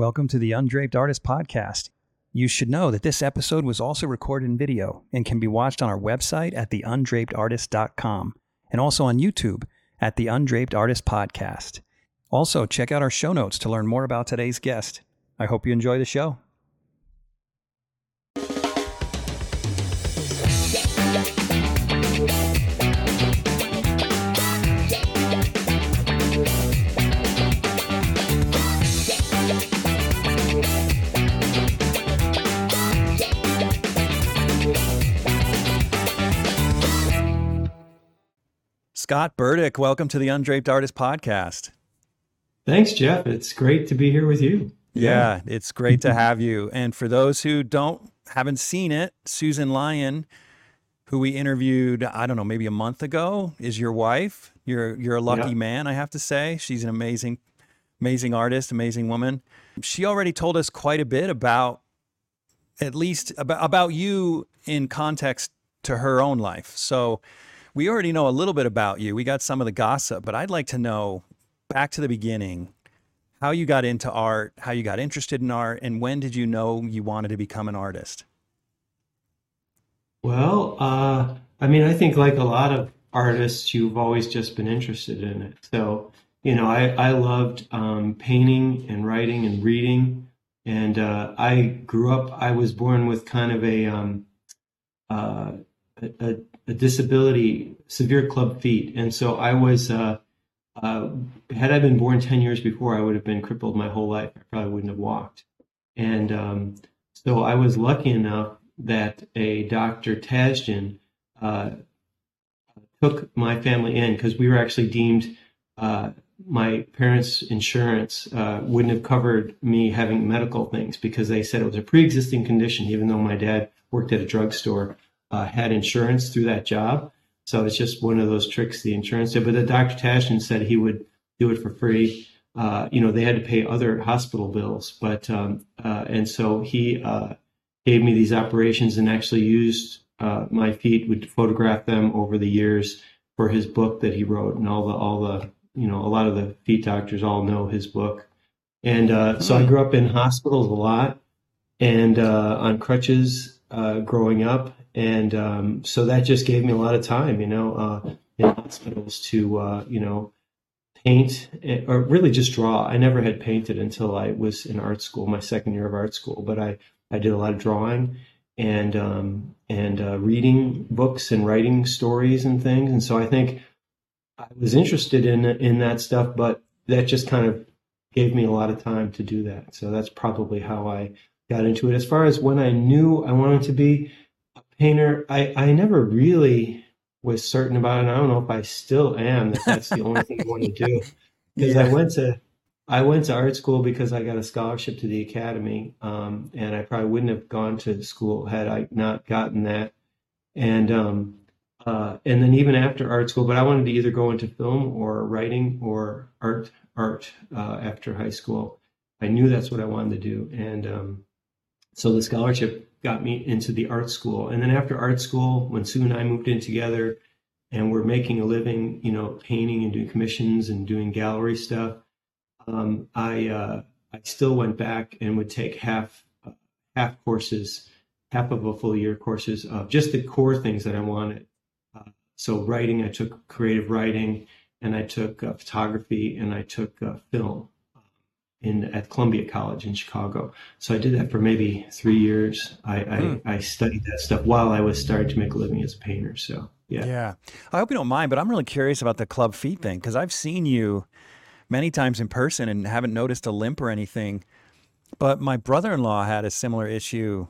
Welcome to the Undraped Artist Podcast. You should know that this episode was also recorded in video and can be watched on our website at theundrapedartist.com and also on YouTube at the Undraped Artist Podcast. Also, check out our show notes to learn more about today's guest. I hope you enjoy the show. Scott Burdick, welcome to the Undraped Artist Podcast. Thanks, Jeff. It's great to be here with you. Yeah, yeah it's great to have you. And for those who don't haven't seen it, Susan Lyon, who we interviewed, I don't know, maybe a month ago, is your wife. You're you're a lucky yeah. man, I have to say. She's an amazing, amazing artist, amazing woman. She already told us quite a bit about at least about about you in context to her own life. So we already know a little bit about you. We got some of the gossip, but I'd like to know back to the beginning how you got into art, how you got interested in art, and when did you know you wanted to become an artist? Well, uh, I mean, I think like a lot of artists, you've always just been interested in it. So, you know, I, I loved um, painting and writing and reading. And uh, I grew up, I was born with kind of a, um, uh, a, a disability, severe club feet, and so I was. Uh, uh, had I been born ten years before, I would have been crippled my whole life. I probably wouldn't have walked, and um, so I was lucky enough that a Dr. Tachdjian uh, took my family in because we were actually deemed. Uh, my parents' insurance uh, wouldn't have covered me having medical things because they said it was a pre-existing condition, even though my dad worked at a drugstore uh, had insurance through that job. So it's just one of those tricks the insurance did. But the Dr. Tachdjian said he would do it for free. Uh, you know, they had to pay other hospital bills, but um, uh, and so he uh, gave me these operations and actually used uh, my feet, would photograph them over the years for his book that he wrote, and all the all the you know a lot of the feet doctors all know his book, and uh, so I hmm. grew up in hospitals a lot and uh, on crutches growing up, and um, so that just gave me a lot of time, you know, uh, in hospitals to uh, you know paint eh, or really just draw. I never had painted until I was in art school, my second year of art school, but I I did a lot of drawing and um, and uh, reading books and writing stories and things, and so I think I was interested in in that stuff, but that just kind of gave me a lot of time to do that. So that's probably how I got into it. As far as when I knew I wanted to be, painter, I, I never really was certain about it. And I don't know if I still am that that's the only thing I want to do. Because yeah. I went to I went to art school because I got a scholarship to the academy, um, and I probably wouldn't have gone to school had I not gotten that. And um, uh, and then even after art school, but I wanted to either go into film or writing or art art uh, after high school. I knew that's what I wanted to do, and um, so the scholarship got me into the art school. And then after art school, when Sue and I moved in together and we're making a living, you know, painting and doing commissions and doing gallery stuff, um, I uh, I still went back and would take half uh, half courses, half of a full year courses of just the core things that I wanted. Uh, so writing, I took creative writing, and I took uh, photography, and I took uh, film in at Columbia College in Chicago. So I did that for maybe three years. I. I, hmm. I, studied that stuff while I was starting to make a living as a painter. So yeah. Yeah. I hope you don't mind, but I'm really curious about the club feet thing because I've seen you many times in person and haven't noticed a limp or anything. But my brother in law had a similar issue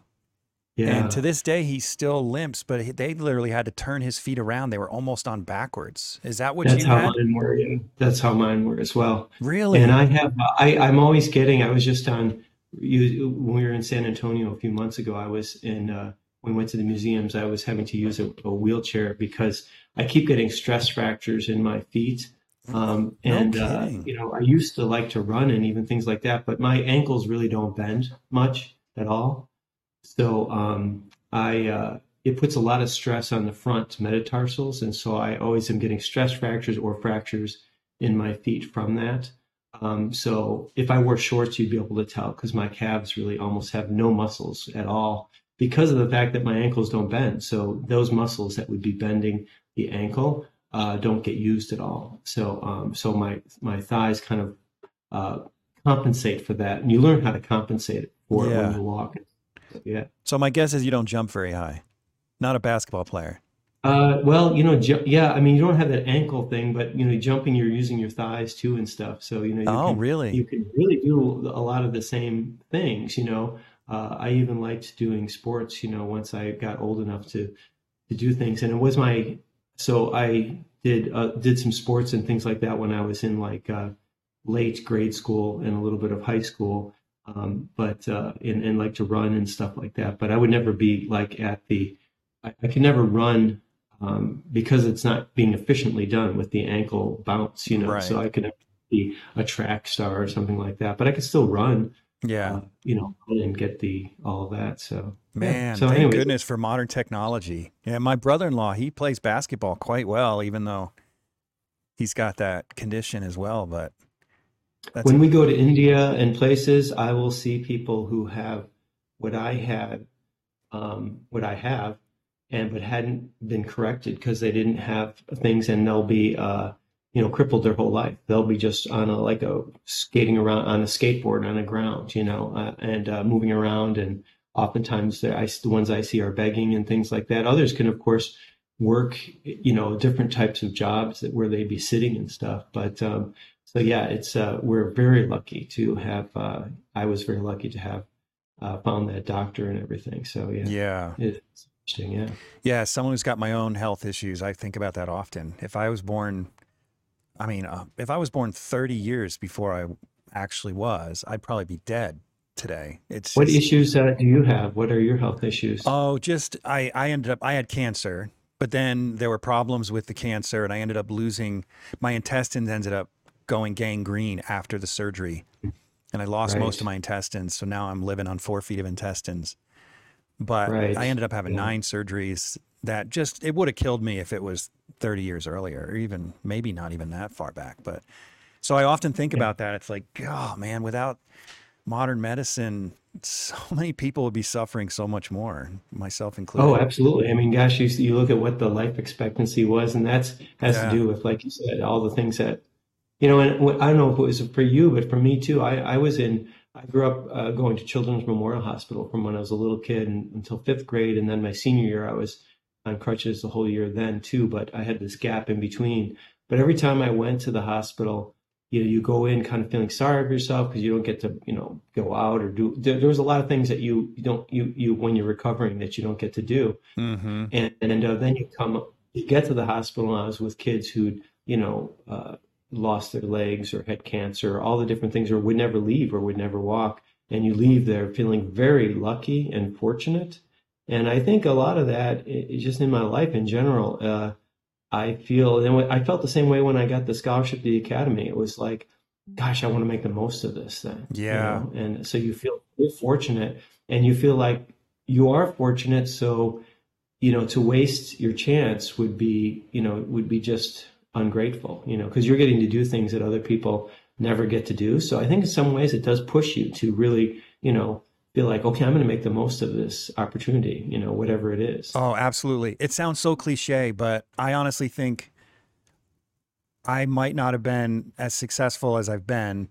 yeah. And to this day, he still limps, but they literally had to turn his feet around. They were almost on backwards. Is that what That's you how had? mine were. Yeah. That's how mine were as well. Really? And I have, I, I'm always getting, I was just on, you, when we were in San Antonio a few months ago, I was in, uh, when we went to the museums, I was having to use a, a wheelchair because I keep getting stress fractures in my feet. Um, and, no uh, you know, I used to like to run and even things like that, but my ankles really don't bend much at all. So um, I uh, it puts a lot of stress on the front metatarsals, and so I always am getting stress fractures or fractures in my feet from that. Um, so if I wore shorts, you'd be able to tell because my calves really almost have no muscles at all because of the fact that my ankles don't bend. So those muscles that would be bending the ankle uh, don't get used at all. So um, so my my thighs kind of uh, compensate for that, and you learn how to compensate for yeah. it when you walk. Yeah. So my guess is you don't jump very high. Not a basketball player. Uh, well, you know, ju- yeah. I mean, you don't have that ankle thing, but you know, jumping, you're using your thighs too and stuff. So you know, you oh, can, really? You can really do a lot of the same things. You know, uh, I even liked doing sports. You know, once I got old enough to to do things, and it was my so I did uh, did some sports and things like that when I was in like uh, late grade school and a little bit of high school. Um, but uh, and, and like to run and stuff like that. But I would never be like at the I, I could never run um, because it's not being efficiently done with the ankle bounce, you know. Right. So I could be a track star or something like that, but I could still run. Yeah, uh, you know, and get the all of that. So man, yeah. so thank goodness for modern technology. Yeah, my brother-in-law he plays basketball quite well, even though he's got that condition as well. But when we go to India and places, I will see people who have what I had, um, what I have, and but hadn't been corrected because they didn't have things and they'll be uh, you know crippled their whole life. They'll be just on a like a skating around on a skateboard on the ground you know uh, and uh, moving around and oftentimes I, the ones i see are begging and things like that. Others can of course work you know different types of jobs that where they'd be sitting and stuff but um, so yeah it's uh, we're very lucky to have uh, i was very lucky to have uh, found that doctor and everything so yeah yeah it's Interesting, yeah. Yeah, someone who's got my own health issues, I think about that often. If I was born, I mean, uh, if I was born 30 years before I actually was, I'd probably be dead today. It's what just, issues uh, do you have? What are your health issues? Oh, just I, I ended up I had cancer, but then there were problems with the cancer, and I ended up losing my intestines. Ended up going gangrene after the surgery, and I lost right. most of my intestines. So now I'm living on four feet of intestines. But right. I ended up having yeah. nine surgeries that just, it would have killed me if it was 30 years earlier, or even maybe not even that far back. But so I often think yeah. about that. It's like, oh man, without modern medicine, so many people would be suffering so much more, myself oh, included. Oh, absolutely. I mean, gosh, you, you look at what the life expectancy was, and that's has yeah. to do with, like you said, all the things that, you know, and I don't know if it was for you, but for me too, I, I was in I grew up uh, going to Children's Memorial Hospital from when I was a little kid and, until fifth grade, and then my senior year I was on crutches the whole year then too. But I had this gap in between. But every time I went to the hospital, you know, you go in kind of feeling sorry for yourself because you don't get to, you know, go out or do. There, there, was a lot of things that you, you don't you you when you're recovering that you don't get to do, mm-hmm. and and uh, then you come you get to the hospital. And I was with kids who'd you know. Uh, lost their legs or had cancer, all the different things, or would never leave or would never walk. And you leave there feeling very lucky and fortunate. And I think a lot of that, just in my life in general, uh, I feel, and I felt the same way when I got the scholarship to the academy. It was like, gosh, I want to make the most of this thing. Yeah. You know? And so you feel fortunate and you feel like you are fortunate. So, you know, to waste your chance would be, you know, would be just ungrateful, you know, because you're getting to do things that other people never get to do. So I think in some ways it does push you to really, you know, be like, okay, I'm going to make the most of this opportunity, you know, whatever it is. Oh, absolutely. It sounds so cliche, but I honestly think I might not have been as successful as I've been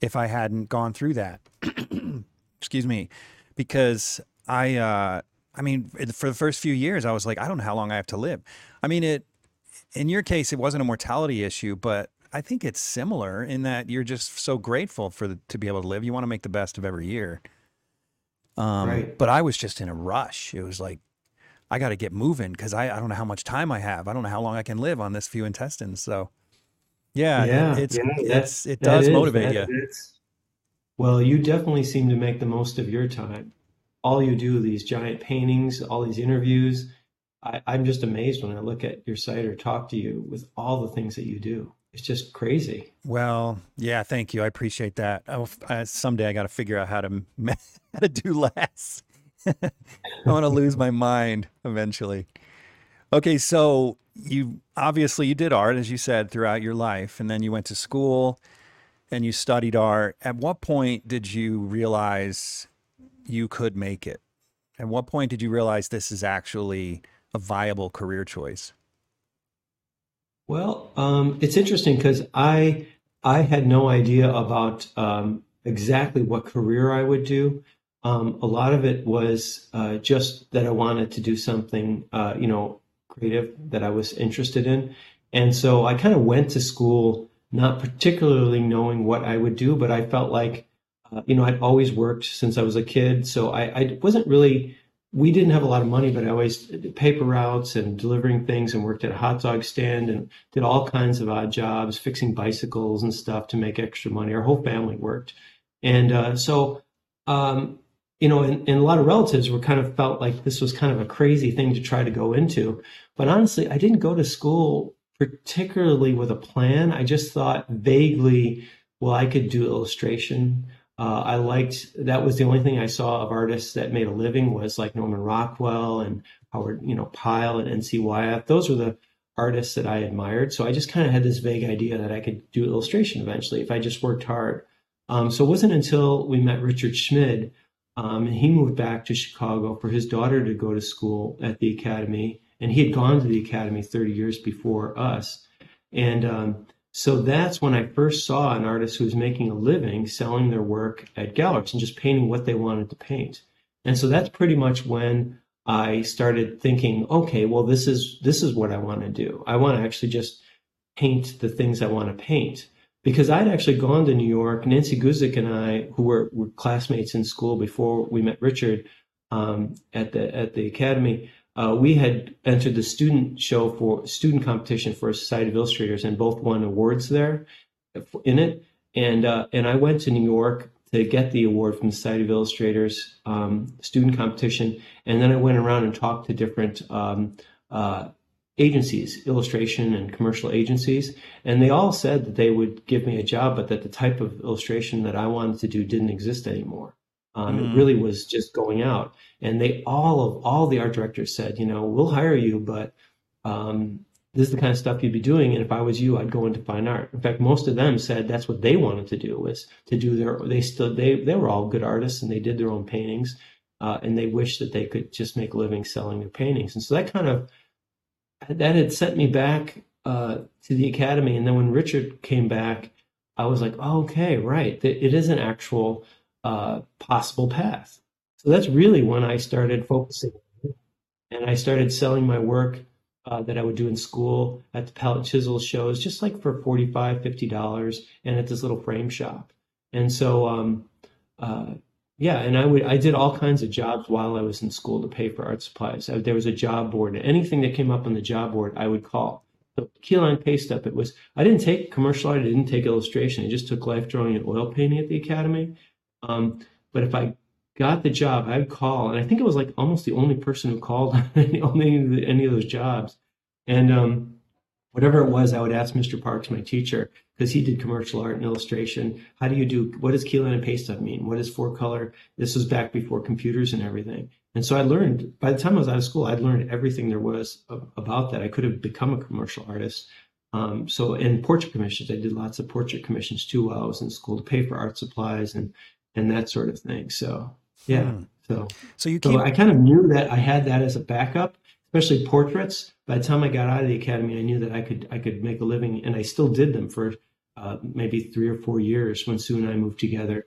if I hadn't gone through that. Excuse me. Because I, uh, I mean, for the first few years, I was like, I don't know how long I have to live. I mean, it, in your case, it wasn't a mortality issue, but I think it's similar in that you're just so grateful for the, to be able to live. You want to make the best of every year. Um, right. But I was just in a rush. It was like, I got to get moving because I, I don't know how much time I have. I don't know how long I can live on this few intestines. So, yeah, yeah, it's, yeah, it's it does motivate that, you. Well, you definitely seem to make the most of your time. All you do, these giant paintings, all these interviews, I, I'm just amazed when I look at your site or talk to you with all the things that you do. It's just crazy. Well, yeah, thank you. I appreciate that. Oh, someday I got to figure out how to how to do less. I want to lose my mind eventually. Okay, so you obviously you did art as you said throughout your life and then you went to school and you studied art. At what point did you realize you could make it? At what point did you realize this is actually a viable career choice? Well, um, it's interesting because I I had no idea about um, exactly what career I would do. Um, a lot of it was uh, just that I wanted to do something, uh, you know, creative that I was interested in, and so I kind of went to school not particularly knowing what I would do, but I felt like, uh, you know, I'd always worked since I was a kid, so I, I wasn't really we didn't have a lot of money, but I always did paper routes and delivering things and worked at a hot dog stand and did all kinds of odd jobs, fixing bicycles and stuff to make extra money. Our whole family worked. And uh, so, um, you know, and, and, a lot of relatives were kind of felt like this was kind of a crazy thing to try to go into. But honestly, I didn't go to school particularly with a plan. I just thought vaguely, well, I could do illustration. Uh, I liked that was the only thing I saw of artists that made a living was like Norman Rockwell and Howard, you know, Pyle and N.C. Wyeth. Those were the artists that I admired. So I just kind of had this vague idea that I could do illustration eventually if I just worked hard. Um, so it wasn't until we met Richard Schmid um, and he moved back to Chicago for his daughter to go to school at the academy. And he had gone to the academy 30 years before us. And um, so that's when I first saw an artist who was making a living selling their work at galleries and just painting what they wanted to paint. And so that's pretty much when I started thinking, okay, well, this is this is what I want to do. I want to actually just paint the things I want to paint. Because I'd actually gone to New York. Nancy Guzik and I, who were, were classmates in school before we met Richard um, at the at the academy, uh, we had entered the student show for student competition for a Society of Illustrators and both won awards there in it. And uh, and I went to New York to get the award from the Society of Illustrators um, student competition, and then I went around and talked to different um, uh, agencies, illustration and commercial agencies, and they all said that they would give me a job, but that the type of illustration that I wanted to do didn't exist anymore. Um, mm. It really was just going out, and they all of all the art directors said, you know, we'll hire you, but um, this is the kind of stuff you'd be doing. And if I was you, I'd go into fine art. In fact, most of them said that's what they wanted to do was to do their. They still they they were all good artists and they did their own paintings, uh, and they wished that they could just make a living selling their paintings. And so that kind of that had sent me back uh, to the academy. And then when Richard came back, I was like, oh, okay, right, it is an actual uh, possible path. So that's really when I started focusing. And I started selling my work uh, that I would do in school at the palette chisel shows, just like for $45, $50, and at this little frame shop. And so, um, uh, yeah, and I would I did all kinds of jobs while I was in school to pay for art supplies. I, there was a job board, and anything that came up on the job board, I would call. So key line paste up. It was I didn't take commercial art, I didn't take illustration. I just took life drawing and oil painting at the academy. Um, but if I got the job, I'd call, and I think it was like almost the only person who called on any, any of those jobs. And um, whatever it was, I would ask Mr. Parks, my teacher, because he did commercial art and illustration. How do you do? What does keyline and paste up mean? What is four color? This was back before computers and everything. And so I learned. By the time I was out of school, I'd learned everything there was about that. I could have become a commercial artist. Um, so in portrait commissions, I did lots of portrait commissions too while I was in school to pay for art supplies and and that sort of thing. So yeah. Hmm. So so you keep... so I kind of knew that I had that as a backup, especially portraits. By the time I got out of the academy, I knew that I could I could make a living, and I still did them for uh, maybe three or four years when Sue and I moved together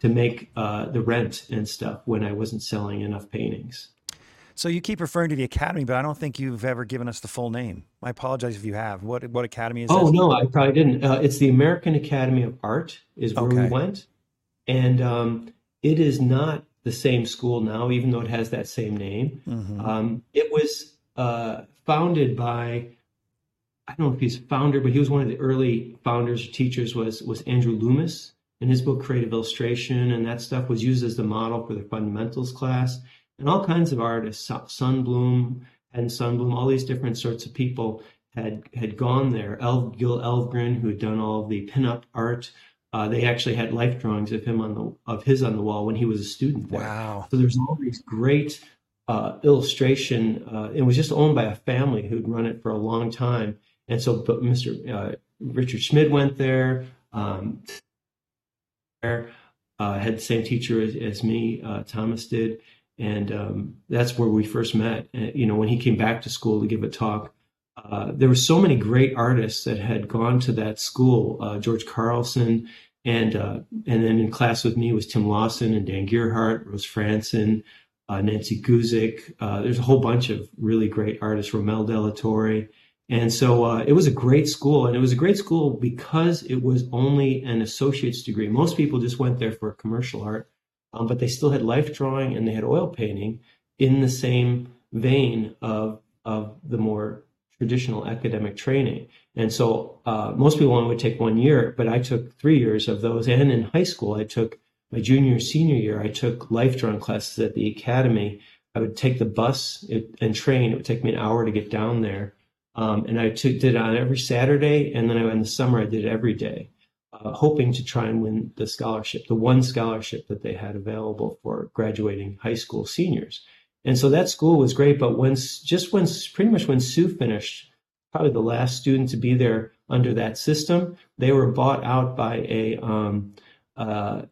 to make uh, the rent and stuff when I wasn't selling enough paintings. So you keep referring to the academy, but I don't think you've ever given us the full name. I apologize if you have. What what academy is? It? Oh this? no, I probably didn't. Uh, it's the American Academy of Art is where okay. we went, and um, it is not the same school now, even though it has that same name. Mm-hmm. Um, it was uh, founded by I don't know if he's founder, but he was one of the early founders or teachers was was Andrew Loomis. And his book Creative Illustration and that stuff was used as the model for the fundamentals class. And all kinds of artists, Sundblom and Sundblom, all these different sorts of people had had gone there. Gil Elvgren, who had done all of the pinup art, uh, they actually had life drawings of him on the of his on the wall when he was a student there. Wow! So there's all these great uh, illustration. Uh, it was just owned by a family who'd run it for a long time, and so but Mr. Uh, Richard Schmid went there. Um, there, uh, had the same teacher as, as me, uh, Thomas did, and um, that's where we first met. And, you know, when he came back to school to give a talk, uh, there were so many great artists that had gone to that school. Uh, George Carlson, and uh, and then in class with me was Tim Lawson and Dan Gerhartz, Rose Frantzen, uh, Nancy Guzik. Uh, there's a whole bunch of really great artists, Romel de la Torre. And so uh, it was a great school, and it was a great school because it was only an associate's degree. Most people just went there for commercial art, um, but they still had life drawing and they had oil painting in the same vein of of the more traditional academic training. And so uh, most people only would take one year, but I took three years of those. And in high school, I took my junior senior year, I took life drawing classes at the academy. I would take the bus and train. It would take me an hour to get down there. Um, and I took, did it on every Saturday. And then I, in the summer, I did it every day, uh, hoping to try and win the scholarship, the one scholarship that they had available for graduating high school seniors. And so that school was great. But when, just when, pretty much when Sue finished, probably the last student to be there under that system, they were bought out by a, um, uh,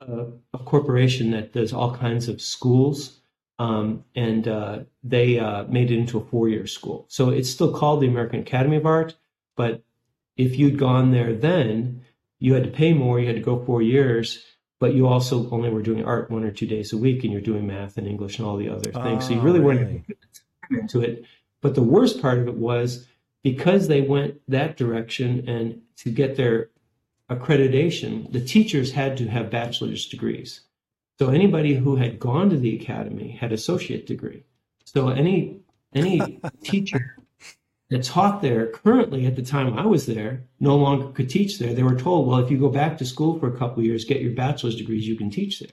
a, a, corporation that does all kinds of schools, um, and uh, they uh, made it into a four-year school. So it's still called the American Academy of Art, but if you'd gone there then, you had to pay more. You had to go four years, but you also only were doing art one or two days a week, and you're doing math and English and all the other things. so you really, oh, really? weren't into it. But the worst part of it was because they went that direction and to get their accreditation, the teachers had to have bachelor's degrees. So anybody who had gone to the academy had associate degree. So any any teacher that taught there currently at the time I was there no longer could teach there. They were told, well, if you go back to school for a couple years, get your bachelor's degrees, you can teach there.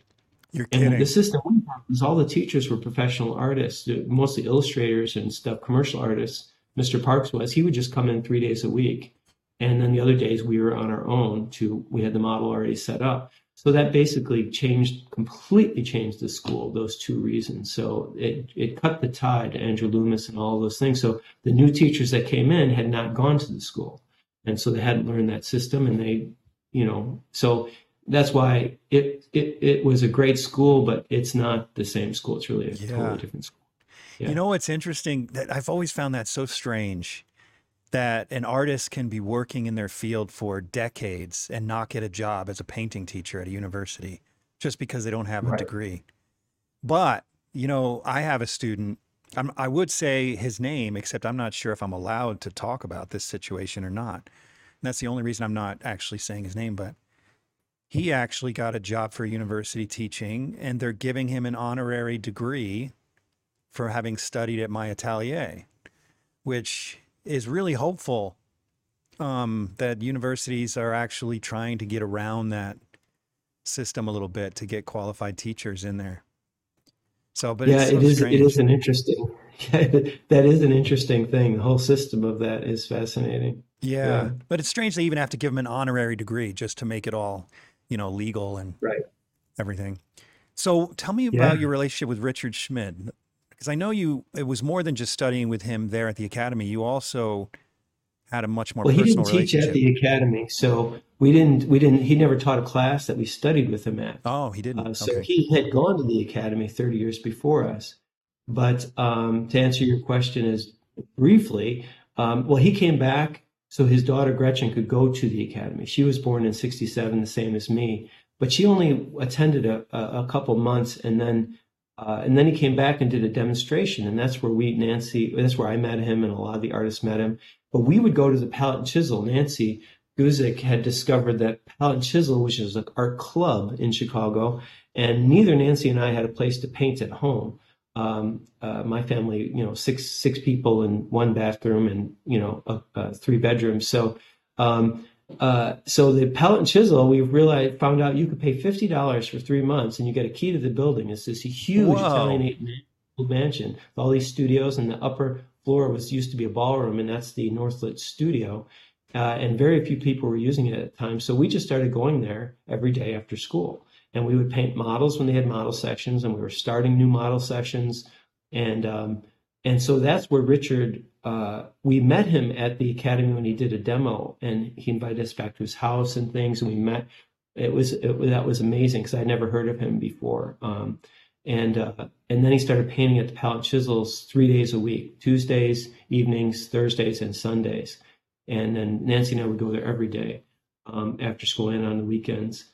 You're kidding. And the system we had was all the teachers were professional artists, mostly illustrators and stuff, commercial artists. Mr. Parks was, he would just come in three days a week. And then the other days we were on our own to, we had the model already set up. So that basically changed, completely changed the school, those two reasons. So it, it cut the tide to Andrew Loomis and all those things. So the new teachers that came in had not gone to the school. And so they hadn't learned that system and they, you know, so that's why it, it, it was a great school, but it's not the same school. It's really a yeah. totally different school. Yeah. You know what's interesting? That I've always found that so strange that an artist can be working in their field for decades and not get a job as a painting teacher at a university just because they don't have right. a degree. But, you know, I have a student, I'm, i would say his name, except I'm not sure if I'm allowed to talk about this situation or not. And that's the only reason I'm not actually saying his name, but he actually got a job for university teaching and they're giving him an honorary degree for having studied at my atelier, which is really hopeful um, that universities are actually trying to get around that system a little bit to get qualified teachers in there. So, but yeah, so it is. Strange. It is an interesting. that is an interesting thing. The whole system of that is fascinating. Yeah, yeah, but it's strange they even have to give them an honorary degree just to make it all, you know, legal and right. everything. So, tell me about yeah. your relationship with Richard Schmid, because I know you. It was more than just studying with him there at the academy. You also had a much more well. He didn't teach at the academy, so we didn't. We didn't. He never taught a class that we studied with him at. Oh, he didn't. Uh, so okay. he had gone to the academy thirty years before us. But um, to answer your question, is briefly. Um, well, he came back so his daughter Gretchen could go to the academy. She was born in '67, the same as me, but she only attended a, a, couple months, and then uh, and then he came back and did a demonstration, and that's where we, Nancy, that's where I met him, and a lot of the artists met him. But we would go to the Palette and Chisel. Nancy Guzik had discovered that Palette and Chisel, which is an art club in Chicago, and neither Nancy and I had a place to paint at home. Um, uh, my family, you know, six six people in one bathroom and you know uh, uh three bedrooms. So um, uh, so the Palette and Chisel, we realized, found out you could pay fifty dollars for three months, and you get a key to the building. It's this huge Whoa. Italian mansion, all these studios, and the upper floor was used to be a ballroom, and that's the Northlit studio. Uh, and very few people were using it at the time, so we just started going there every day after school, and we would paint models when they had model sections, and we were starting new model sections, and um, and so that's where Richard uh, we met him at the academy when he did a demo, and he invited us back to his house and things, and we met. It was it, that was amazing because I'd never heard of him before. Um, and uh, and then he started painting at the Palette Chisels three days a week, Tuesdays evenings, Thursdays, and Sundays. And then Nancy and I would go there every day um, after school and on the weekends.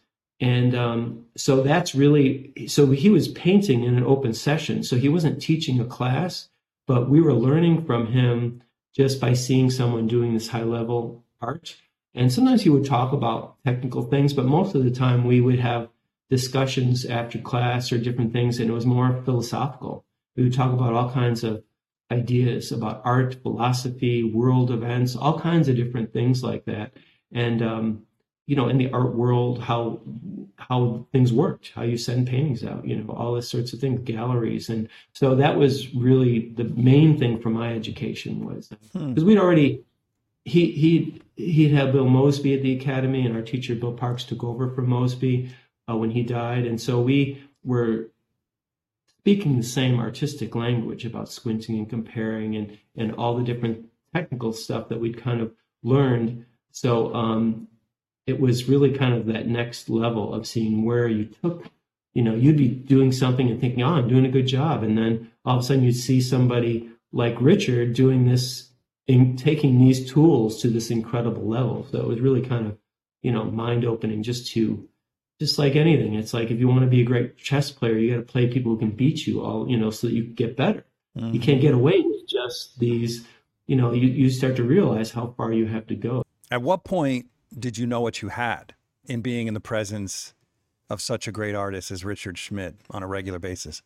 And um, so that's really so he was painting in an open session. So he wasn't teaching a class, but we were learning from him just by seeing someone doing this high level art. And sometimes he would talk about technical things, but most of the time we would have discussions after class or different things, and it was more philosophical. We would talk about all kinds of ideas about art, philosophy, world events, all kinds of different things like that. And um, you know, in the art world, how how things worked, how you send paintings out, you know, all this sorts of things, galleries, and so that was really the main thing for my education was because hmm. we'd already he he he'd had Bill Mosby at the academy, and our teacher Bill Parks took over from Mosby uh, when he died. And so we were speaking the same artistic language about squinting and comparing and, and all the different technical stuff that we'd kind of learned. So um, it was really kind of that next level of seeing where you took, you know, you'd be doing something and thinking, oh, I'm doing a good job. And then all of a sudden you'd see somebody like Richard doing this, in, taking these tools to this incredible level. So it was really kind of, you know, mind opening just to just like anything. It's like if you want to be a great chess player, you got to play people who can beat you all, you know, so that you get better. Mm-hmm. You can't get away with just these, you know, you, you start to realize how far you have to go. At what point did you know what you had in being in the presence of such a great artist as Richard Schmid on a regular basis?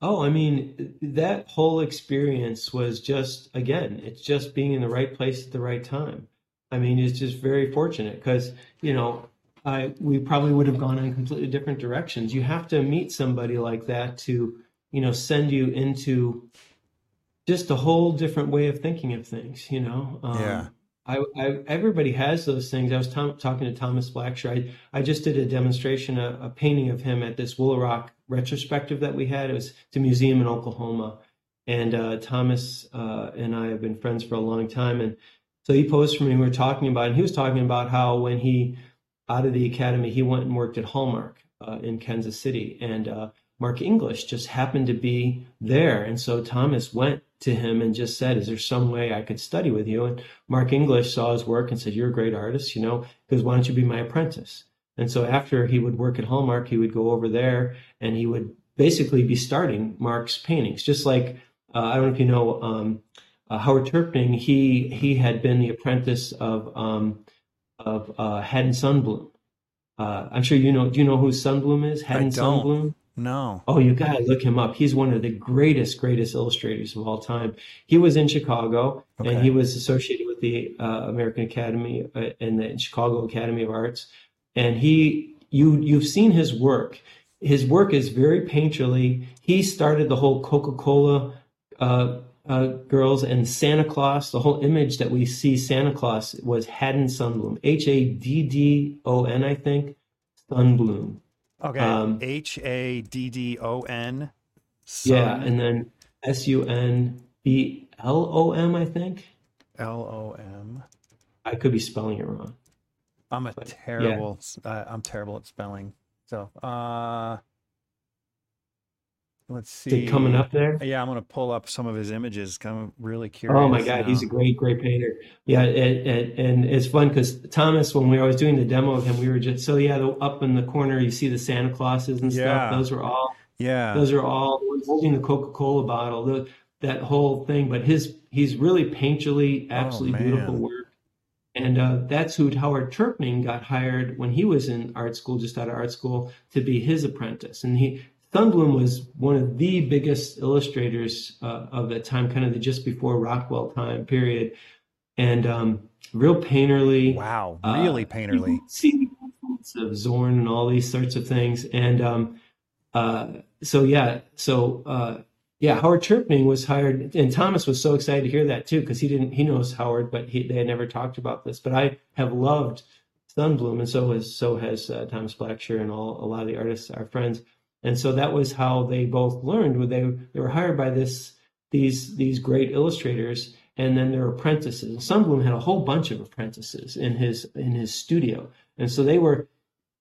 Oh, I mean, that whole experience was just, again, it's just being in the right place at the right time. I mean, it's just very fortunate because, you know, I, we probably would have gone in completely different directions. You have to meet somebody like that to, you know, send you into just a whole different way of thinking of things. You know, um, yeah. I, I, everybody has those things. I was talking to Thomas Blackshear. I, I just did a demonstration, a, a painting of him at this Woolaroc retrospective that we had. It was a museum in Oklahoma, and uh, Thomas uh, and I have been friends for a long time. And so he posed for me. We were talking about, and he was talking about how when he out of the academy, he went and worked at Hallmark uh, in Kansas City, and uh, Mark English just happened to be there, and so Thomas went to him and just said, "Is there some way I could study with you?" And Mark English saw his work and said, "You're a great artist, you know, because why don't you be my apprentice?" And so after he would work at Hallmark, he would go over there and he would basically be starting Mark's paintings, just like uh, I don't know if you know um, uh, Howard Terpning. He he had been the apprentice of um, of uh, Haddon Sundblom. Uh, I'm sure you know. Do you know who Sundblom is? Haddon Sundblom. No. Oh, you gotta look him up. He's one of the greatest, greatest illustrators of all time. He was in Chicago, okay. and he was associated with the uh, American Academy uh, and the Chicago Academy of Arts. And he, you, you've seen his work. His work is very painterly. He started the whole Coca-Cola uh, uh, girls and Santa Claus. The whole image that we see Santa Claus was Haddon Sundblom, H A D D O N, I think, Sundblom. Okay, um, H A D D O N. Yeah, and then S U N B L O M, I think. L O M. I could be spelling it wrong. I'm a but, terrible. Yeah. Uh, I'm terrible at spelling. So, uh, Let's see. coming up there? Yeah, I'm going to pull up some of his images. I'm really curious. Oh my God, now. he's a great, great painter. Yeah, and, and, and it's fun because Thomas, when we were always doing the demo of him, we were just so yeah, the, up in the corner you see the Santa Clauses and yeah. stuff. Those are all. Yeah. Those are all holding the Coca Cola bottle. The, that whole thing, but his he's really painterly, oh, absolutely oh, beautiful work. And uh, that's who Howard Terpning got hired when he was in art school, just out of art school, to be his apprentice. And he Sundblom was one of the biggest illustrators uh, of that time, kind of the just before Rockwell time period, and um, real painterly. Wow, really uh, painterly. See the influence of Zorn and all these sorts of things, and um, uh, so yeah, so uh, yeah, Howard Terpning was hired, and Thomas was so excited to hear that too because he didn't he knows Howard, but he, they had never talked about this. But I have loved Sundblom, and so has so has uh, Thomas Blackshear and all a lot of the artists, our friends and so that was how they both learned. They they were hired by this these these great illustrators and then their apprentices. And Sundblom had a whole bunch of apprentices in his in his studio, and so they were.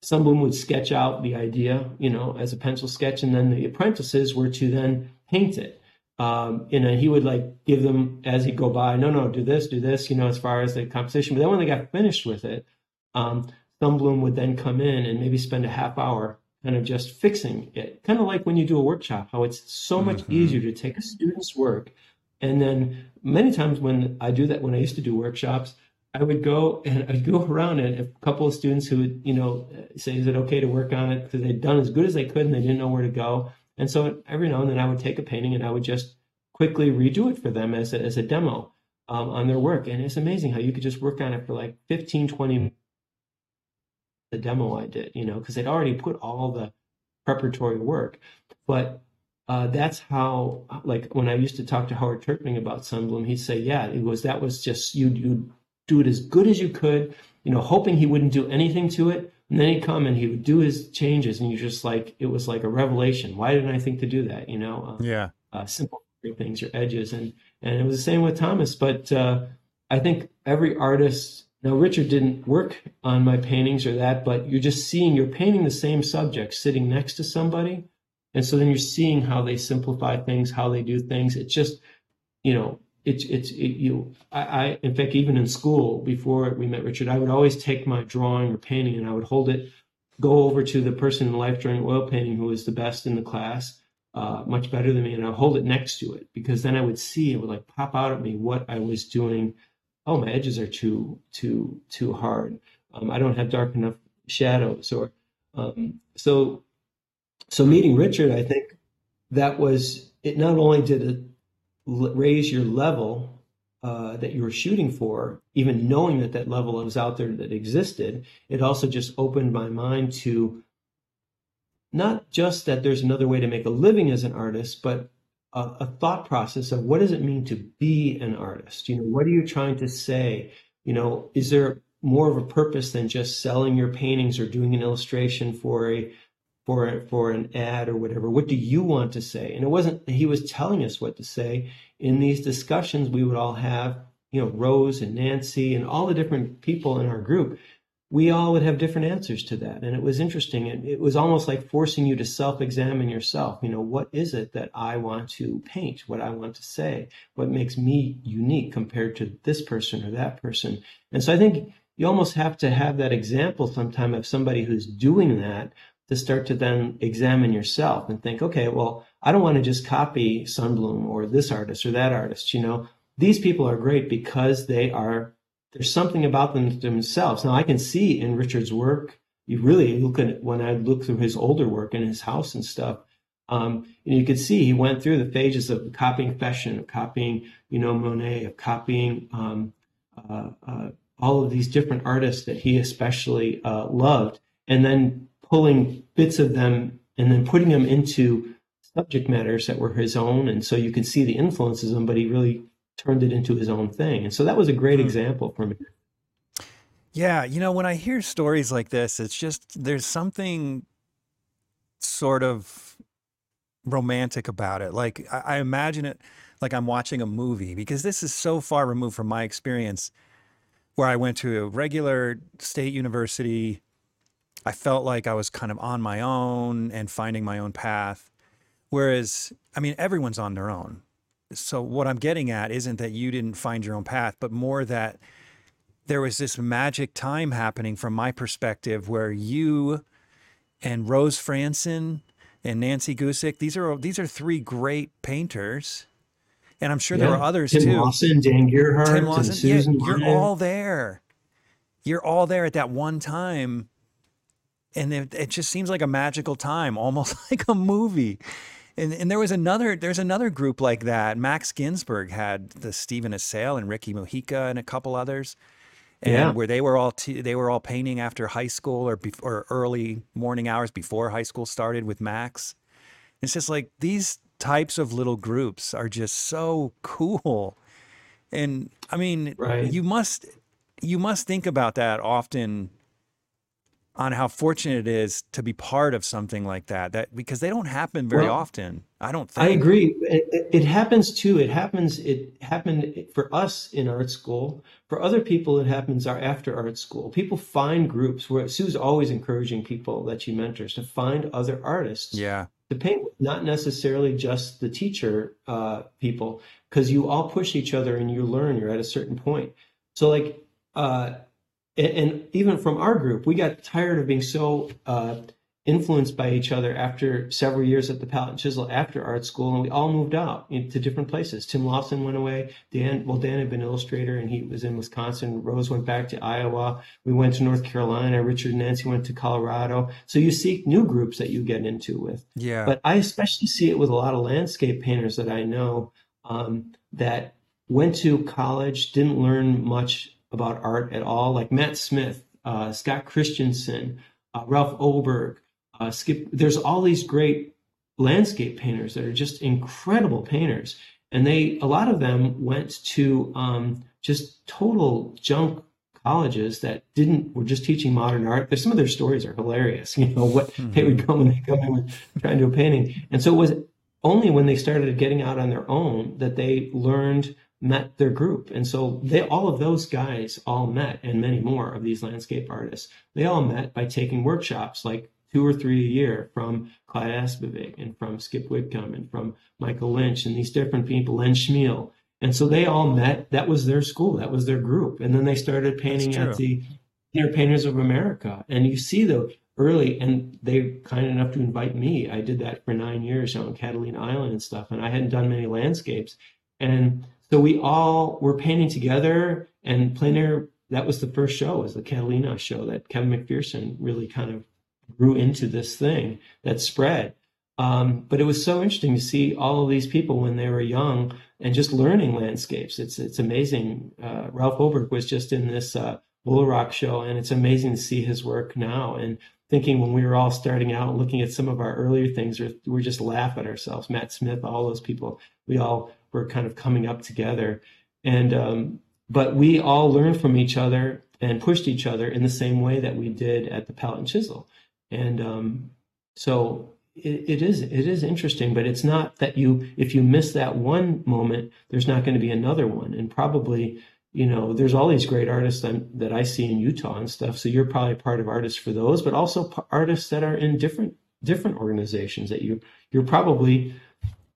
Sundblom would sketch out the idea, you know, as a pencil sketch, and then the apprentices were to then paint it. Um, and he would like give them as he go by, no, no, do this, do this, you know, as far as the composition. But then when they got finished with it, um, Sundblom would then come in and maybe spend a half hour kind of just fixing it. Kind of like when you do a workshop, how it's so much mm-hmm. easier to take a student's work. And then many times when I do that, when I used to do workshops, I would go and I'd go around and a couple of students who would, you know, say, is it okay to work on it? Because they'd done as good as they could and they didn't know where to go. And so every now and then I would take a painting and I would just quickly redo it for them as a, as a demo um, on their work. And it's amazing how you could just work on it for like 15, 20 minutes the demo I did, you know, because they'd already put all the preparatory work. But uh, that's how, like, when I used to talk to Howard Terpning about Sundblom, he'd say, "Yeah, it was that was just you you do it as good as you could, you know, hoping he wouldn't do anything to it, and then he'd come and he would do his changes, and you just like it was like a revelation. Why didn't I think to do that? You know, uh, yeah, uh, simple things, your edges, and and it was the same with Thomas. But uh, I think every artist now, Richard didn't work on my paintings or that, but you're just seeing, you're painting the same subject sitting next to somebody. And so then you're seeing how they simplify things, how they do things. It's just, you know, it's, it's, it, you, I, I, in fact, even in school, before we met Richard, I would always take my drawing or painting and I would hold it, go over to the person in life drawing oil painting who was the best in the class, uh, much better than me, and I'd hold it next to it because then I would see, it would like pop out at me what I was doing oh my edges are too too too hard. Um, i don't have dark enough shadows or um, so so meeting richard i think that was it not only did it raise your level uh, that you were shooting for even knowing that that level was out there that existed it also just opened my mind to not just that there's another way to make a living as an artist but a, a thought process of what does it mean to be an artist? You know, what are you trying to say? You know, is there more of a purpose than just selling your paintings or doing an illustration for a for a, for an ad or whatever what do you want to say and it wasn't he was telling us what to say in these discussions we would all have you know rose and nancy and all the different people in our group we all would have different answers to that. And it was interesting. And it was almost like forcing you to self examine yourself. You know, what is it that I want to paint? What I want to say? What makes me unique compared to this person or that person? And so I think you almost have to have that example sometime of somebody who's doing that to start to then examine yourself and think, okay, well, I don't want to just copy Sundblom or this artist or that artist. You know, these people are great because they are there's something about them themselves. Now I can see in Richard's work, you really look at when I look through his older work in his house and stuff, um, and you could see he went through the phases of copying Fechin, of copying, you know, Monet, of copying um, uh, uh, all of these different artists that he especially uh, loved, and then pulling bits of them and then putting them into subject matters that were his own. And so you can see the influences of them, but he really turned it into his own thing. And so that was a great mm-hmm. example for me. Yeah, you know, when I hear stories like this, it's just there's something sort of romantic about it. Like I, I imagine it like I'm watching a movie because this is so far removed from my experience where I went to a regular state university. I felt like I was kind of on my own and finding my own path. Whereas, I mean, everyone's on their own so what I'm getting at isn't that you didn't find your own path, but more that there was this magic time happening from my perspective where you and Rose Frantzen and Nancy Guzik, these are these are three great painters. And I'm sure yeah. there were others Tim too. Lawson, Dan Gerhartz, Tim Lawson, and Susan yeah, you're all there. You're all there at that one time. And it, it just seems like a magical time, almost like a movie and, and there was another there's another group like that. Max Ginsburg had the Steven Assael and Ricky Mujica and a couple others. And yeah. where they were all t- they were all painting after high school or be- or early morning hours before high school started with Max. It's just like these types of little groups are just so cool. And I mean, right. you must you must think about that often on how fortunate it is to be part of something like that that because they don't happen very well, often i don't think. i agree. It, it, happens too. It happens it happened for us in art school. For other people it happens after art school. People find groups where sue's always encouraging people that she mentors to find other artists yeah. to paint not necessarily just the teacher uh, people because you all push each other and you learn you're at a certain point. So like uh, and even from our group, we got tired of being so uh, influenced by each other after several years at the Palette and Chisel after art school, and we all moved out to different places. Tim Lawson went away. Dan, well, Dan had been an illustrator, and he was in Wisconsin. Rose went back to Iowa. We went to North Carolina. Richard and Nancy went to Colorado. So you seek new groups that you get into with. Yeah. But I especially see it with a lot of landscape painters that I know um, that went to college, didn't learn much about art at all, like Matt Smith, uh, Scott Christensen, uh, Ralph Oberg, uh, Skip. There's all these great landscape painters that are just incredible painters, and they a lot of them went to um, just total junk colleges that didn't were just teaching modern art. There's some of their stories are hilarious. You know what mm-hmm. they would come when they come in with trying to do a painting, and so it was only when they started getting out on their own that they learned met their group. And so they all of those guys all met and many more of these landscape artists. They all met by taking workshops like two or three a year from Clyde Aspevig and from Skip Whitcomb and from Michael Lynch and these different people, Len Chmiel. And so they all met. That was their school. That was their group. And then they started painting at the Plein Air Painters of America. And you see the early, and they kind enough to invite me. I did that for nine years on Catalina Island and stuff. And I hadn't done many landscapes. And so we all were painting together and plein air. That was the first show, was the Catalina show that Kevin McPherson really kind of grew into this thing that spread. Um, but it was so interesting to see all of these people when they were young and just learning landscapes. It's it's amazing. Uh, Ralph Oberg was just in this uh, Bull Rock show, and it's amazing to see his work now. And thinking when we were all starting out, looking at some of our earlier things, we're, we're just laugh at ourselves. Matt Smith, all those people, we all were kind of coming up together. And um, but we all learned from each other and pushed each other in the same way that we did at the Palette and Chisel. And um, so it, it is it is interesting, but it's not that you if you miss that one moment, there's not going to be another one. And probably you know there's all these great artists that, that I see in Utah and stuff. So you're probably part of artists for those, but also artists that are in different different organizations that you you're probably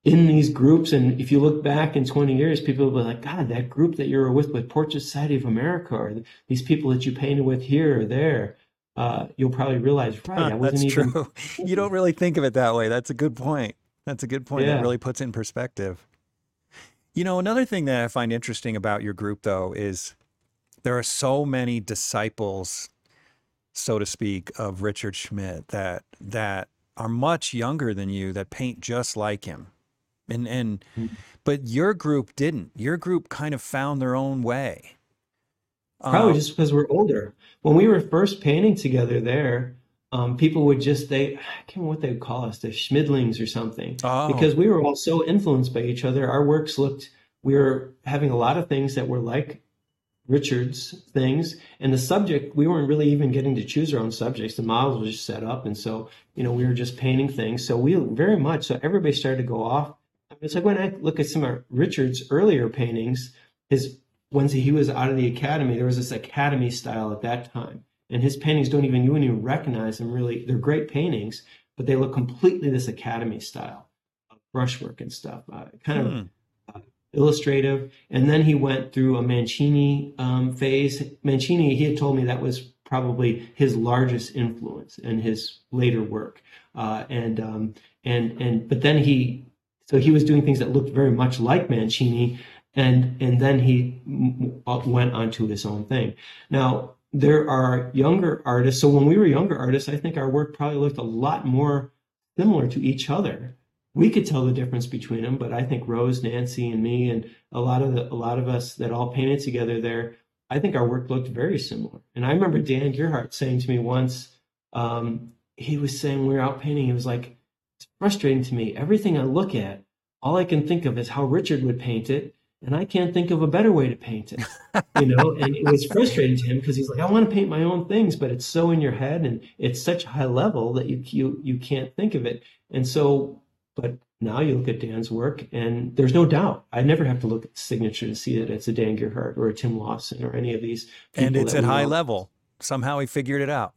in these groups. And if you look back in 20 years, people will be like, God, that group that you were with with Portrait Society of America, or these people that you painted with here or there, uh, you'll probably realize, right, I wasn't That's even. True. you don't really think of it that way. That's a good point. That's a good point. Yeah. That really puts it in perspective. You know, another thing that I find interesting about your group, though, is there are so many disciples, so to speak, of Richard Schmid that that are much younger than you that paint just like him and and mm-hmm. but your group didn't your group kind of found their own way probably um, just because we're older when we were first painting together there um, people would just they i can't remember what they would call us the schmidlings or something oh. because we were all so influenced by each other our works looked we were having a lot of things that were like Richard's things. And the subject, we weren't really even getting to choose our own subjects. The models were just set up. And so, you know, we were just painting things. So we very much, so everybody started to go off it's like when I look at some of Richard's earlier paintings, his once he was out of the academy, there was this academy style at that time. And his paintings don't even, you wouldn't even recognize them really. They're great paintings, but they look completely this academy style of brushwork and stuff, uh, kind hmm. of uh, illustrative. And then he went through a Mancini um, phase. Mancini, he had told me that was probably his largest influence in his later work. Uh, and um, and and but then he so he was doing things that looked very much like Mancini, and and then he went on to his own thing. Now there are younger artists. So when we were younger artists, I think our work probably looked a lot more similar to each other. We could tell the difference between them, but I think Rose, Nancy, and me, and a lot of the, a lot of us that all painted together there, I think our work looked very similar. And I remember Dan Gerhartz saying to me once, um, he was saying we were out painting, he was like, it's frustrating to me. Everything I look at, all I can think of is how Richard would paint it. and I can't think of a better way to paint it. You know, and it was frustrating to him because he's like, I want to paint my own things, but it's so in your head and it's such high level that you you you can't think of it. And so, but now you look at Dan's work, and there's no doubt. I never have to look at the signature to see that it's a Dan Gerhartz or a Tim Lawson or any of these. And it's at high know. level. Somehow he figured it out.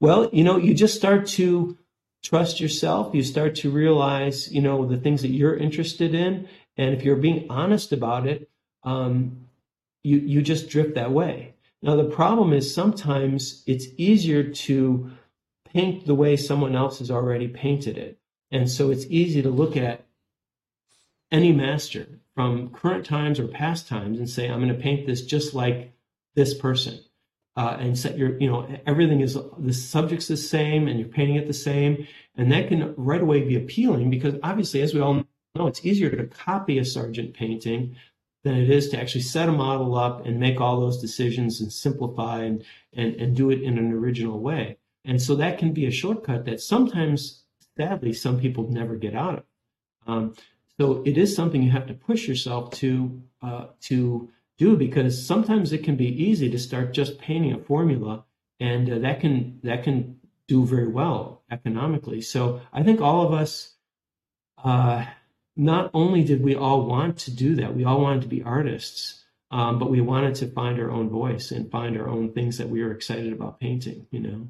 Well, you know, you just start to trust yourself. You start to realize, you know, the things that you're interested in, and if you're being honest about it, um, you you just drift that way. Now the problem is sometimes it's easier to paint the way someone else has already painted it and so it's easy to look at any master from current times or past times and say, I'm going to paint this just like this person. Uh, and set your, you know, everything is the subject's the same and you're painting it the same. And that can right away be appealing because obviously, as we all know, it's easier to copy a Sargent painting than it is to actually set a model up and make all those decisions and simplify and, and, and do it in an original way. And so that can be a shortcut that sometimes sadly some people never get out of. Um, so it is something you have to push yourself to uh, to do because sometimes it can be easy to start just painting a formula, and uh, that can that can do very well economically. So I think all of us. Uh, not only did we all want to do that, we all wanted to be artists, um, but we wanted to find our own voice and find our own things that we were excited about painting. You know,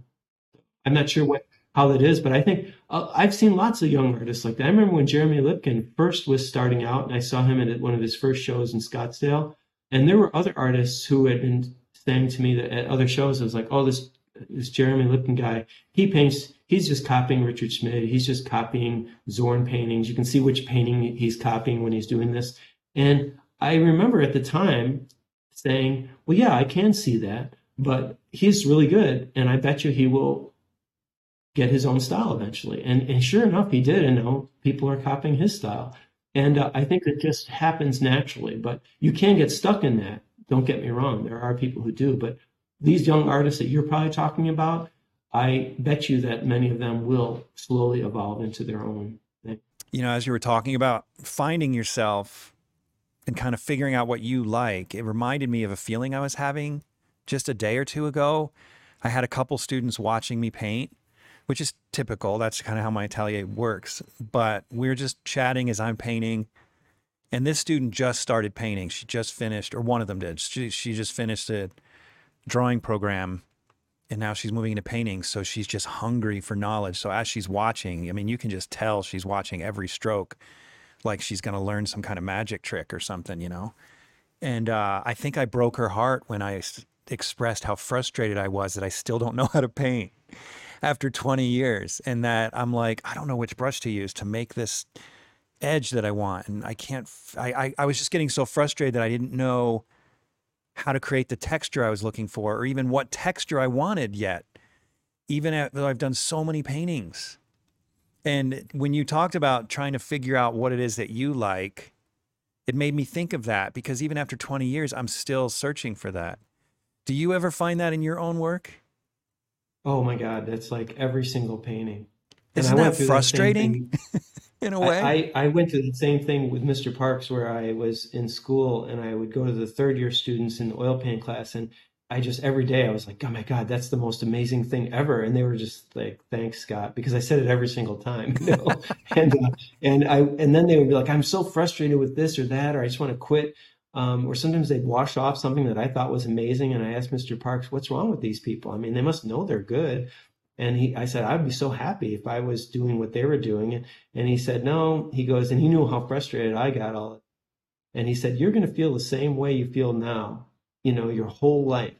I'm not sure what how that is. But I think uh, I've seen lots of young artists like that. I remember when Jeremy Lipking first was starting out, and I saw him at one of his first shows in Scottsdale, and there were other artists who had been saying to me that at other shows, I was like, "Oh, this this Jeremy Lipking guy, he paints." He's just copying Richard Schmid. He's just copying Zorn paintings. You can see which painting he's copying when he's doing this. And I remember at the time saying, well, yeah, I can see that, but he's really good. And I bet you he will get his own style eventually. And, and sure enough, he did. And now people are copying his style. And uh, I think it just happens naturally, but you can get stuck in that. Don't get me wrong. There are people who do, but these young artists that you're probably talking about, I bet you that many of them will slowly evolve into their own thing. You know, as you were talking about finding yourself and kind of figuring out what you like, it reminded me of a feeling I was having just a day or two ago. I had a couple students watching me paint which is typical. That's kind of how my atelier works. But we're just chatting as I'm painting. And this student just started painting. She just finished, or one of them did. She, she just finished a drawing program and now she's moving into painting. So she's just hungry for knowledge. So as she's watching, I mean, you can just tell she's watching every stroke like she's going to learn some kind of magic trick or something, you know? And uh, I think I broke her heart when I expressed how frustrated I was that I still don't know how to paint after 20 years and that I'm like, I don't know which brush to use to make this edge that I want. And I can't, I, I, I was just getting so frustrated that I didn't know how to create the texture I was looking for or even what texture I wanted yet, even though I've done so many paintings. And when you talked about trying to figure out what it is that you like, it made me think of that because even after 20 years, I'm still searching for that. Do you ever find that in your own work? Oh my God, that's like every single painting. Isn't that frustrating in a way? I, I, I, went through the same thing with Mr. Parks where I was in school and I would go to the third year students in the oil paint class and I just every day I was like, oh my God, that's the most amazing thing ever. And they were just like, thanks, Scott, because I said it every single time, you know. and uh, and I and then they would be like, I'm so frustrated with this or that, or I just want to quit. Um, or sometimes they'd wash off something that I thought was amazing. And I asked Mr. Parks, what's wrong with these people? I mean, they must know they're good. And he, I said, I'd be so happy if I was doing what they were doing. And he said, no, he goes, and he knew how frustrated I got all. And he said, you're going to feel the same way you feel now, you know, your whole life.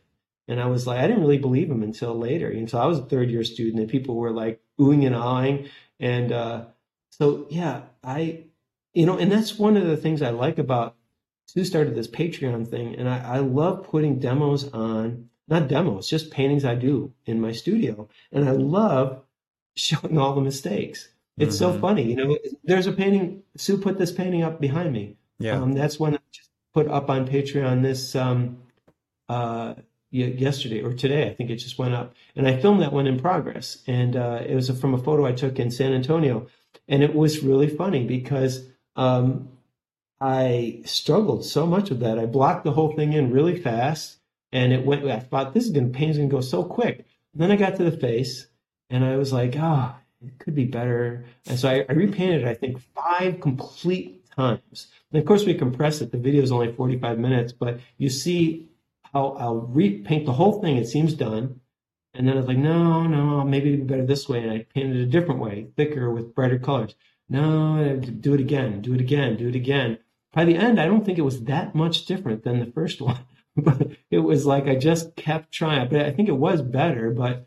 And I was like, I didn't really believe him until later. And so I was a third year student and people were like oohing and ahhing. And, uh, so yeah, I, you know, and that's one of the things I like about Sue started this Patreon thing, and I, I love putting demos on, not demos, just paintings I do in my studio. And I love showing all the mistakes. It's mm-hmm. so funny. You know, there's a painting, Sue put this painting up behind me. Yeah. Um, that's one I just put up on Patreon this um, uh, yesterday or today. I think it just went up. And I filmed that one in progress. And uh, it was from a photo I took in San Antonio. And it was really funny because um, I struggled so much with that. I blocked the whole thing in really fast, and it went. I thought this is gonna pain's going to go so quick. And then I got to the face, and I was like, ah, oh, it could be better. And so I, I repainted it. I think five complete times. And of course, we compressed it. The video is only 45 minutes, but you see how I'll repaint the whole thing. It seems done. And then I was like, no, no, maybe it'd be better this way. And I painted it a different way, thicker with brighter colors. No, do it again, do it again, do it again. By the end, I don't think it was that much different than the first one. but it was like I just kept trying. But I think it was better. But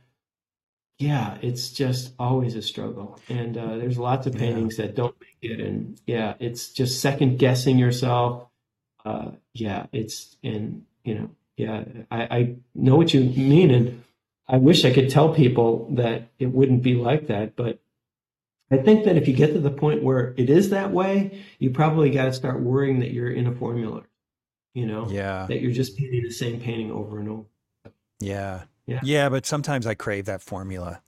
yeah, it's just always a struggle. And uh, there's lots of paintings yeah. that don't make it. And yeah, it's just second guessing yourself. Uh, yeah, it's and you know, yeah, I, I know what you mean, and I wish I could tell people that it wouldn't be like that, but I think that if you get to the point where it is that way, you probably got to start worrying that you're in a formula, you know? Yeah. That you're just painting the same painting over and over. Yeah. Yeah. Yeah. But sometimes I crave that formula.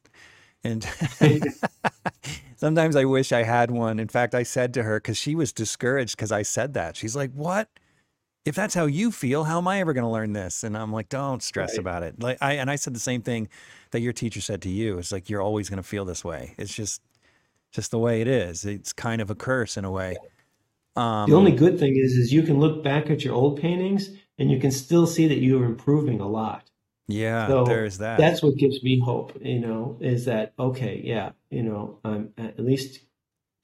And sometimes I wish I had one. In fact, I said to her, because she was discouraged because I said that. She's like, What? If that's how you feel, how am I ever going to learn this? And I'm like, Don't stress right. about it. Like I and I said the same thing that your teacher said to you. It's like you're always going to feel this way. It's just just the way it is. It's kind of a curse in a way. Um, the only good thing is, is you can look back at your old paintings and you can still see that you are improving a lot. Yeah, so there's that. That's what gives me hope. You know, is that okay? Yeah, you know, I'm at least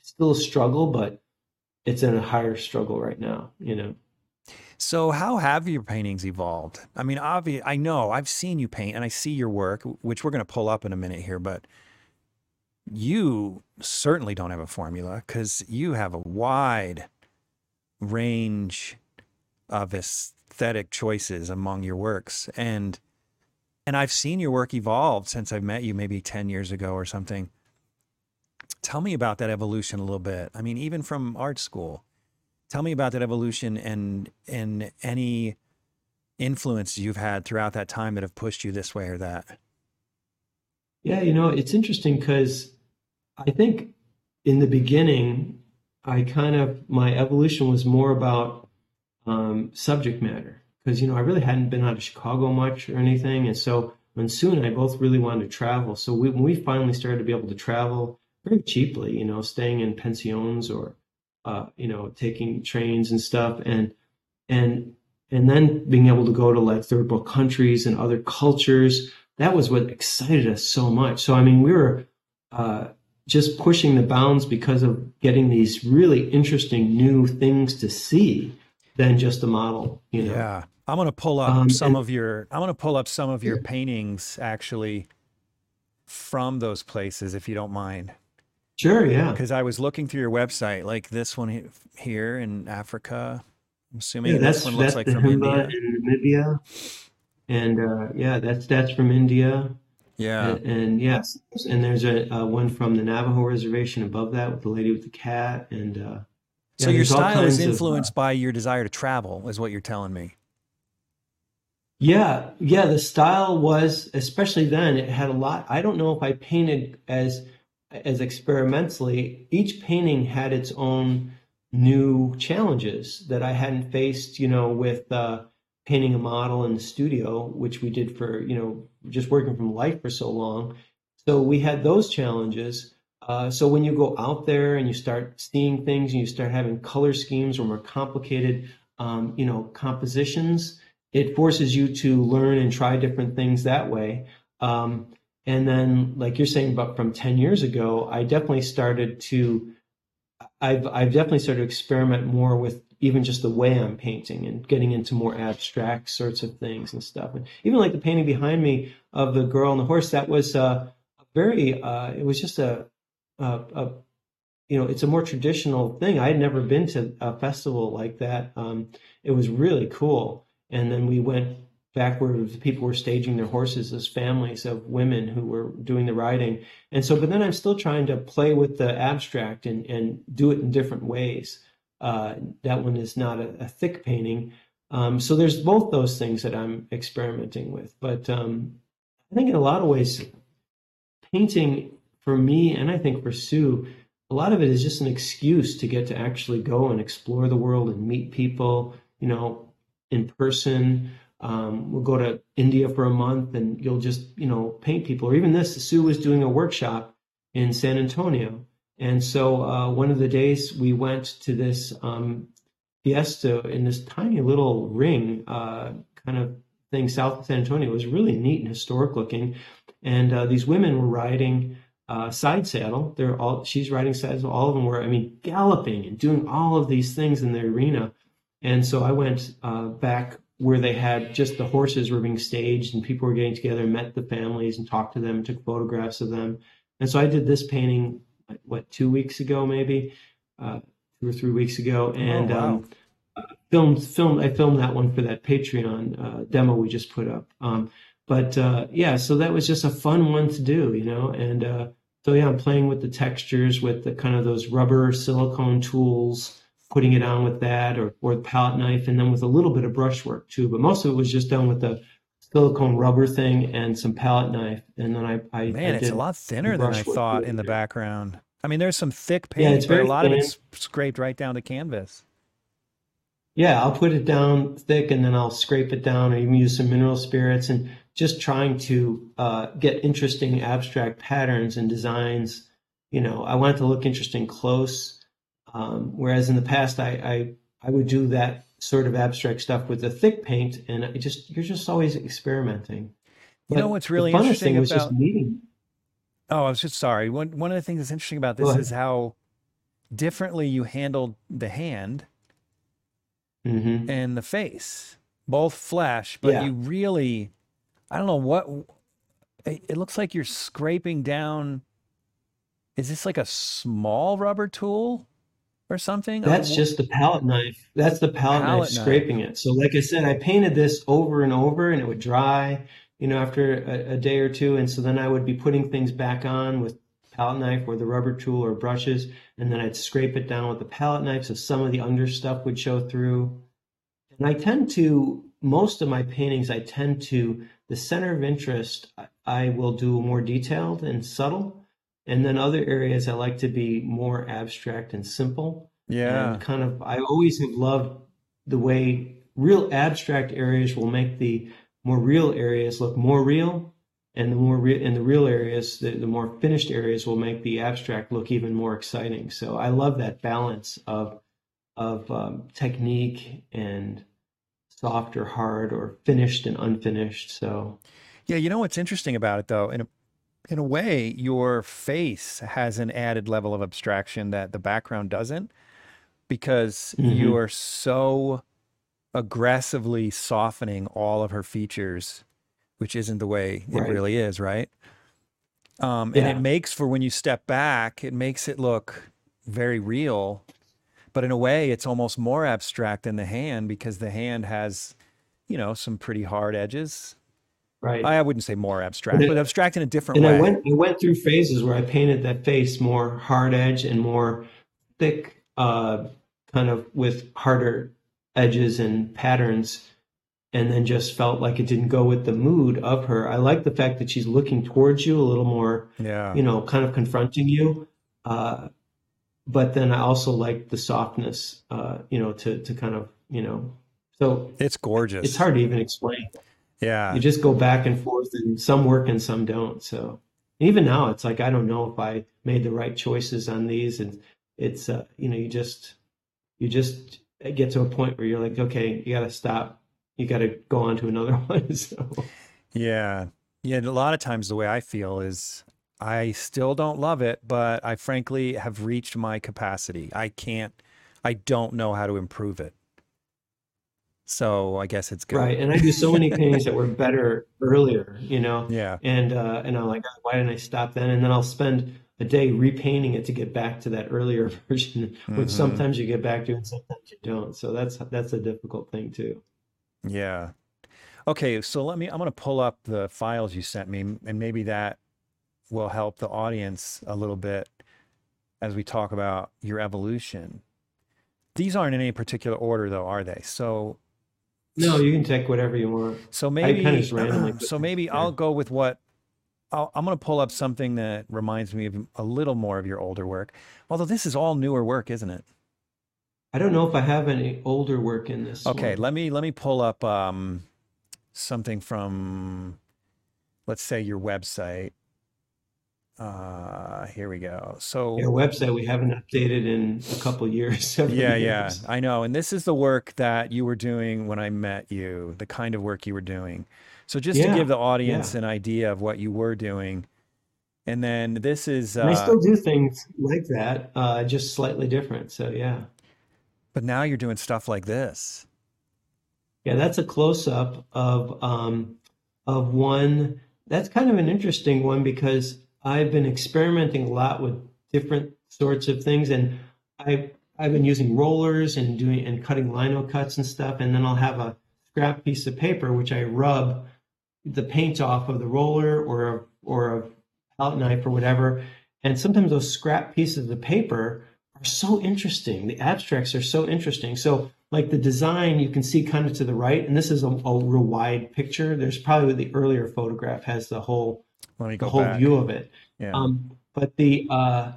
still a struggle, but it's in a higher struggle right now. You know. So how have your paintings evolved? I mean, obvious. I know I've seen you paint, and I see your work, which we're going to pull up in a minute here, but you certainly don't have a formula because you have a wide range of aesthetic choices among your works and and I've seen your work evolve since I've met you maybe 10 years ago or something. Tell me about that evolution a little bit. I mean, even from art school. Tell me about that evolution and and any influence you've had throughout that time that have pushed you this way or that. Yeah, you know, it's interesting because I think in the beginning, I kind of, my evolution was more about um, subject matter because, you know, I really hadn't been out of Chicago much or anything. And so when Sue and I both really wanted to travel. So we, when we finally started to be able to travel very cheaply, you know, staying in pensions or, uh, you know, taking trains and stuff and, and, and then being able to go to like third world countries and other cultures, that was what excited us so much. So, I mean, we were, uh, just pushing the bounds because of getting these really interesting new things to see than just a model. You know? Yeah, I'm gonna pull up um, some and, of your. I'm gonna pull up some of your yeah. paintings actually from those places, if you don't mind. Sure. Yeah. Because I was looking through your website, like this one here in Africa. I'm assuming yeah, this one looks like from India. Namibia. And uh, yeah, that's that's from India. Yeah. And, and yes, and there's a, one from the Navajo reservation above that with the lady with the cat. And uh, so your style is influenced of, uh, by your desire to travel, is what you're telling me. Yeah, yeah. The style was, especially then, it had a lot. I don't know if I painted as as experimentally. Each painting had its own new challenges that I hadn't faced. You know, with uh, painting a model in the studio, which we did for you know just working from life for so long. So we had those challenges. Uh, so when you go out there and you start seeing things and you start having color schemes or more complicated, um, you know, compositions, it forces you to learn and try different things that way. Um, and then, like you're saying, but from 10 years ago, I definitely started to, I've, I've definitely started to experiment more with even just the way I'm painting and getting into more abstract sorts of things and stuff. And even like the painting behind me of the girl and the horse, that was uh, very, uh, it was just a, a, a, you know, it's a more traditional thing. I had never been to a festival like that. Um, it was really cool. And then we went back where people were staging their horses as families of women who were doing the riding. And so, but then I'm still trying to play with the abstract and, and do it in different ways. Uh, that one is not a, a thick painting. Um, so there's both those things that I'm experimenting with. But um, I think in a lot of ways, painting for me and I think for Sue, a lot of it is just an excuse to get to actually go and explore the world and meet people, you know, in person. Um, we'll go to India for a month and you'll just, you know, paint people. Or even this, Sue was doing a workshop in San Antonio. And so uh, one of the days we went to this um, fiesta in this tiny little ring uh, kind of thing south of San Antonio. It was really neat and historic looking. And uh, these women were riding uh, side saddle. They're all she's riding side saddle. All of them were, I mean, galloping and doing all of these things in the arena. And so I went uh, back where they had just the horses were being staged and people were getting together, met the families and talked to them, and took photographs of them. And so I did this painting, what two weeks ago, maybe uh, two or three weeks ago, oh, and oh, wow. um, filmed filmed I filmed that one for that Patreon uh, demo we just put up. Um, but uh, yeah, so that was just a fun one to do, you know. And uh, so yeah, I'm playing with the textures with the kind of those rubber silicone tools, putting it on with that, or or the palette knife, and then with a little bit of brushwork too. But most of it was just done with the silicone rubber thing and some palette knife. And then I, I man, I it's a lot thinner than I thought in the background. I mean, there's some thick paint, yeah, it's but a lot thin. of it's scraped right down to canvas. Yeah, I'll put it down thick and then I'll scrape it down or even use some mineral spirits and just trying to uh, get interesting abstract patterns and designs. You know, I want it to look interesting close. Um, whereas in the past, I, I, I would do that sort of abstract stuff with the thick paint, and it just you're just always experimenting. You but know what's really interesting was about... just meeting. Oh, I was just sorry. One one of the things that's interesting about this is how differently you handled the hand mm-hmm. and the face, both flesh, but yeah. you really, I don't know what, it looks like you're scraping down. Is this like a small rubber tool or something? That's or, just the palette knife. That's the palette, palette knife scraping knife. it. So, like I said, I painted this over and over and it would dry, you know, after a, a day or two. And so then I would be putting things back on with palette knife or the rubber tool or brushes, and then I'd scrape it down with the palette knife so some of the under stuff would show through. And I tend to, most of my paintings, I tend to, the center of interest, I will do more detailed and subtle. And then other areas I like to be more abstract and simple. Yeah. And kind of, I always have loved the way real abstract areas will make the more real areas look more real and the more re- in the real areas the, the more finished areas will make the abstract look even more exciting so i love that balance of of um, technique and soft or hard or finished and unfinished so yeah you know what's interesting about it though in a in a way your face has an added level of abstraction that the background doesn't because mm-hmm. you are so aggressively softening all of her features which isn't the way it really is, right? Um, yeah. And it makes for when you step back, it makes it look very real. But in a way, it's almost more abstract than the hand because the hand has, you know, some pretty hard edges. Right. I wouldn't say more abstract, but, it, but abstract in a different and way. I went, I went through phases where I painted that face more hard edge and more thick, uh, kind of with harder edges and patterns and then just felt like it didn't go with the mood of her. I like the fact that she's looking towards you a little more, yeah. you know, kind of confronting you. Uh, but then I also like the softness, uh, you know, to to kind of, you know, so it's gorgeous. It's hard to even explain. Yeah, you just go back and forth, and some work and some don't. So even now, it's like I don't know if I made the right choices on these, and it's uh, you know, you just you just get to a point where you're like, okay, you got to stop you got to go on to another one. so. Yeah. Yeah. A lot of times the way I feel is I still don't love it, but I frankly have reached my capacity. I can't, I don't know how to improve it. So I guess it's good. Right. And I do so many paintings that were better earlier, you know? Yeah. And, uh, and I'm like, why didn't I stop then? And then I'll spend a day repainting it to get back to that earlier version, which mm-hmm. sometimes you get back to and sometimes you don't. So that's, that's a difficult thing too. Yeah. Okay, so let me, I'm going to pull up the files you sent me, and maybe that will help the audience a little bit as we talk about your evolution. These aren't in any particular order, though, are they? So, no, you can take whatever you want. So maybe, so maybe I'll go with what i am going to pull up something that reminds me of a little more of your older work. Although this is all newer work, isn't it? I don't know if I have any older work in this. Okay, one. let me let me pull up um, something from, let's say, your website. Uh, here we go. So your website we haven't updated in a couple years. Yeah, years. yeah, I know. And this is the work that you were doing when I met you, the kind of work you were doing. So just yeah, to give the audience yeah. an idea of what you were doing, and then this is. Uh, I still do things like that, uh, just slightly different. So yeah. But now you're doing stuff like this. Yeah, that's a close up of um, of one. That's kind of an interesting one because I've been experimenting a lot with different sorts of things, and I I've been using rollers and doing and cutting lino cuts and stuff, and then I'll have a scrap piece of paper which I rub the paint off of the roller or a, or a palette knife or whatever, and sometimes those scrap pieces of paper are so interesting. The abstracts are so interesting. So like the design you can see kind of to the right, and this is a, a real wide picture. There's probably the earlier photograph has the whole let me go the whole back. view of it. Yeah. Um, but the uh,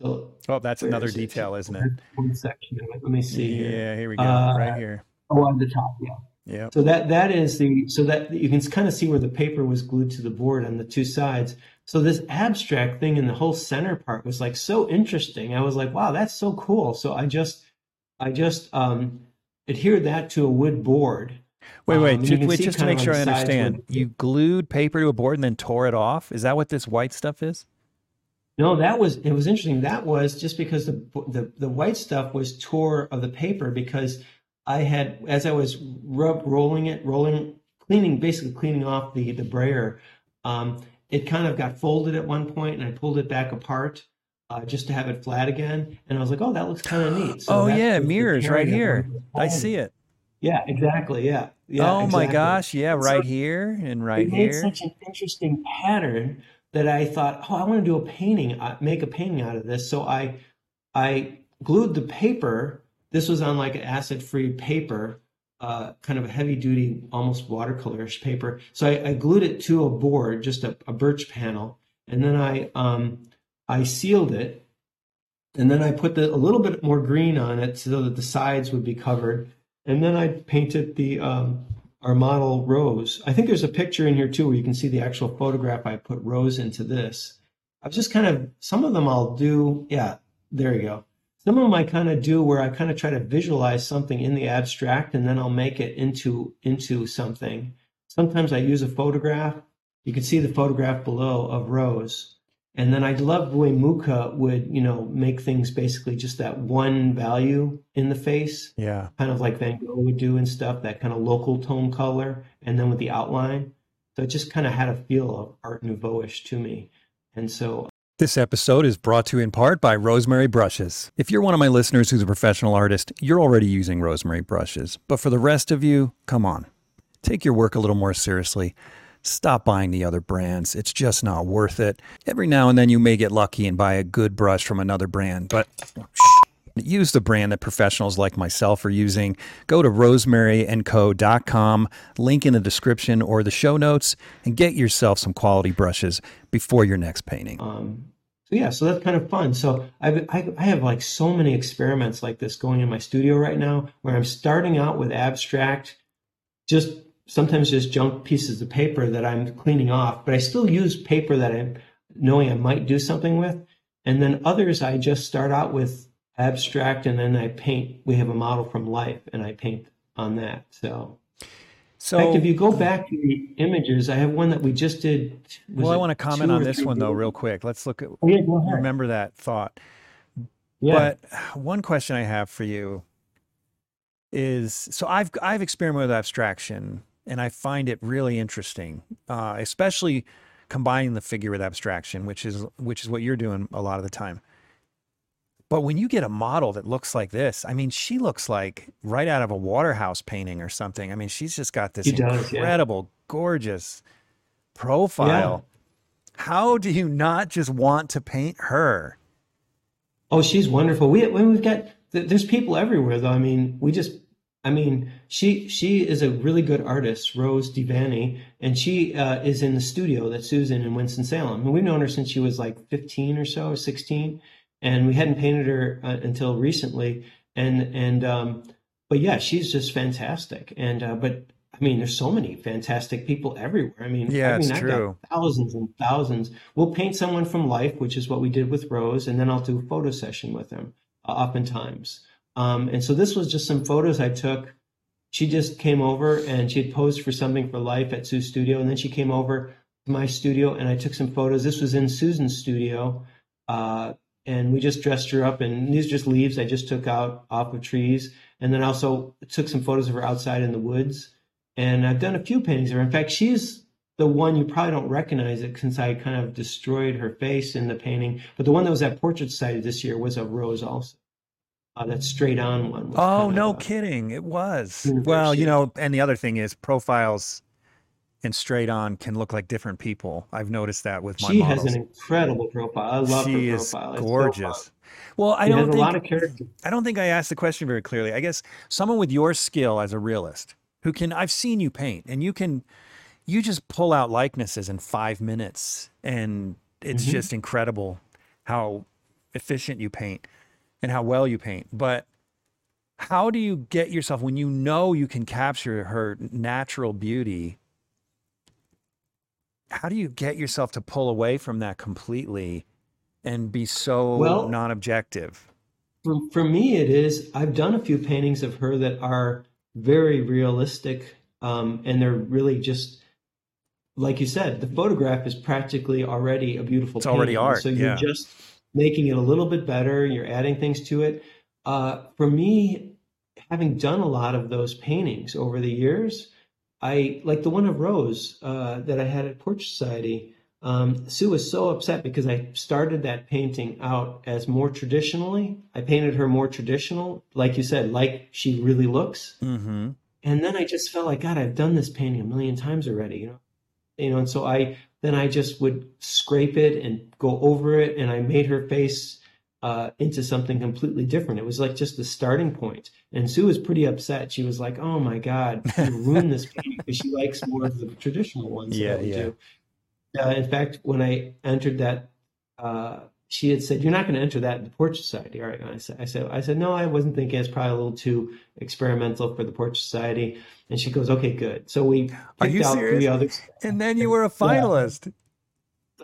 so oh, that's another is detail, is not it? One section. Let me see. Yeah, here, here we go. Uh, right here. Oh, on the top. Yeah. Yeah. So that that is the so that you can kind of see where the paper was glued to the board on the two sides. So this abstract thing in the whole center part was like so interesting. I was like, wow, that's so cool. So I just I just um, adhered that to a wood board Wait, wait, um, just, wait, just to make sure I understand. You glued paper to a board and then tore it off. Is that what this white stuff is? No, that was it was interesting. That was just because the the, the white stuff was tore of the paper because I had as I was rub rolling it, rolling, cleaning, basically cleaning off the the brayer. Um, it kind of got folded at one point, and I pulled it back apart uh, just to have it flat again. And I was like, oh, that looks kind of neat. So oh yeah, mirrors right here. I see it. Yeah, exactly. Yeah. yeah oh exactly. my gosh. Yeah, right so here and right it here. Made such an interesting pattern that I thought, oh, I want to do a painting, uh, make a painting out of this. So I, I glued the paper. This was on like an acid-free paper, uh, kind of a heavy-duty, almost watercolorish paper. So I, I, glued it to a board, just a, a birch panel, and then I, um, I sealed it, and then I put the, a little bit more green on it so that the sides would be covered and then I painted the um, our model Rose. I think there's a picture in here too where you can see the actual photograph. I put Rose into this. I was just kind of some of them I'll do. Yeah, there you go. Some of them I kind of do where I kind of try to visualize something in the abstract and then I'll make it into into something. Sometimes I use a photograph. You can see the photograph below of Rose. And then I love the way Mucha would, you know, make things basically just that one value in the face. Yeah. Kind of like Van Gogh would do and stuff, that kind of local tone color, and then with the outline. So it just kind of had a feel of Art Nouveau-ish to me. And so this episode is brought to you in part by Rosemary Brushes. If you're one of my listeners who's a professional artist, you're already using Rosemary brushes. But for the rest of you, come on. Take your work a little more seriously stop buying the other brands. It's just not worth it. Every now and then you may get lucky and buy a good brush from another brand, but use the brand that professionals like myself are using. Go to rosemaryandco.com, link in the description or the show notes, and get yourself some quality brushes before your next painting. Um, so yeah, so that's kind of fun. So I've, I, I have like so many experiments like this going in my studio right now where I'm starting out with abstract, just sometimes just junk pieces of paper that I'm cleaning off, but I still use paper that I'm knowing I might do something with. And then others I just start out with abstract and then I paint. We have a model from life and I paint on that. So, so in fact, if you go back to the images, I have one that we just did. Well, I want to comment on this one though, real quick. Let's look at, oh, yeah, remember that thought. Yeah. But one question I have for you is so I've I've experimented with abstraction and I find it really interesting, uh, especially combining the figure with abstraction, which is which is what you're doing a lot of the time. But when you get a model that looks like this, I mean, she looks like right out of a Waterhouse painting or something. I mean, she's just got this does, incredible, yeah. gorgeous profile. Yeah. How do you not just want to paint her? Oh, she's wonderful. We when we've got there's people everywhere though. I mean, we just I mean, she she is a really good artist, Rose Devani, and she uh, is in the studio that Susan in Winston Salem. And we've known her since she was like 15 or so, or 16, and we hadn't painted her uh, until recently. And and um, but yeah, she's just fantastic. And uh, but I mean, there's so many fantastic people everywhere. I mean, yeah, I mean, it's I've true. got thousands and thousands. We'll paint someone from life, which is what we did with Rose, and then I'll do a photo session with them, uh, oftentimes. Um, and so this was just some photos I took. She just came over and she had posed for something for life at Sue's studio, and then she came over to my studio and I took some photos. This was in Susan's studio, uh, and we just dressed her up. And these are just leaves I just took out off of trees, and then also took some photos of her outside in the woods. And I've done a few paintings of her. In fact, she's the one you probably don't recognize it since I kind of destroyed her face in the painting. But the one that was at Portrait Society this year was of Rose also. Uh, that straight on one. Oh, no of a kidding. It was. universe, Well, you know, and the other thing is profiles and straight on can look like different people. I've noticed that with my She has an incredible profile. I love she her is profile. Fun. gorgeous. Well, I She don't a think lot of character. I don't think I asked the question very clearly. I guess someone with your skill as a realist who can I've seen you paint and you can you just pull out likenesses in 5 minutes and it's Mhm. just incredible how efficient you paint and how well you paint. But how do you get yourself when you know you can capture her natural beauty? How do you get yourself to pull away from that completely and be so Well- non-objective? For, for me, it is. I've done a few paintings of her that are very realistic, um, and they're really just like you said. The photograph is practically already a beautiful. It's already art, So you're yeah. just making it a little bit better. You're adding things to it. Uh, for me, having done a lot of those paintings over the years, I like the one of Rose uh, that I had at Portrait Society. Um, Sue was so upset because I started that painting out as more traditionally. I painted her more traditional, like you said, like she really looks. Mhm. And then I just felt like, God, I've done this painting a million times already, you know, you know. And so I then I just would scrape it and go over it, and I made her face uh, into something completely different. It was like just the starting point. And Sue was pretty upset. She was like, "Oh my God, you ruined this painting," because she likes more of the traditional ones Yeah, that I would yeah. do. Uh, in fact, when I entered that, uh, she had said, "You're not going to enter that in the Portrait Society, all right?" And I said, "I said, I said, no, I wasn't thinking. It's probably a little too experimental for the Portrait Society." And she goes, "Okay, good." So we Are picked you out serious? three others. And then you were a finalist.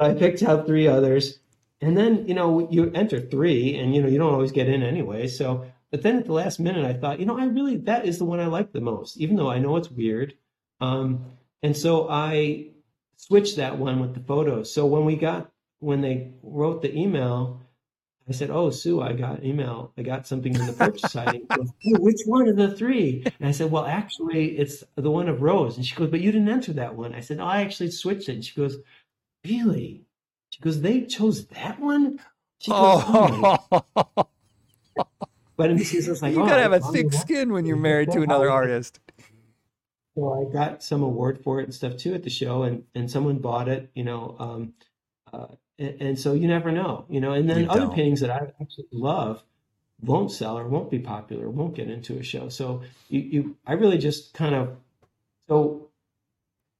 I picked out three others, and then you know you enter three, and you know you don't always get in anyway. So, but then at the last minute, I thought, you know, I really that is the one I like the most, even though I know it's weird. Um, and so I switched that one with the photos. So when we got when they wrote the email, I said, "Oh, Sue, I got email. I got something in the Portrait Society." She goes, "Oh, which one of the three? And I said, "Well, actually, it's the one of Rose." And she goes, "But you didn't enter that one." I said, "No, I actually switched it." And she goes, "Really?" She goes, "They chose that one." She goes, "Oh Oh, But she's just like, you oh, gotta have a thick skin when you're married to another artist. So I got some award for it and stuff too at the show, and and someone bought it, you know. Um, uh, and, and so you never know, you know. And then You other don't. paintings that I absolutely love won't sell or won't be popular, won't get into a show. So you, you I really just kind of so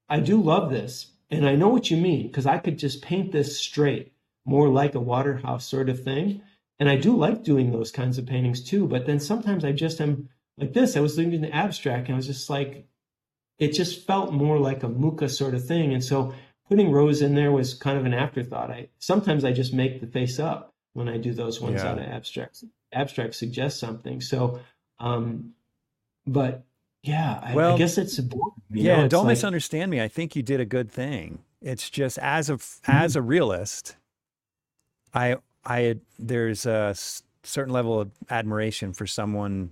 I do love this, and I know what you mean because I could just paint this straight, more like a Waterhouse sort of thing. And I do like doing those kinds of paintings too. But then sometimes I just am like this. I was looking at the abstract, and I was just like, it just felt more like a Mucha sort of thing. And so putting Rose in there was kind of an afterthought. I sometimes I just make the face up when I do those ones Yeah. out of abstracts. Abstract suggests something. So, um, but yeah, I, Well, I guess it's important. you yeah, know, don't like- misunderstand me. I think you did a good thing. It's just as a as a realist, I I there's a certain level of admiration for someone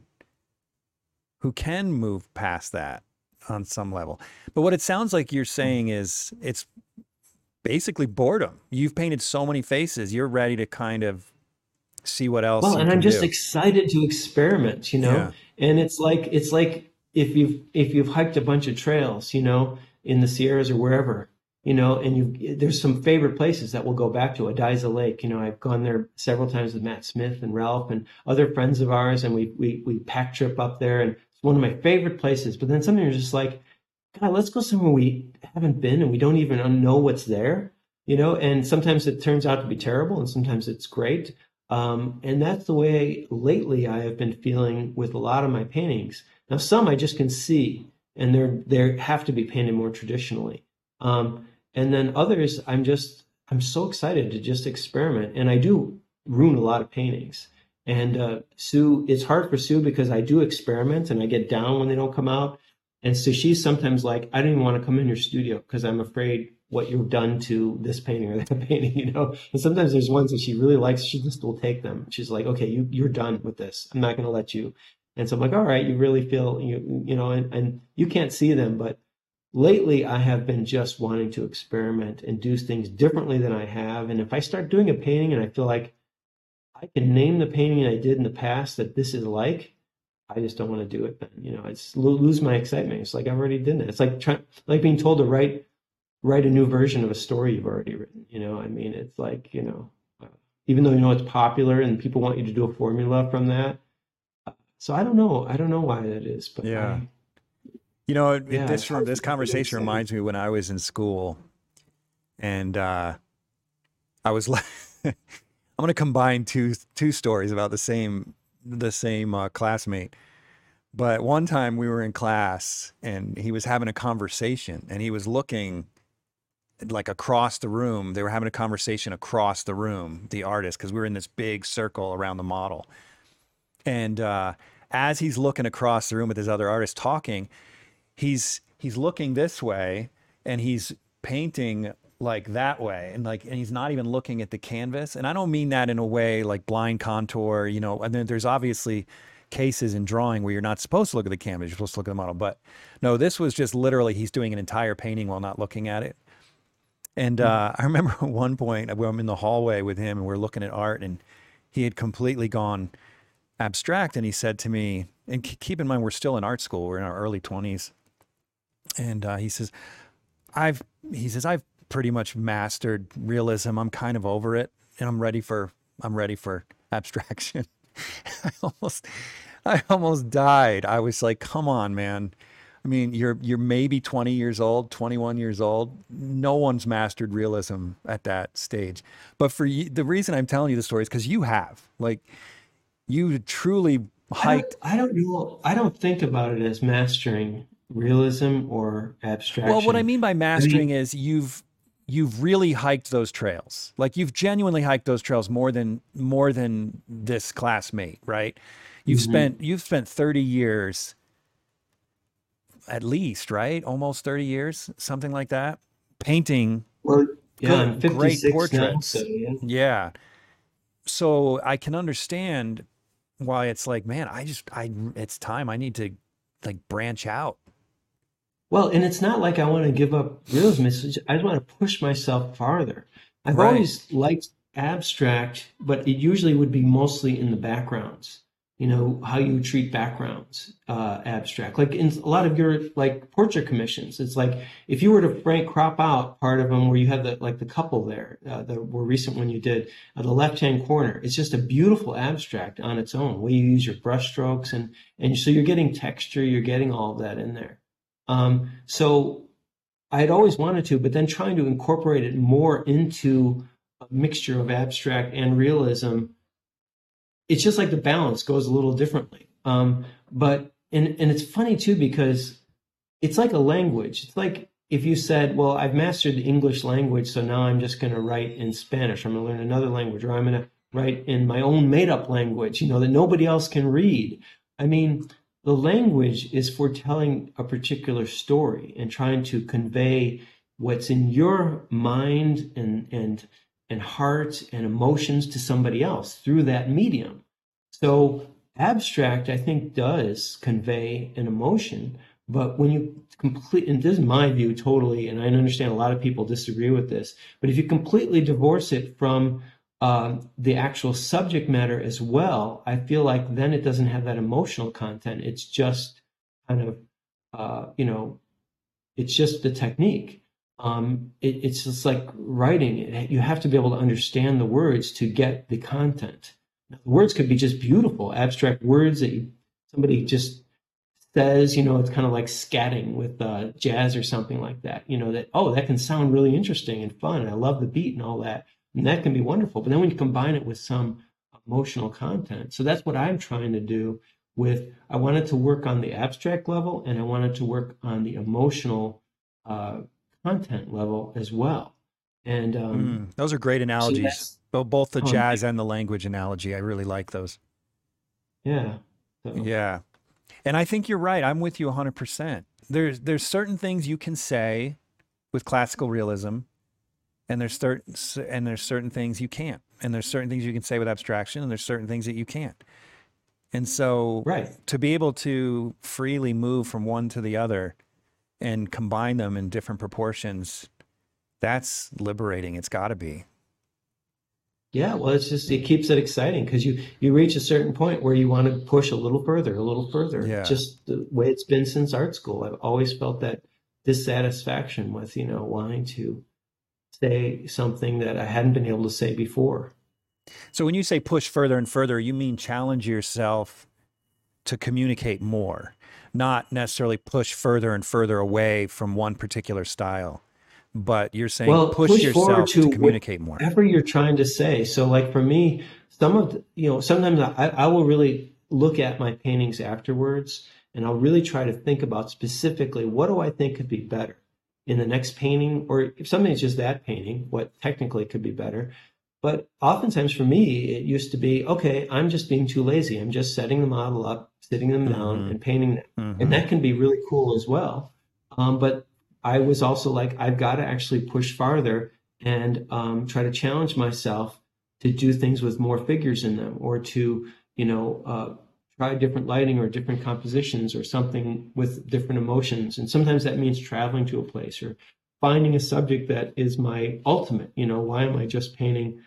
who can move past that on some level. But what it sounds like you're saying is it's basically boredom. You've painted so many faces, you're ready to kind of see what else. Well, and I'm just do. excited to experiment, you know. Yeah. And it's like it's like if you've if you've hiked a bunch of trails, you know, in the Sierras or wherever, you know, and you there's some favorite places that we'll go back to. Ediza Lake, you know, I've gone there several times with Matt Smith and Ralph and other friends of ours, and we we we pack trip up there and it's one of my favorite places. But then sometimes you're just like, God, let's go somewhere we haven't been and we don't even know what's there, you know. And sometimes it turns out to be terrible, and sometimes it's great. Um, and that's the way lately I have been feeling with a lot of my paintings. Now, some I just can see, and they're they have to be painted more traditionally. Um, and then others, I'm just I'm so excited to just experiment, and I do ruin a lot of paintings. And uh, Sue, it's hard for Sue because I do experiment and I get down when they don't come out. And so she's sometimes like, I don't even want to come in your studio because I'm afraid what you've done to this painting or that painting, you know. And sometimes there's ones that she really likes, she just will take them. She's like, okay, you you're done with this. I'm not going to let you. And so I'm like, all right, you really feel you you know, and, and you can't see them, but lately I have been just wanting to experiment and do things differently than I have. And if I start doing a painting and I feel like I can name the painting I did in the past that this is like, I just don't want to do it then. You know, it's lose my excitement. It's like I've already done it. It's like trying, like being told to write write a new version of a story you've already written. You know, I mean, it's like you know, uh, even though you know it's popular and people want you to do a formula from that. Uh, so I don't know. I don't know why that is, but yeah. I, you know, yeah, this this conversation reminds me when I was in school, and uh, I was like, I'm going to combine two two stories about the same the same uh, classmate. But one time we were in class and he was having a conversation and he was looking like across the room. They were having a conversation across the room, the artist, because we were in this big circle around the model. And uh, as he's looking across the room with his other artist talking, he's he's looking this way and he's painting like that way and like and he's not even looking at the canvas and i don't mean that in a way like blind contour you know and then there's obviously cases in drawing where you're not supposed to look at the canvas you're supposed to look at the model but no this was just literally he's doing an entire painting while not looking at it and hmm. uh, i remember at one point i'm in the hallway with him and we're looking at art and he had completely gone abstract and he said to me and keep in mind we're still in art school we're in our early 20s and uh, he says i've he says i've pretty much mastered realism. I'm kind of over it, and I'm ready for I'm ready for abstraction. I almost I almost died. I was like, "Come on, man." I mean, you're you're maybe 20 years old, 21 years old. No one's mastered realism at that stage. But for you, the reason I'm telling you the story is because you have, like, you truly hiked. I don't, I don't know. I don't think about it as mastering realism or abstraction. Well, what I mean by mastering I mean, is you've you've really hiked those trails. Like you've genuinely hiked those trails more than more than this classmate, right? You've mm-hmm. spent you've spent 30 years at least, right? Almost 30 years, something like that, painting well, yeah, good, great portraits. Now, so, yeah. yeah. So I can understand why it's like, man, I just I it's time I need to like branch out well, and it's not like I want to give up realism. It's, I just want to push myself farther. I've right. always liked abstract, but it usually would be mostly in the backgrounds. You know how you treat backgrounds, uh, abstract. Like in a lot of your like portrait commissions, it's like if you were to frank crop out part of them where you have the like the couple there, uh, the more recent one you did, uh, the left hand corner. It's just a beautiful abstract on its own. Where you use your brush strokes and and so you're getting texture, you're getting all of that in there. Um, so I had always wanted to, but then trying to incorporate it more into a mixture of abstract and realism, it's just like the balance goes a little differently. Um, but and and it's funny too because it's like a language. It's like if you said, "Well, I've mastered the English language, so now I'm just going to write in Spanish. I'm going to learn another language, or I'm going to write in my own made-up language, you know, that nobody else can read." I mean, the language is for telling a particular story and trying to convey what's in your mind and and and heart and emotions to somebody else through that medium. So abstract, I think, does convey an emotion, but when you complete, and this is my view totally, and I understand a lot of people disagree with this, but if you completely divorce it from um, the actual subject matter as well, I feel like then it doesn't have that emotional content. It's just kind of, uh, you know, it's just the technique. Um, it, it's just like writing. You have to be able to understand the words to get the content. Now, the words could be just beautiful, abstract words that you, somebody just says, you know, it's kind of like scatting with uh, jazz or something like that. You know, that, oh, that can sound really interesting and fun. I love the beat and all that. And that can be wonderful. But then when you combine it with some emotional content, so that's what I'm trying to do with, I wanted to work on the abstract level and I wanted to work on the emotional uh, content level as well. And um, mm, those are great analogies. So both the jazz and the language analogy. I really like those. Yeah. So. Yeah. And I think you're right. I'm with you 100%. There's there's certain things you can say with classical realism and there's certain and there's certain things you can't. And there's certain things you can say with abstraction and there's certain things that you can't. And so right. to be able to freely move from one to the other and combine them in different proportions, that's liberating. It's got to be. Yeah, well, it's just it keeps it exciting because you you reach a certain point where you want to push a little further, a little further. Yeah. Just the way it's been since art school. I've always felt that dissatisfaction with you know wanting to say something that I hadn't been able to say before. So when you say push further and further, you mean challenge yourself to communicate more, not necessarily push further and further away from one particular style but you're saying well, push, push yourself to, to, communicate more. Whatever you're trying to say. So, like for me, some of the, you know, sometimes I, I will really look at my paintings afterwards, and I'll really try to think about specifically what do I think could be better in the next painting, or if something's just that painting, what technically could be better. But oftentimes for me, it used to be okay. I'm just being too lazy. I'm just setting the model up, sitting them down, mm-hmm. and painting them, mm-hmm. and that can be really cool as well. Um, but I was also like, I've got to actually push farther and um, try to challenge myself to do things with more figures in them or to, you know, uh, try different lighting or different compositions or something with different emotions. And sometimes that means traveling to a place or finding a subject that is my ultimate. You know, why am I just painting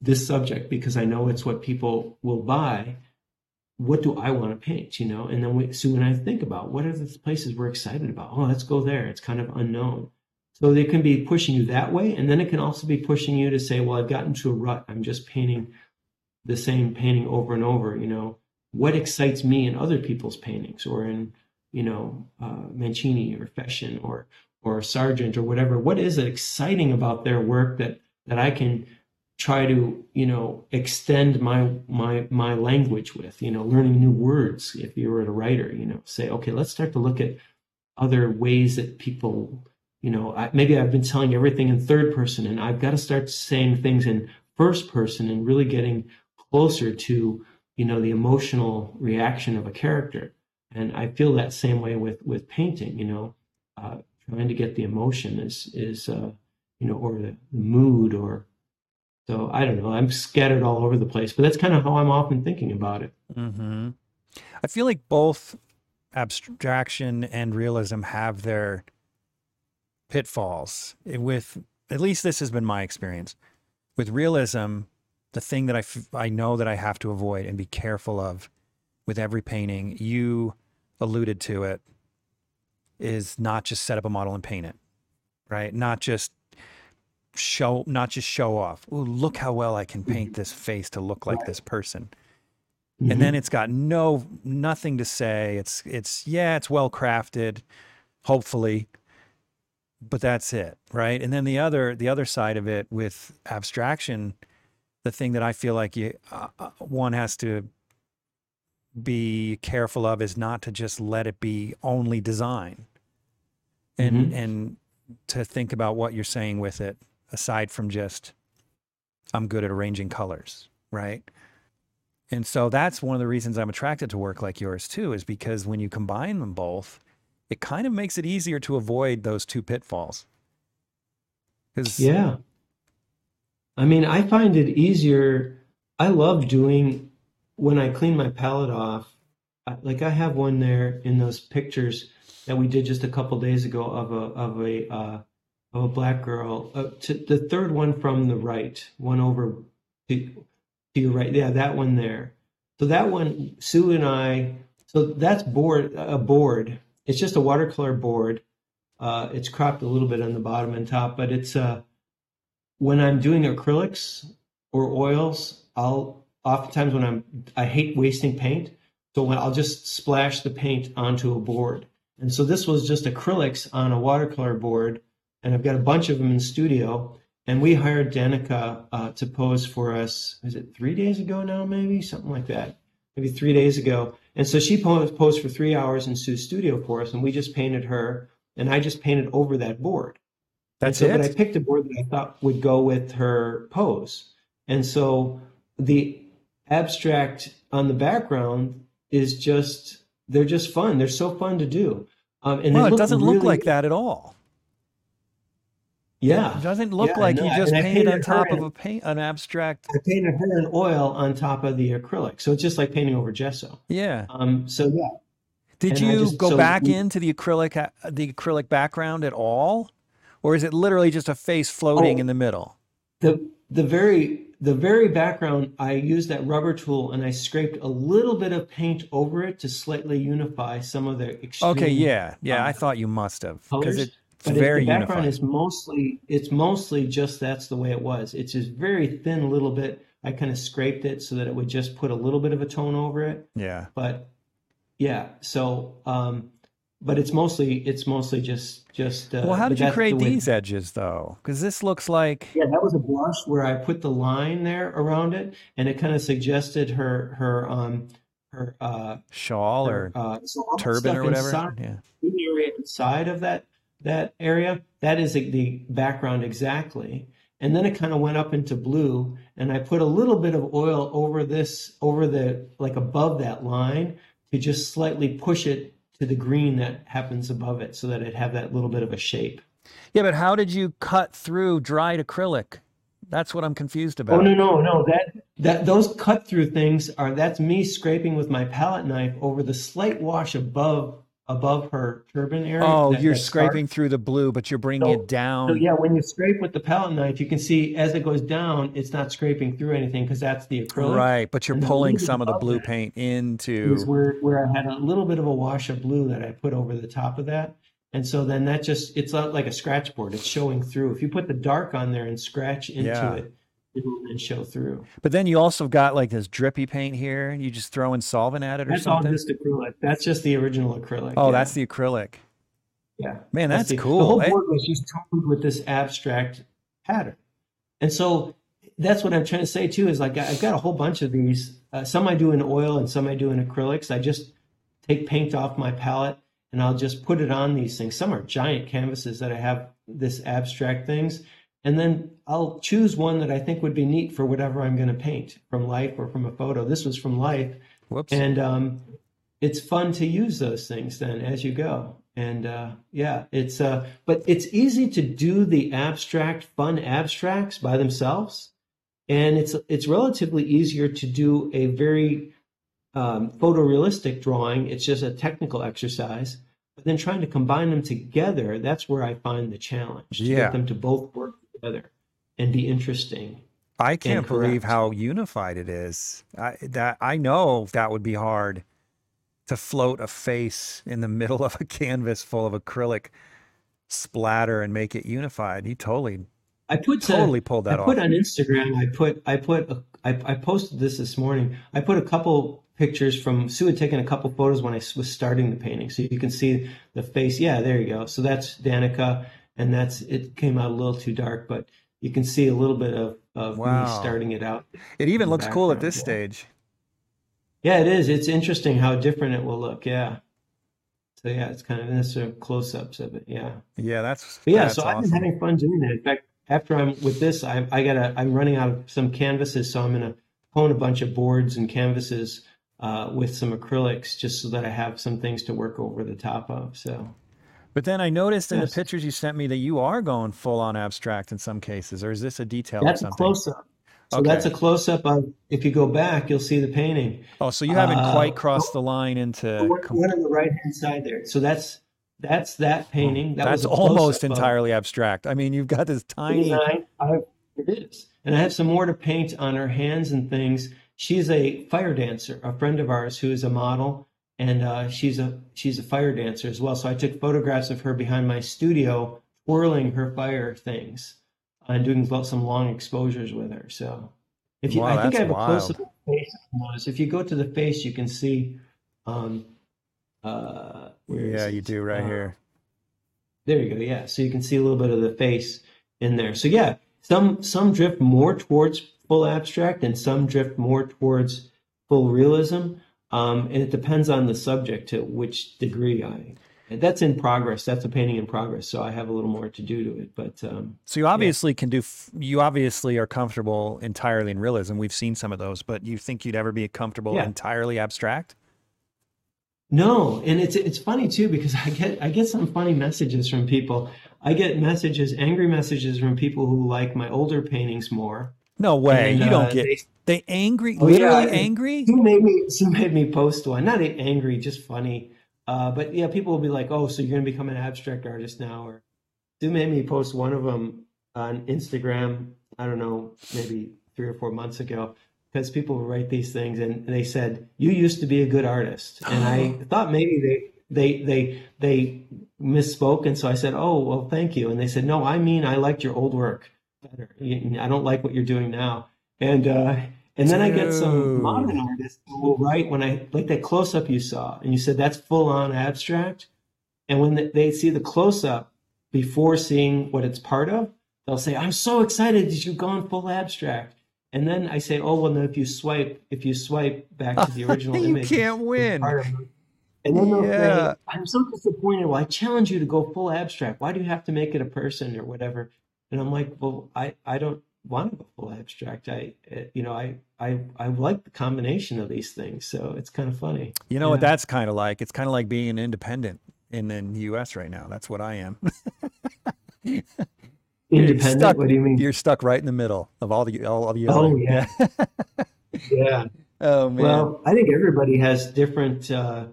this subject? Because I know it's what people will buy what do I want to paint, you know? And then we, so when I think about what are the places we're excited about, oh, let's go there. It's kind of unknown. So they can be pushing you that way. And then it can also be pushing you to say, well, I've gotten to a rut. I'm just painting the same painting over and over, you know? What excites me in other people's paintings or in, you know, uh, Mancini or Fechin or, or Sargent or whatever? What is it exciting about their work that, that I can try to you know extend my my my language with you know learning new words if you were a writer you know say okay let's start to look at other ways that people you know I, maybe i've been telling everything in third person and i've got to start saying things in first person and really getting closer to you know the emotional reaction of a character and i feel that same way with with painting you know uh, trying to get the emotion is is uh, you know or the mood or so I don't know. I'm scattered all over the place, but that's kind of how I'm often thinking about it. Mm-hmm. I feel like both abstraction and realism have their pitfalls. With at least this has been my experience. With realism, the thing that I, f- I know that I have to avoid and be careful of with every painting, you alluded to it, is not just set up a model and paint it, right? Not just show not just show off. Ooh, look how well I can paint this face to look like this person. Mm-hmm. And then it's got no nothing to say. It's it's yeah, it's well crafted, hopefully, but that's it, right? And then the other the other side of it with abstraction, the thing that I feel like you uh, uh one has to be careful of is not to just let it be only design, and mm-hmm. and to think about what you're saying with it aside from just I'm good at arranging colors, right? And so that's one of the reasons I'm attracted to work like yours too, is because when you combine them both, it kind of makes it easier to avoid those two pitfalls. Cuz Yeah. I mean, I find it easier. I love doing when I clean my palette off. Like I have one there in those pictures that we did just a couple days ago of a of a uh, of a black girl. Uh, to the third one from the right, one over to, to your right. Yeah, that one there. So that one, Sue and I. So that's board a board. It's just a watercolor board. Uh, it's cropped a little bit on the bottom and top, but it's uh, when I'm doing acrylics or oils, I'll oftentimes when I'm I hate wasting paint, So when I'll just splash the paint onto a board. And so this was just acrylics on a watercolor board, and I've got a bunch of them in studio. And we hired Danica uh, to pose for us. Is it three days ago now? Maybe something like that. Maybe three days ago. And so she posed for three hours in Sue's studio for us, and we just painted her, and I just painted over that board. That's so, it. But I picked a board that I thought would go with her pose, and so the abstract on the background is just they're just fun. They're so fun to do. Um, and well, it doesn't really, look like that at all. Yeah, it doesn't look yeah, like you just painted, painted on top of a paint an abstract. I painted her in oil on top of the acrylic, so it's just like painting over gesso. Yeah. Um. So yeah. Did and you just, go so back we, into the acrylic uh, the acrylic background at all, or is it literally just a face floating oh, in the middle? The the very the very background, I used that rubber tool and I scraped a little bit of paint over it to slightly unify some of the extreme. Okay, yeah, yeah. Um, I thought you must have because it's but very the background unified. is mostly it's mostly just that's the way it was. It's just very thin, little bit. I kind of scraped it so that it would just put a little bit of a tone over it. Yeah. But yeah, so um, but it's mostly it's mostly just just. Uh, well, how did you create the these edges though? Because this looks like yeah, that was a blush where I put the line there around it, and it kind of suggested her her um her uh shawl her, or uh, so turban or whatever. Inside, yeah, the area inside of that that area that is the background exactly. And then it kind of went up into blue, and I put a little bit of oil over this, over the like above that line to just slightly push it to the green that happens above it so that it have that little bit of a shape. Yeah, but how did you cut through dried acrylic? That's what I'm confused about. Oh no, no, no. That that those cut through things are that's me scraping with my palette knife over the slight wash above above her turban area. Oh, that, you're that scraping through the blue, but you're bringing so, it down. So yeah, when you scrape with the palette knife, you can see as it goes down, it's not scraping through anything because that's the acrylic. Right, but you're and pulling some of the blue paint into where where I had a little bit of a wash of blue that I put over the top of that. And so then that just it's not like a scratch board. It's showing through. If you put the dark on there and scratch into yeah. it, and show through. But then you also got like this drippy paint here. You just throw in solvent at it or that's something. That's all just acrylic. That's just the original acrylic. Oh, yeah. that's the acrylic. Yeah. Man, that's, that's the, cool. The whole board was just toned with this abstract pattern. And so that's what I'm trying to say too is like I've got a whole bunch of these. Uh, some I do in oil and some I do in acrylics. I just take paint off my palette and I'll just put it on these things. Some are giant canvases that I have this abstract things and then I'll choose one that I think would be neat for whatever I'm going to paint from life or from a photo. This was from life. Whoops. And um, it's fun to use those things then as you go. And uh, yeah, it's uh, but it's easy to do the abstract, fun abstracts by themselves, and it's it's relatively easier to do a very um, photorealistic drawing. It's just a technical exercise. But then trying to combine them together, that's where I find the challenge to yeah. get them to both work together and be interesting. I can't believe how unified it is. I, that I know that would be hard to float a face in the middle of a canvas full of acrylic splatter and make it unified. He totally, I put totally pulled that off. I off. put on Instagram. I put I put a, I, I posted this this morning. I put a couple pictures from Sue had taken a couple photos when I was starting the painting, so you can see the face. Yeah, there you go. So that's Danica and that's it came out a little too dark, but you can see a little bit of, of wow. me starting it out. It even looks cool at this yeah. stage. Yeah, it is. It's interesting how different it will look. Yeah. So yeah, it's kind of this sort of close-ups of it. Yeah. Yeah, that's. But yeah, that's so awesome. I've been having fun doing that. In fact, after I'm with this, I, I gotta. I'm running out of some canvases, so I'm gonna hone a bunch of boards and canvases uh, with some acrylics, just so that I have some things to work over the top of. So. But then I noticed in yes. the pictures you sent me that you are going full on abstract in some cases, or is this a detail? That's a close up. So okay. that's a close up of. If you go back, you'll see the painting. Oh, so you haven't uh, quite crossed the line into one, one on the right hand side there. So that's that's that painting. That that's almost entirely of, abstract. I mean, you've got this tiny. I, it is, and I have some more to paint on her hands and things. She's a fire dancer, a friend of ours who is a model and uh, she's a she's a fire dancer as well. So I took photographs of her behind my studio, twirling her fire things, and doing some long exposures with her. So if you, wow, I think I have wild. a close up face those. If you go to the face, you can see Um, uh, where Yeah, you do right Uh, here. There you go. Yeah, so you can see a little bit of the face in there. So yeah, some some drift more towards full abstract, and some drift more towards full realism. Um, and it depends on the subject to which degree I. and That's in progress. That's a painting in progress. So I have a little more to do to it. But um, So you obviously can do. f- You obviously are comfortable entirely in realism. We've seen some of those, but you think you'd ever be comfortable Yeah. entirely abstract? No, and it's it's funny too because I get I get some funny messages from people. I get messages, angry messages from people who like my older paintings more. No way. And, you don't uh, get they- they angry. Oh, literally and- angry. Who made me? Who made me post one? Not angry, just funny. Uh, but yeah, people will be like, "Oh, so you're gonna become an abstract artist now?" Or Sue made me post one of them on Instagram. I don't know, maybe three or four months ago, because people write these things, and they said, "You used to be a good artist," and I thought maybe they they they they misspoke, and so I said, "Oh, well, thank you," and they said, "No, I mean I liked your old work better. I don't like what you're doing now," and uh, and then I get some modern artists who will write when I like that close up you saw, and you said that's full on abstract. And when they- see the close up before seeing what it's part of, they'll say, "I'm so excited that you've gone full abstract." And then I say, "Oh well, no. If you swipe, if you swipe back to the original you image, you can't win. part of it." And then they'll Yeah. say, "I'm so disappointed. Well, I challenge you to go full abstract. Why do you have to make it a person or whatever?" And I'm like, "Well, I I don't want to go full abstract. I uh, you know I I I like the combination of these things. So it's kind of funny. You know what that's kind of like? It's kind of like being an independent in the U.S. right now. That's what I am. Independent. stuck- What do you mean? You're stuck right in the middle of all the all of you. Oh, yeah. Yeah. oh man. Well, I think everybody has different, uh,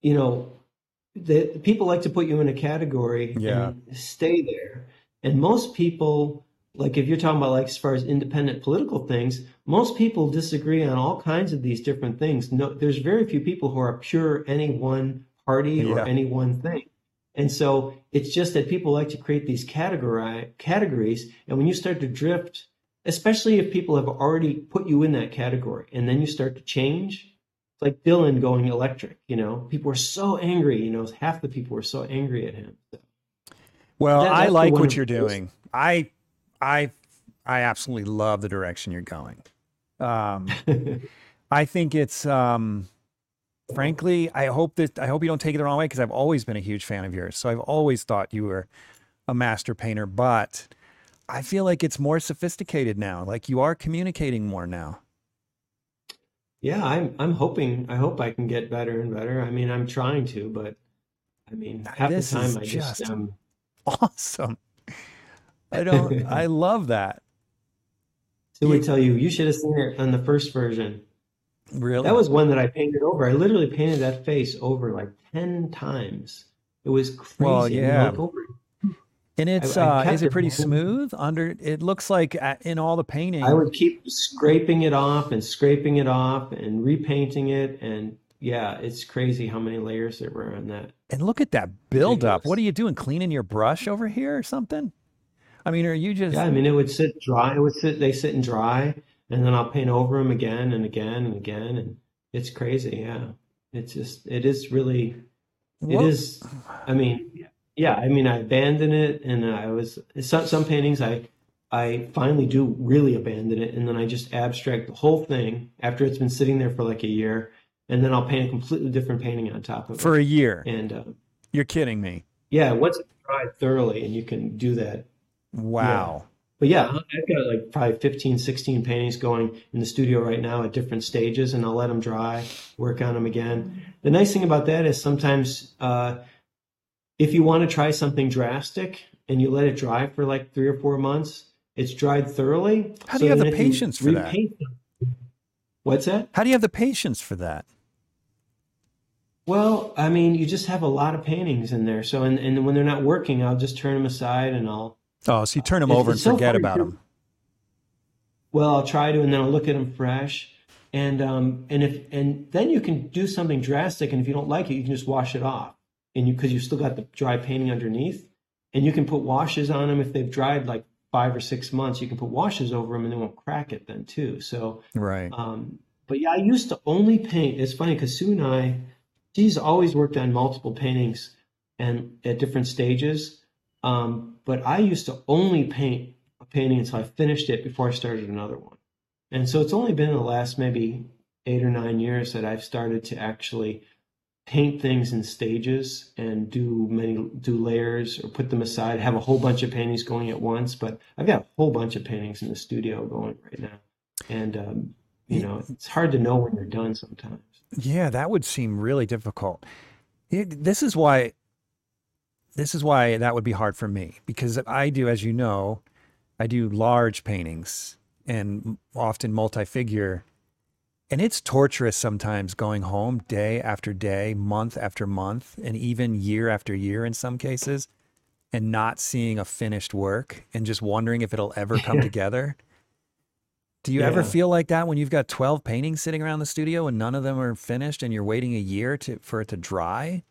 you know, the people like to put you in a category Yeah. and stay there. And most people, like if you're talking about like as far as independent political things, most people disagree on all kinds of these different things. No, there's very few people who are pure any one party or any one thing. And so it's just that people like to create these categori categories. And when you start to drift, especially if people have already put you in that category and then you start to change, it's like Dylan going electric, you know, people were so angry, you know, half the people were so angry at him. Well, That- I like what you're doing. I, I, I absolutely love the direction you're going. Um, I think it's, um, frankly, I hope that I hope you don't take it the wrong way because I've always been a huge fan of yours. So I've always thought you were a master painter, but I feel like it's more sophisticated now. Like you are communicating more now. yeah, I'm I'm hoping I hope I can get better and better. I mean, I'm trying to, but I mean, half This the time I just, just- um Awesome. I don't. I love that. Sue would tell you you should have seen it on the first version. Really. That was one that I painted over. I literally painted that face over like 10 times. It was crazy. Well, yeah. and it's I uh, kept is it it pretty moving. smooth under? It looks like uh, in all the painting. I would keep scraping it off and scraping it off and repainting it. And yeah, it's crazy how many layers there were on that. And look at that buildup. What are you doing? Cleaning your brush over here or something? I mean, are you just Yeah, I mean, it would sit dry. It would sit, they sit and dry. And then I'll paint over them again and again and again. And it's crazy. Yeah. It's just, it is really, it is, I mean, yeah, I mean, I abandoned it and I was, some, some paintings I, I finally do really abandon it. And then I just abstract the whole thing after it's been sitting there for like a year. And then I'll paint a completely different painting on top of it. for a year? And uh, You're kidding me. yeah, once it's dried thoroughly and you can do that, Wow. but yeah, I've got like probably 15, 16 paintings going in the studio right now at different stages, and I'll let them dry, work on them again. The nice thing about that is sometimes uh, if you want to try something drastic and you let it dry for like three or four months, it's dried thoroughly. How do you have the patience for that? them- What's that? How do you have the patience for that? Well, I mean, you just have a lot of paintings in there. So, and, and when they're not working, I'll just turn them aside and I'll Oh, so you turn them It's- over and so forget about too. them. Well, I'll try to, and then I'll look at them fresh, and um, and if and then you can do something drastic, and if you don't like it, you can just wash it off, and you because you've still got the dry painting underneath, and you can put washes on them if they've dried like five or six months. You can put washes over them, and they won't crack it then too. So, Right. um, but yeah, I used to only paint. It's funny because Sue and I she's always worked on multiple paintings and at different stages. Um, but I used to only paint a painting until I finished it before I started another one. And so it's only been in the last maybe eight or nine years that I've started to actually paint things in stages and do many do layers or put them aside have a whole bunch of paintings going at once but i've got a whole bunch of paintings in the studio going right now and um, you know it's hard to know when you're done sometimes yeah that would seem really difficult it, this is why this is why that would be hard for me because i do as you know i do large paintings and often multi-figure and it's torturous sometimes going home day after day, month after month, and even year after year in some cases, and not seeing a finished work and just wondering if it'll ever come together. Do you yeah. ever feel like that when you've got 12 paintings sitting around the studio and none of them are finished and you're waiting a year to for it to dry?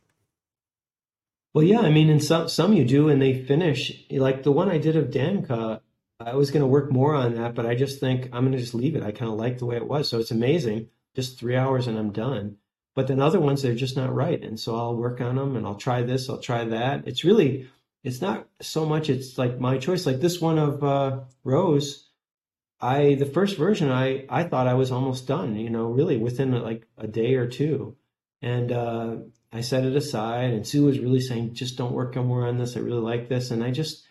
Well, yeah, I mean, in some some you do and they finish. Like the one I did of Danica, I was going to work more on that, but I just think I'm going to just leave it. I kind of like the way it was. So it's amazing. Just three hours and I'm done. But then other ones, they're just not right. And so I'll work on them and I'll try this, I'll try that. It's really, it's not so much, it's like my choice. Like this one of uh, Rose, I, the first version, I, I thought I was almost done, you know, really within like a day or two. And uh, I set it aside. And Sue was really saying, just don't work more on this. I really like this. And I just,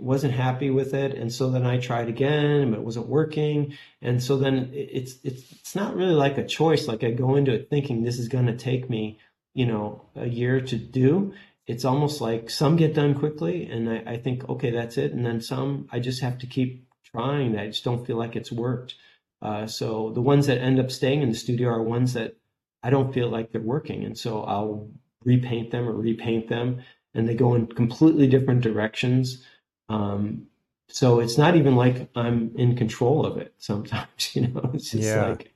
wasn't happy with it and so then i tried again but it wasn't working and so then it's it's it's not really like a choice like i go into it thinking this is going to take me you know a year to do it's almost like some get done quickly and I, I think okay that's it and then some i just have to keep trying that i just don't feel like it's worked uh, so the ones that end up staying in the studio are ones that i don't feel like they're working and so i'll repaint them or repaint them and they go in completely different directions um, so it's not even like I'm in control of it sometimes, you know, it's just yeah. like,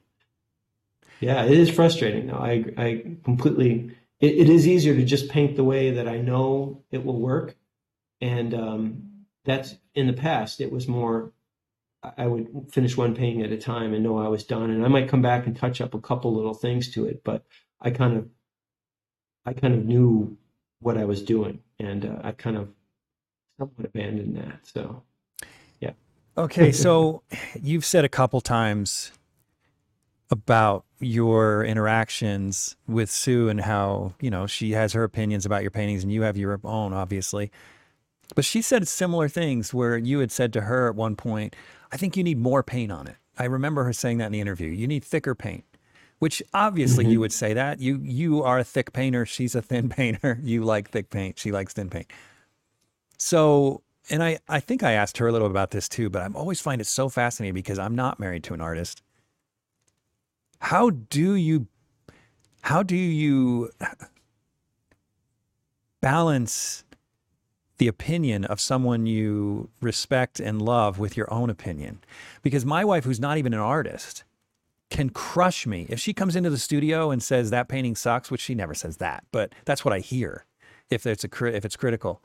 yeah, it is frustrating though. I, I completely, it, it is easier to just paint the way that I know it will work. And, um, that's in the past, it was more, I would finish one painting at a time and know I was done. And I might come back and touch up a couple little things to it, but I kind of, I kind of knew what I was doing and uh, I kind of somewhat abandoned that. So, yeah. Okay, so you've said a couple times about your interactions with Sue and how, you know, she has her opinions about your paintings and you have your own, obviously. But she said similar things where you had said to her at one point, I think you need more paint on it. I remember her saying that in the interview. You need thicker paint. Which obviously mm-hmm. you would say that. You you are a thick painter, she's a thin painter. You like thick paint, she likes thin paint. So, and I, I think I asked her a little about this too, but I always find it so fascinating because I'm not married to an artist. How do you, how do you balance the opinion of someone you respect and love with your own opinion? Because my wife, who's not even an artist, can crush me. If she comes into the studio and says that painting sucks, which she never says that, but that's what I hear if it's a if it's critical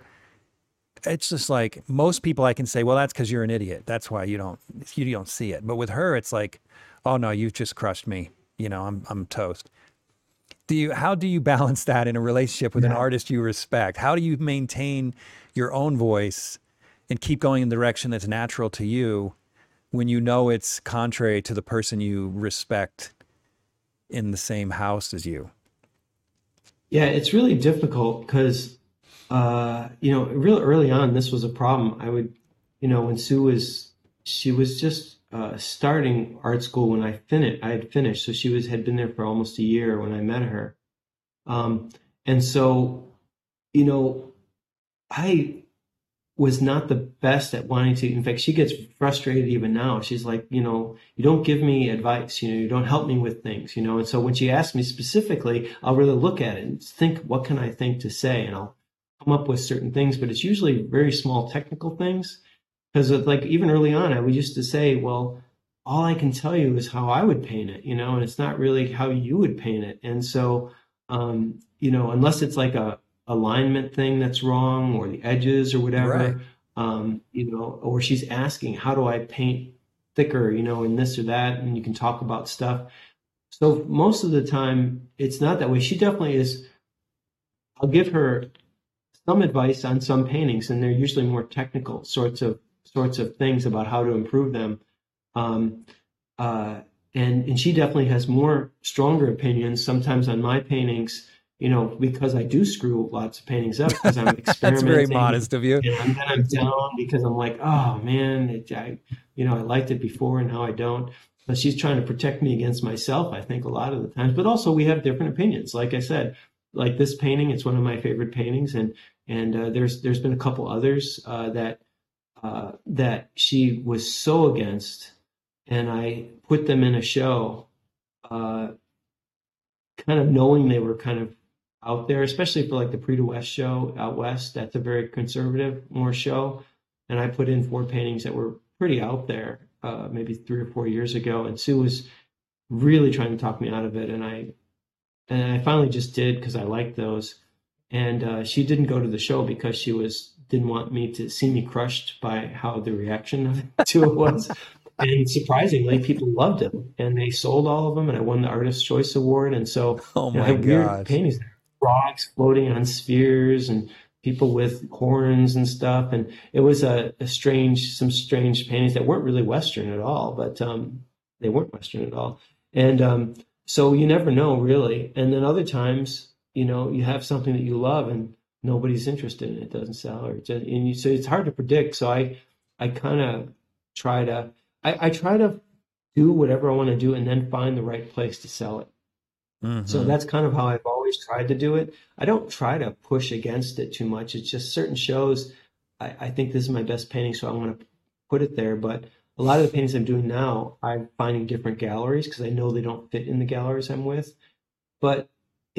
it's just like most people I can say, well, that's because you're an idiot. That's why you don't you don't see it. But with her, it's like, oh no, you've just crushed me. You know, I'm I'm toast. Do you how do you balance that in a relationship with yeah. an artist you respect? How do you maintain your own voice and keep going in the direction that's natural to you when you know it's contrary to the person you respect in the same house as you? Yeah, it's really difficult because uh, you know, real early on, this was a problem. I would, you know, when Sue was, she was just uh, starting art school when I finished. I had finished, so she was had been there for almost a year when I met her, um, and so, you know, I was not the best at wanting to. In fact, she gets frustrated even now. She's like, you know, you don't give me advice. You know, you don't help me with things. You know, and so when she asks me specifically, I'll really look at it and think, what can I think to say, and I'll come up with certain things, but it's usually very small technical things. Because like even early on, I would used to say, well, all I can tell you is how I would paint it, you know, and it's not really how you would paint it. And so, um, you know, unless it's like a alignment thing that's wrong or the edges or whatever, right. um, you know, or she's asking, how do I paint thicker, you know, and this or that, and you can talk about stuff. so most of the time, it's not that way. She definitely is. I'll give her some advice on some paintings, and they're usually more technical sorts of sorts of things about how to improve them. Um, uh, and and she definitely has more stronger opinions sometimes on my paintings you know, because I do screw lots of paintings up because I'm experimenting. That's very modest of you. And then I'm down because I'm like, oh man, it, I, you know, I liked it before and now I don't. But she's trying to protect me against myself, I think, a lot of the times. But also, we have different opinions. Like I said, like this painting, it's one of my favorite paintings, and and uh, there's there's been a couple others uh, that uh, that she was so against, and I put them in a show, uh, kind of knowing they were kind of out there, especially for like the Prix de West show out west. That's a very conservative more show, and I put in four paintings that were pretty out there, uh, maybe three or four years ago, and Sue was really trying to talk me out of it, and I and I finally just did because I liked those. And uh, she didn't go to the show because she was didn't want me to see me crushed by how the reaction to it was. and surprisingly, people loved it, and they sold all of them, and I won the Artist Choice Award. And so, oh my god, paintings, frogs floating on spheres, and people with horns and stuff. And it was a, a strange, some strange paintings that weren't really Western at all, but um, they weren't Western at all. And um, so you never know really. And then other times, you know, you have something that you love and nobody's interested in it, it doesn't sell or just, and you, so it's hard to predict. So I, I kind of try to, I, I try to do whatever I want to do and then find the right place to sell it. Mm-hmm. So that's kind of how I've always tried to do it. I don't try to push against it too much. It's just certain shows. I, I think this is my best painting, so I want to put it there. But a lot of the paintings I'm doing now, I'm finding different galleries because I know they don't fit in the galleries I'm with. But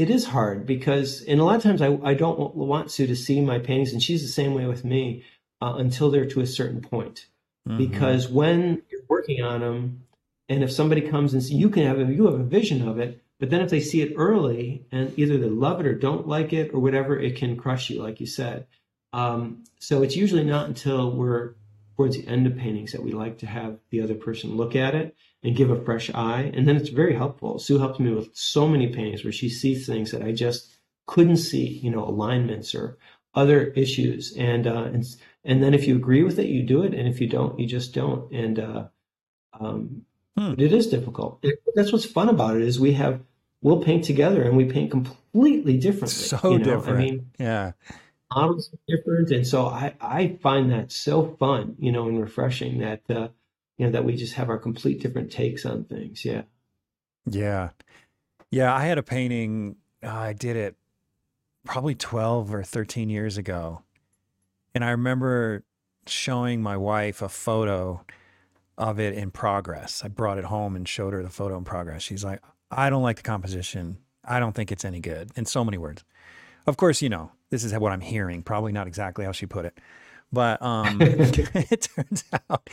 it is hard because, and a lot of times I, I don't want Sue to see my paintings, and she's the same way with me uh, until they're to a certain point. Mm-hmm. Because when you're working on them, and if somebody comes and see, you can have a, you have a vision of it, but then if they see it early and either they love it or don't like it or whatever, it can crush you, like you said. Um, so it's usually not until we're towards the end of paintings that we like to have the other person look at it and give a fresh eye. And then it's very helpful. Sue helps me with so many paintings where she sees things that I just couldn't see, you know, alignments or other issues. And uh, and and then if you agree with it, you do it, and if you don't, you just don't. And uh, um, hmm. it is difficult. It, that's what's fun about it is we have we'll paint together and we paint completely differently. So you know? different. I mean, yeah models are different, and so I I find that so fun, you know, and refreshing that uh, you know that we just have our complete different takes on things. Yeah. Yeah, yeah. I had a painting. Uh, I did it probably twelve or thirteen years ago, and I remember showing my wife a photo of it in progress. I brought it home and showed her the photo in progress. She's like, I don't like the composition. I don't think it's any good in so many words. Of course, you know, this is what I'm hearing. Probably not exactly how she put it, but um, it turns out,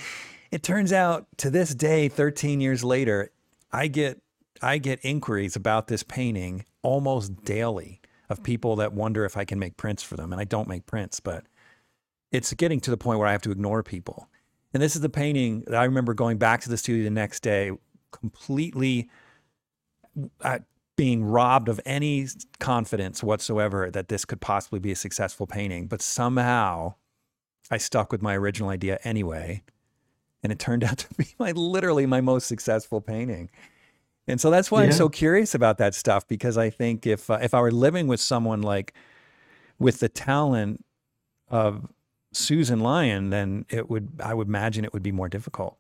it turns out to this day, 13 years later, I get I get inquiries about this painting almost daily of people that wonder if I can make prints for them, and I don't make prints, but it's getting to the point where I have to ignore people. And this is the painting that I remember going back to the studio the next day, completely. I, being robbed of any confidence whatsoever that this could possibly be a successful painting. But somehow I stuck with my original idea anyway. And it turned out to be my literally my most successful painting. And so that's why yeah. I'm so curious about that stuff because I think if uh, if I were living with someone like with the talent of Susan Lyon, then it would I would imagine it would be more difficult.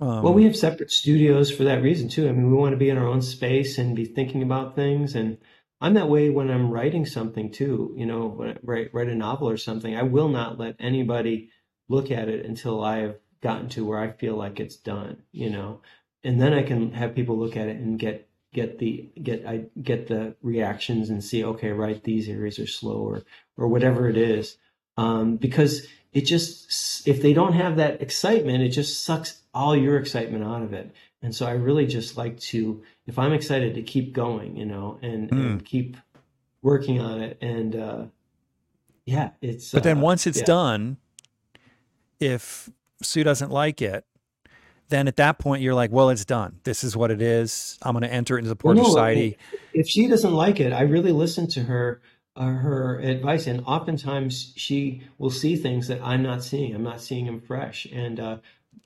Um, well, we have separate studios for that reason too. I mean, we want to be in our own space and be thinking about things. And I'm that way when I'm writing something too. You know, when I write write a novel or something, I will not let anybody look at it until I have gotten to where I feel like it's done. You know, and then I can have people look at it and get get the get I get the reactions and see okay, right, these areas are slower or or whatever it is. Um, because it just if they don't have that excitement, it just sucks all your excitement out of it. And so I really just like to, if I'm excited, to keep going, you know, and, mm. and keep working on it. And uh, yeah, it's. But then uh, once it's yeah. done, if Sue doesn't like it, then at that point you're like, well, it's done. This is what it is. I'm going to enter it into the Portrait well, no, Society. If she doesn't like it, I really listen to her uh, her advice, and oftentimes she will see things that I'm not seeing. I'm not seeing them fresh, and uh,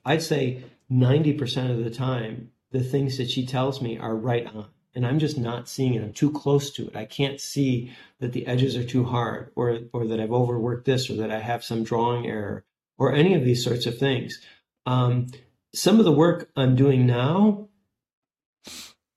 I'd say 90% of the time, the things that she tells me are right on, and I'm just not seeing it. I'm too close to it. I can't see that the edges are too hard, or or that I've overworked this, or that I have some drawing error, or any of these sorts of things. Um, some of the work I'm doing now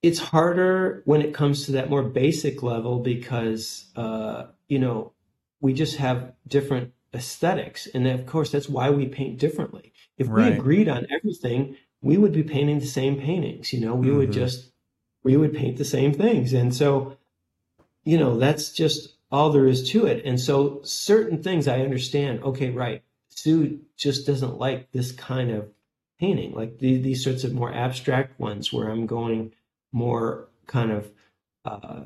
it's harder when it comes to that more basic level because uh, you know we just have different aesthetics and of course that's why we paint differently if right. we agreed on everything we would be painting the same paintings you know we mm-hmm. would just we would paint the same things and so you know that's just all there is to it and so certain things i understand okay right sue just doesn't like this kind of painting like the, these sorts of more abstract ones where i'm going more kind of uh,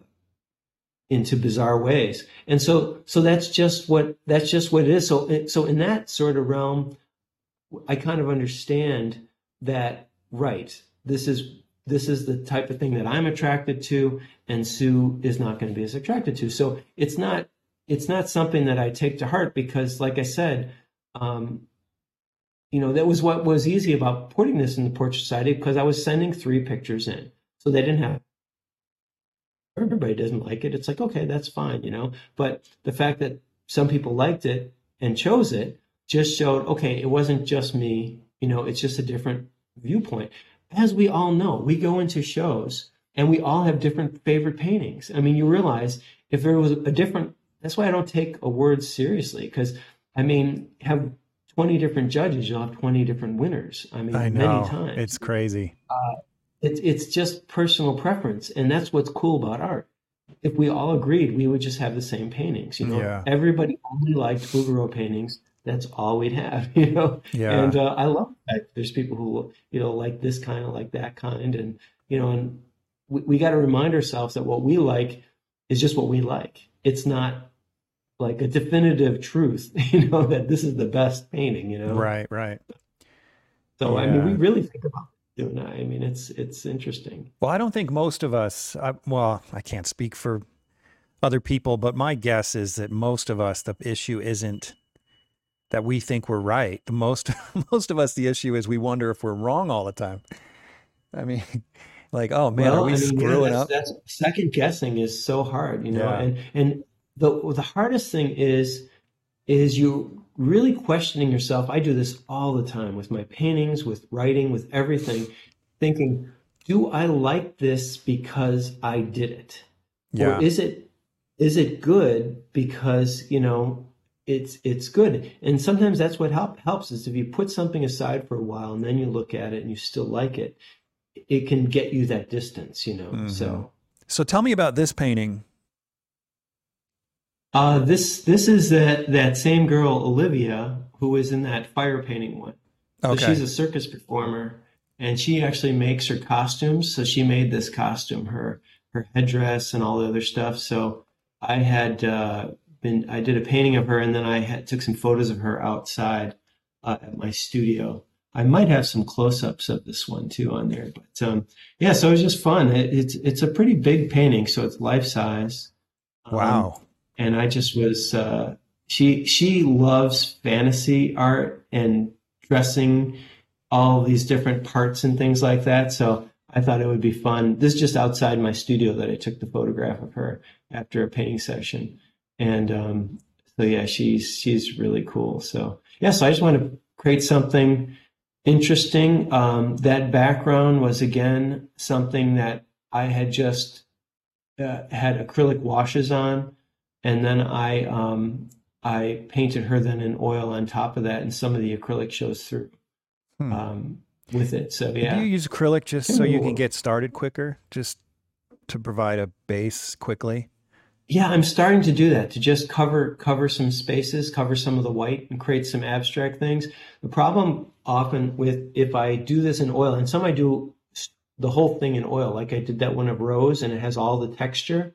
into bizarre ways. And so, so that's just what that's just what it is. So, so in that sort of realm, I kind of understand that. Right, this is this is the type of thing that I'm attracted to, and Sue is not going to be as attracted to. So it's not it's not something that I take to heart because, like I said, um, you know, that was what was easy about putting this in the Portrait Society because I was sending three pictures in. So they didn't have everybody doesn't like it. It's like, okay, that's fine, you know. But the fact that some people liked it and chose it just showed, okay, it wasn't just me, you know, it's just a different viewpoint. As we all know, we go into shows and we all have different favorite paintings. I mean, you realize if there was a different, that's why I don't take awards seriously, because I mean, have 20 different judges, you'll have 20 different winners. I mean, I many times. It's crazy. Uh, it's it's just personal preference, and that's what's cool about art. If we all agreed, we would just have the same paintings. You know, yeah. everybody only liked Bouguereau paintings. That's all we'd have. You know, yeah. And uh, I love that. There's people who you know like this kind of like that kind, and you know, and we, we got to remind ourselves that what we like is just what we like. It's not like a definitive truth, you know, that this is the best painting, you know? Right, right. So, yeah. I mean, we really think about doing that. I mean, it's it's interesting. Well, I don't think most of us. I, well, I can't speak for other people, but my guess is that most of us, the issue isn't that we think we're right. The most most of us, the issue is we wonder if we're wrong all the time. I mean, like, oh man, well, are we I mean, screwing yeah, up? That's second guessing is so hard, you know. Yeah. And and the the hardest thing is is you really questioning yourself. I do this all the time with my paintings, with writing, with everything, thinking, do I like this because I did it? Yeah. Or is it is it good because, you know, it's it's good. And sometimes that's what help, helps is if you put something aside for a while and then you look at it and you still like it, it can get you that distance, you know. Mm-hmm. So So tell me about this painting uh, this this is that that same girl Olivia who was in that fire painting one. Okay. So she's a circus performer, and she actually makes her costumes. So she made this costume, her her headdress, and all the other stuff. So I had uh, been I did a painting of her, and then I had, took some photos of her outside uh, at my studio. I might have some close-ups of this one too on there, but um, yeah. So it was just fun. It, it's it's a pretty big painting, so it's life size. Wow. Um, and I just was. Uh, she she loves fantasy art and dressing all these different parts and things like that. So I thought it would be fun. This is just outside my studio that I took the photograph of her after a painting session, and um, so yeah, she's she's really cool. So yeah, so I just want to create something interesting. Um, that background was again something that I had just uh, had acrylic washes on and then I um, I painted her then in oil on top of that, and some of the acrylic shows through hmm. um, with it. So yeah, do you use acrylic just so you can get started quicker, just to provide a base quickly? Yeah, I'm starting to do that to just cover cover some spaces, cover some of the white, and create some abstract things. The problem often with if I do this in oil, and some I do the whole thing in oil, like I did that one of Rose, and it has all the texture.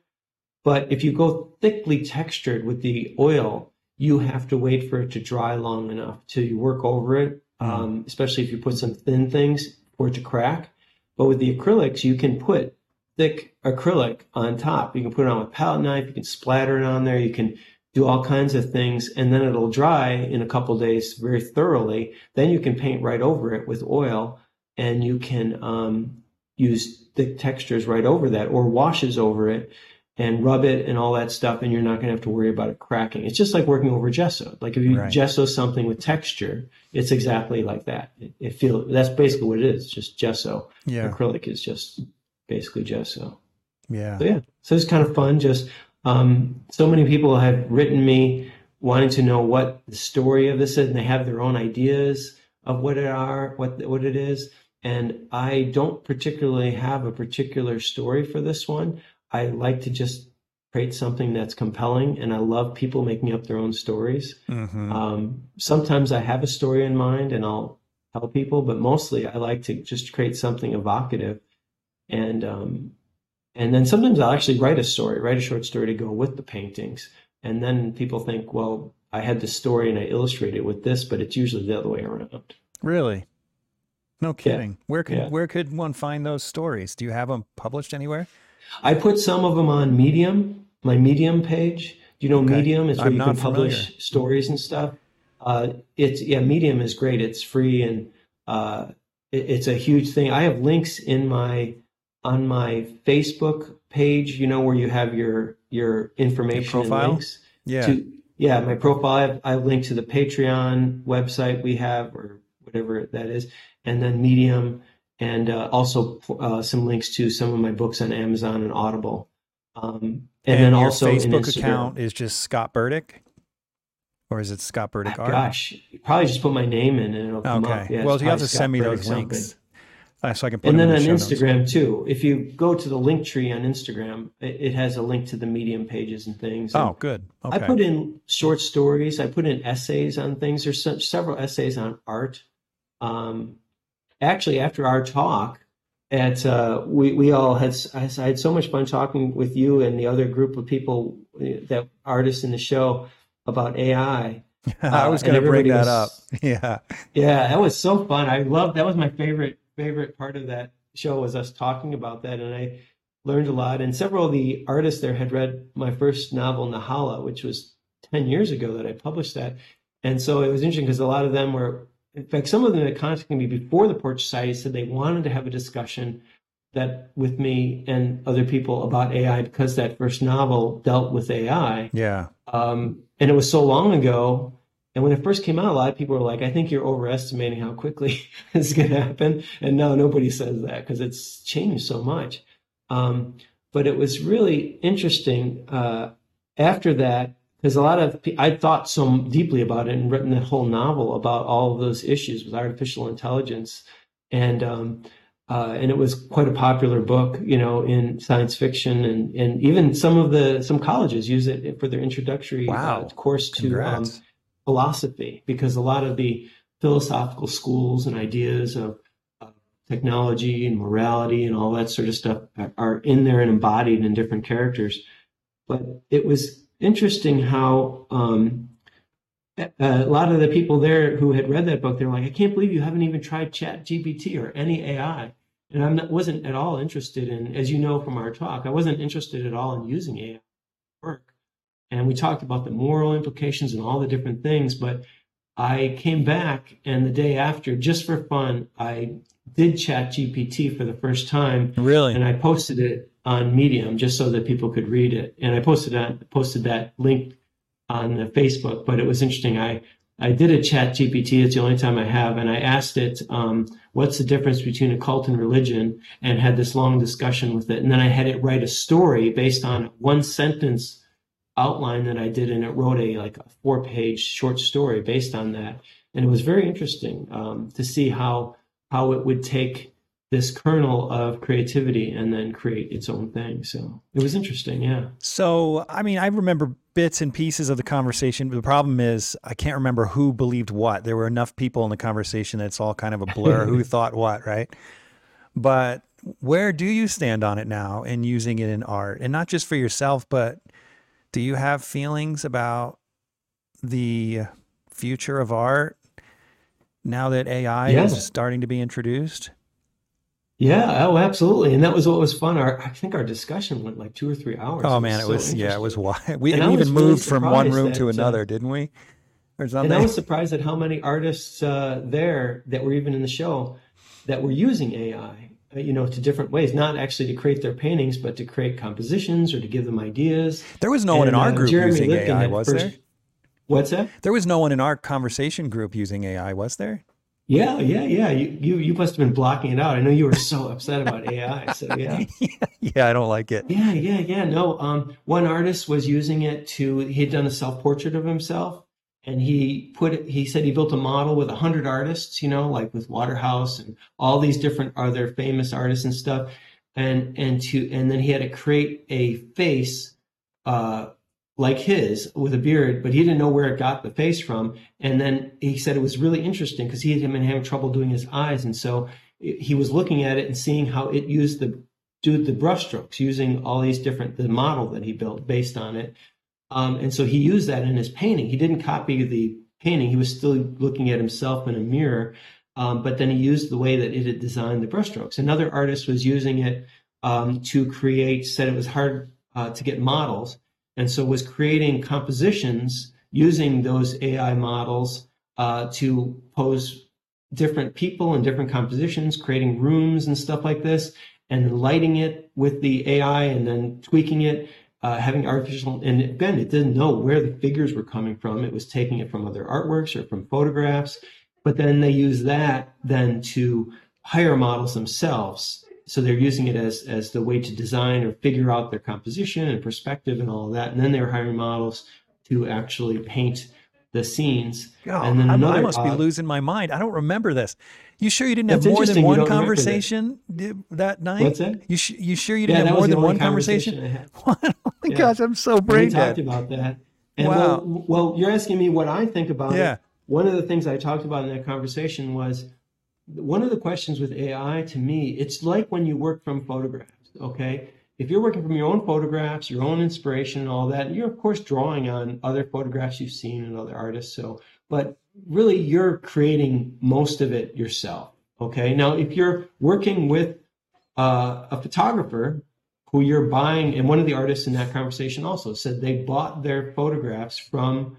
But if you go thickly textured with the oil, you have to wait for it to dry long enough to work over it. Mm. Um, especially if you put some thin things for it to crack. But with the acrylics, you can put thick acrylic on top. You can put it on with a palette knife. You can splatter it on there. You can do all kinds of things, and then it'll dry in a couple days very thoroughly. Then you can paint right over it with oil, and you can um, use thick textures right over that or washes over it and rub it and all that stuff, and you're not going to have to worry about it cracking. It's just like working over gesso. Like if you right. gesso something with texture, it's exactly like that. It, it feel that's basically what it is. Just gesso. Yeah. Acrylic is just basically gesso. Yeah. So yeah. So it's kind of fun. Just um, so many people have written me wanting to know what the story of this is, and they have their own ideas of what it are, what what it is. And I don't particularly have a particular story for this one. I like to just create something that's compelling, and I love people making up their own stories. Mm-hmm. Um, sometimes I have a story in mind, and I'll tell people, but mostly I like to just create something evocative and um, and then sometimes I'll actually write a story, write a short story to go with the paintings, and then people think, well, I had this story and I illustrated with this, but it's usually the other way around. Really? No kidding. Yeah. Where could yeah. where could one find those stories? Do you have them published anywhere? I put some of them on Medium, my Medium page. Do you know okay. Medium? It's where I'm you can publish familiar. stories and stuff. Uh, it's yeah, Medium is great. It's free and uh, it, it's a huge thing. I have links in my on my Facebook page, you know, where you have your your information your profile? links. Yeah. To, yeah, my profile. I have, I have linked to the Patreon website we have, or whatever that is, and then Medium, and uh, also uh, some links to some of my books on Amazon and Audible. Um, and, and, then also Facebook account is just Scott Burdick, or is it Scott Burdick? Ah, gosh, probably just put my name in and it'll come okay. up. Yeah, well, you have to Scott send me those links. Uh, so I can put and then on Instagram notes. too. If you go to the link tree on Instagram, it, it, has a link to the Medium pages and things. And oh, good. Okay. I put in short stories. I put in essays on things. There's several essays on art. Um, actually, after our talk, at uh, we we all had I had so much fun talking with you and the other group of people uh, that artists in the show about AI. I was going to bring that was, up. Yeah, yeah, that was so fun. I love that was my favorite favorite part of that show was us talking about that, and I learned a lot. And several of the artists there had read my first novel, Nahala, which was ten years ago that I published that. And so it was interesting because a lot of them were, in fact, some of them had contacted me before the Portrait Society said they wanted to have a discussion that with me and other people about AI because that first novel dealt with AI. Yeah. Um, and it was so long ago and when it first came out, a lot of people were like, I think you're overestimating how quickly this is going to happen. And now nobody says that because it's changed so much. Um, but it was really interesting uh, after that, because a lot of I thought so deeply about it and written that whole novel about all of those issues with artificial intelligence. And um, uh, and it was quite a popular book, you know, in science fiction, and and even some of the some colleges use it for their introductory uh, wow. uh, course to um, philosophy because a lot of the philosophical schools and ideas of, technology and morality and all that sort of stuff are in there and embodied in different characters. But it was interesting how um, a lot of the people there who had read that book, they're like, I can't believe you haven't even tried Chat GPT or any AI. And I wasn't at all interested in, as you know from our talk, I wasn't interested at all in using AI work and we talked about the moral implications and all the different things. But I came back, and the day after, just for fun, I did Chat GPT for the first time. Really? And I posted it on Medium just so that people could read it. And I posted that posted that link on the Facebook. But it was interesting. I I did a Chat GPT. It's the only time I have, and I asked it, um, "What's the difference between a cult and religion?" And had this long discussion with it. And then I had it write a story based on one sentence outline that I did, and it wrote a like a four page short story based on that. And it was very interesting um, to see how how it would take this kernel of creativity and then create its own thing. So it was interesting, yeah. So I mean, I remember bits and pieces of the conversation. The problem is I can't remember who believed what. There were enough people in the conversation that it's all kind of a blur who thought what, right? But where do you stand on it now and using it in art? And not just for yourself, but do you have feelings about the future of art now that AI yeah. is starting to be introduced? Yeah, oh, absolutely. And that was what was fun. Our, I think our discussion went like two or three hours. Oh man, it was, so yeah, it was wild. We, we even really moved from one room that, to uh, another, uh, didn't we? Or something. And I was surprised at how many artists uh, there that were even in the show that were using AI, uh, you know, to different ways, not actually to create their paintings, but to create compositions or to give them ideas. There was no and, one in our uh, group Jeremy using Lipking AI, was first, there? What's that? There was no one in our conversation group using AI, was there? Yeah, yeah, yeah. You, you you must have been blocking it out. I know you were so upset about AI. So yeah. yeah, I don't like it. Yeah, yeah, yeah. No, um, one artist was using it to. He had done a self portrait of himself, and he put it. He said he built a model with a hundred artists. You know, like with Waterhouse and all these different other famous artists and stuff, and and to and then he had to create a face. Uh, like his with a beard, but he didn't know where it got the face from. And then he said it was really interesting because he had been having trouble doing his eyes. And so he was looking at it and seeing how it used the do the brushstrokes using all these different the model that he built based on it. Um, and so he used that in his painting. He didn't copy the painting. He was still looking at himself in a mirror. Um, but then he used the way that it had designed the brushstrokes. Another artist was using it um, to create, said it was hard uh, to get models and so was creating compositions using those AI models uh, to pose different people and different compositions, creating rooms and stuff like this, and lighting it with the AI and then tweaking it, uh, having artificial. And again, it didn't know where the figures were coming from. It was taking it from other artworks or from photographs. But then they use that then to hire models themselves so they're using it as as the way to design or figure out their composition and perspective and all of that. And then they're hiring models to actually paint the scenes. Oh, and then another, I must be losing my mind. I don't remember this. You sure you didn't have more than one conversation that night? What's that? You, sh- you sure you didn't yeah, have more than one conversation? oh my yeah. gosh, I'm so brain We talked about that. And wow. Well, well, you're asking me what I think about yeah. it. One of the things I talked about in that conversation was one of the questions with AI to me, it's like when you work from photographs, okay? If you're working from your own photographs, your own inspiration and all that, you're of course drawing on other photographs you've seen and other artists. So, but really you're creating most of it yourself. Okay. Now, if you're working with uh, a photographer who you're buying, and one of the artists in that conversation also said they bought their photographs from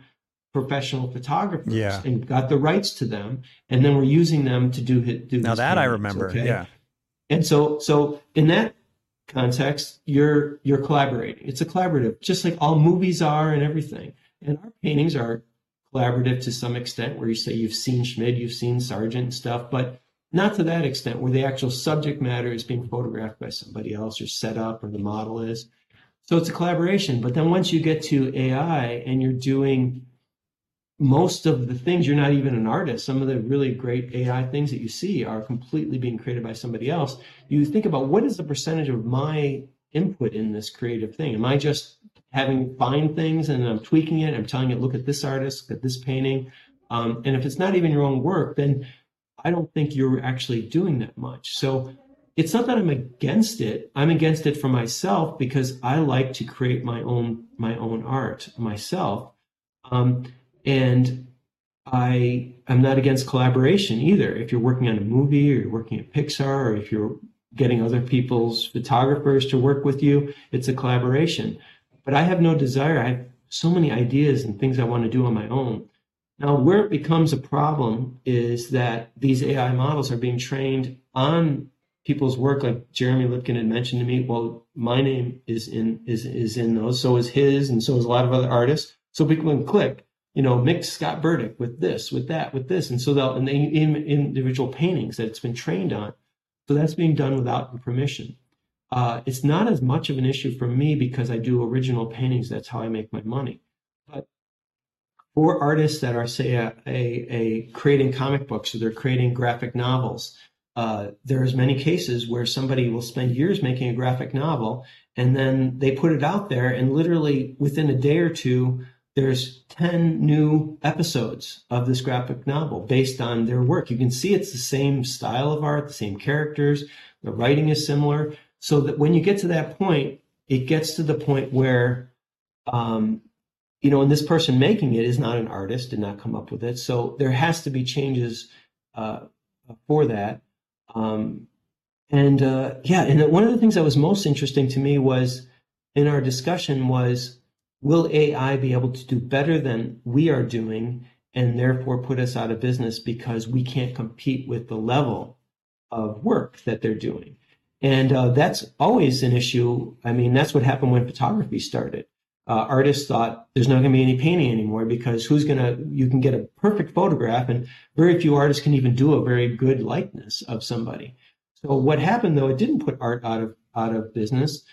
professional photographers yeah. and got the rights to them and then we're using them to do do now that i remember okay? yeah and so so in that context you're you're collaborating it's a collaborative just like all movies are and everything and our paintings are collaborative to some extent where you say you've seen schmid you've seen sargent and stuff but not to that extent where the actual subject matter is being photographed by somebody else or set up or the model is so it's a collaboration but then once you get to ai and you're doing most of the things you're not even an artist. Some of the really great ai things that you see are completely being created by somebody else. You think about what is the percentage of my input in this creative thing? Am i just having fine things and i'm tweaking it? I'm telling it look at this artist look at this painting. Um, and if it's not even your own work then i don't think you're actually doing that much. So it's not that i'm against it. I'm against it for myself because i like to create my own my own art myself. Um, and I am not against collaboration either. If you're working on a movie or you're working at Pixar or if you're getting other people's photographers to work with you, it's a collaboration. But I have no desire. I have so many ideas and things I want to do on my own. Now, where it becomes a problem is that these AI models are being trained on people's work, like Jeremy Lipking had mentioned to me. Well, my name is in is is in those, so is his, and so is a lot of other artists. So people can click you know, mix Scott Burdick with this, with that, with this. And so they'll, and they, in, individual paintings that it's been trained on. So that's being done without permission. Uh, it's not as much of an issue for me because I do original paintings. That's how I make my money. But for artists that are, say, a, a, a creating comic books or they're creating graphic novels, uh, there's many cases where somebody will spend years making a graphic novel and then they put it out there and literally within a day or two there's 10 new episodes of this graphic novel based on their work. You can see it's the same style of art, the same characters, the writing is similar. So that when you get to that point, it gets to the point where, um, you know, and this person making it is not an artist, did not come up with it. So there has to be changes uh, for that. Um, and uh, yeah, and one of the things that was most interesting to me was in our discussion was will AI be able to do better than we are doing and therefore put us out of business because we can't compete with the level of work that they're doing. And uh, that's always an issue. I mean, that's what happened when photography started. Uh, artists thought there's not going to be any painting anymore because who's going to, you can get a perfect photograph and very few artists can even do a very good likeness of somebody. So what happened though, it didn't put art out of, out of business.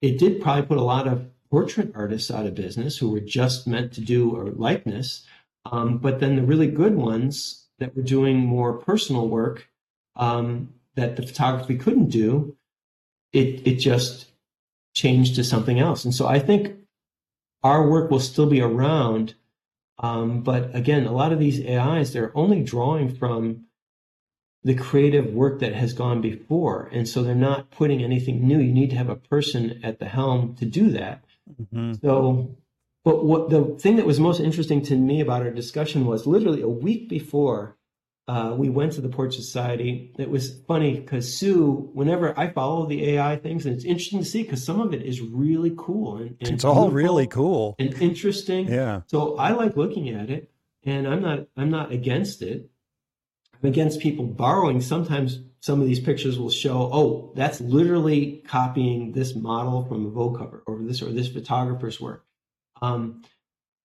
It did probably put a lot of portrait artists out of business who were just meant to do a likeness. Um, but then the really good ones that were doing more personal work um, that the photography couldn't do, it it just changed to something else. And so I think our work will still be around, um, but again, a lot of these AIs they're only drawing from the creative work that has gone before, and so they're not putting anything new. You need to have a person at the helm to do that. Mm-hmm. So but what the thing that was most interesting to me about our discussion was literally a week before uh, we went to the Portrait Society. It was funny because Sue, whenever I follow the AI things, and it's interesting to see because some of it is really cool and, and it's all really cool and interesting. Yeah. So I like looking at it, and I'm not I'm not against it. I'm against people borrowing. Sometimes some of these pictures will show, oh, that's literally copying this model from a Vogue cover or this or this photographer's work. Um,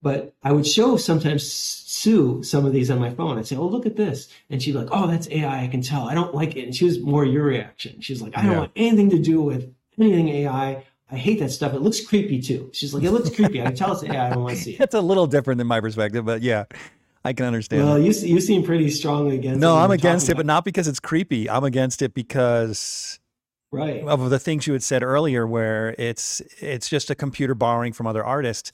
but I would show sometimes Sue some of these on my phone. I'd say, "Oh, look at this," and she'd be like, "Oh, that's AI. I can tell. I don't like it." And she was more your reaction. She's like, "I don't yeah. want anything to do with anything AI. I hate that stuff. It looks creepy too." She's like, "It looks creepy. I can tell it's AI. I don't want to see it." It's a little different than my perspective, but yeah. I can understand. Well, you you seem pretty strongly against. It. No, I'm against it, but not because it's creepy. I'm against it because right of the things you had said earlier, where it's it's just a computer borrowing from other artists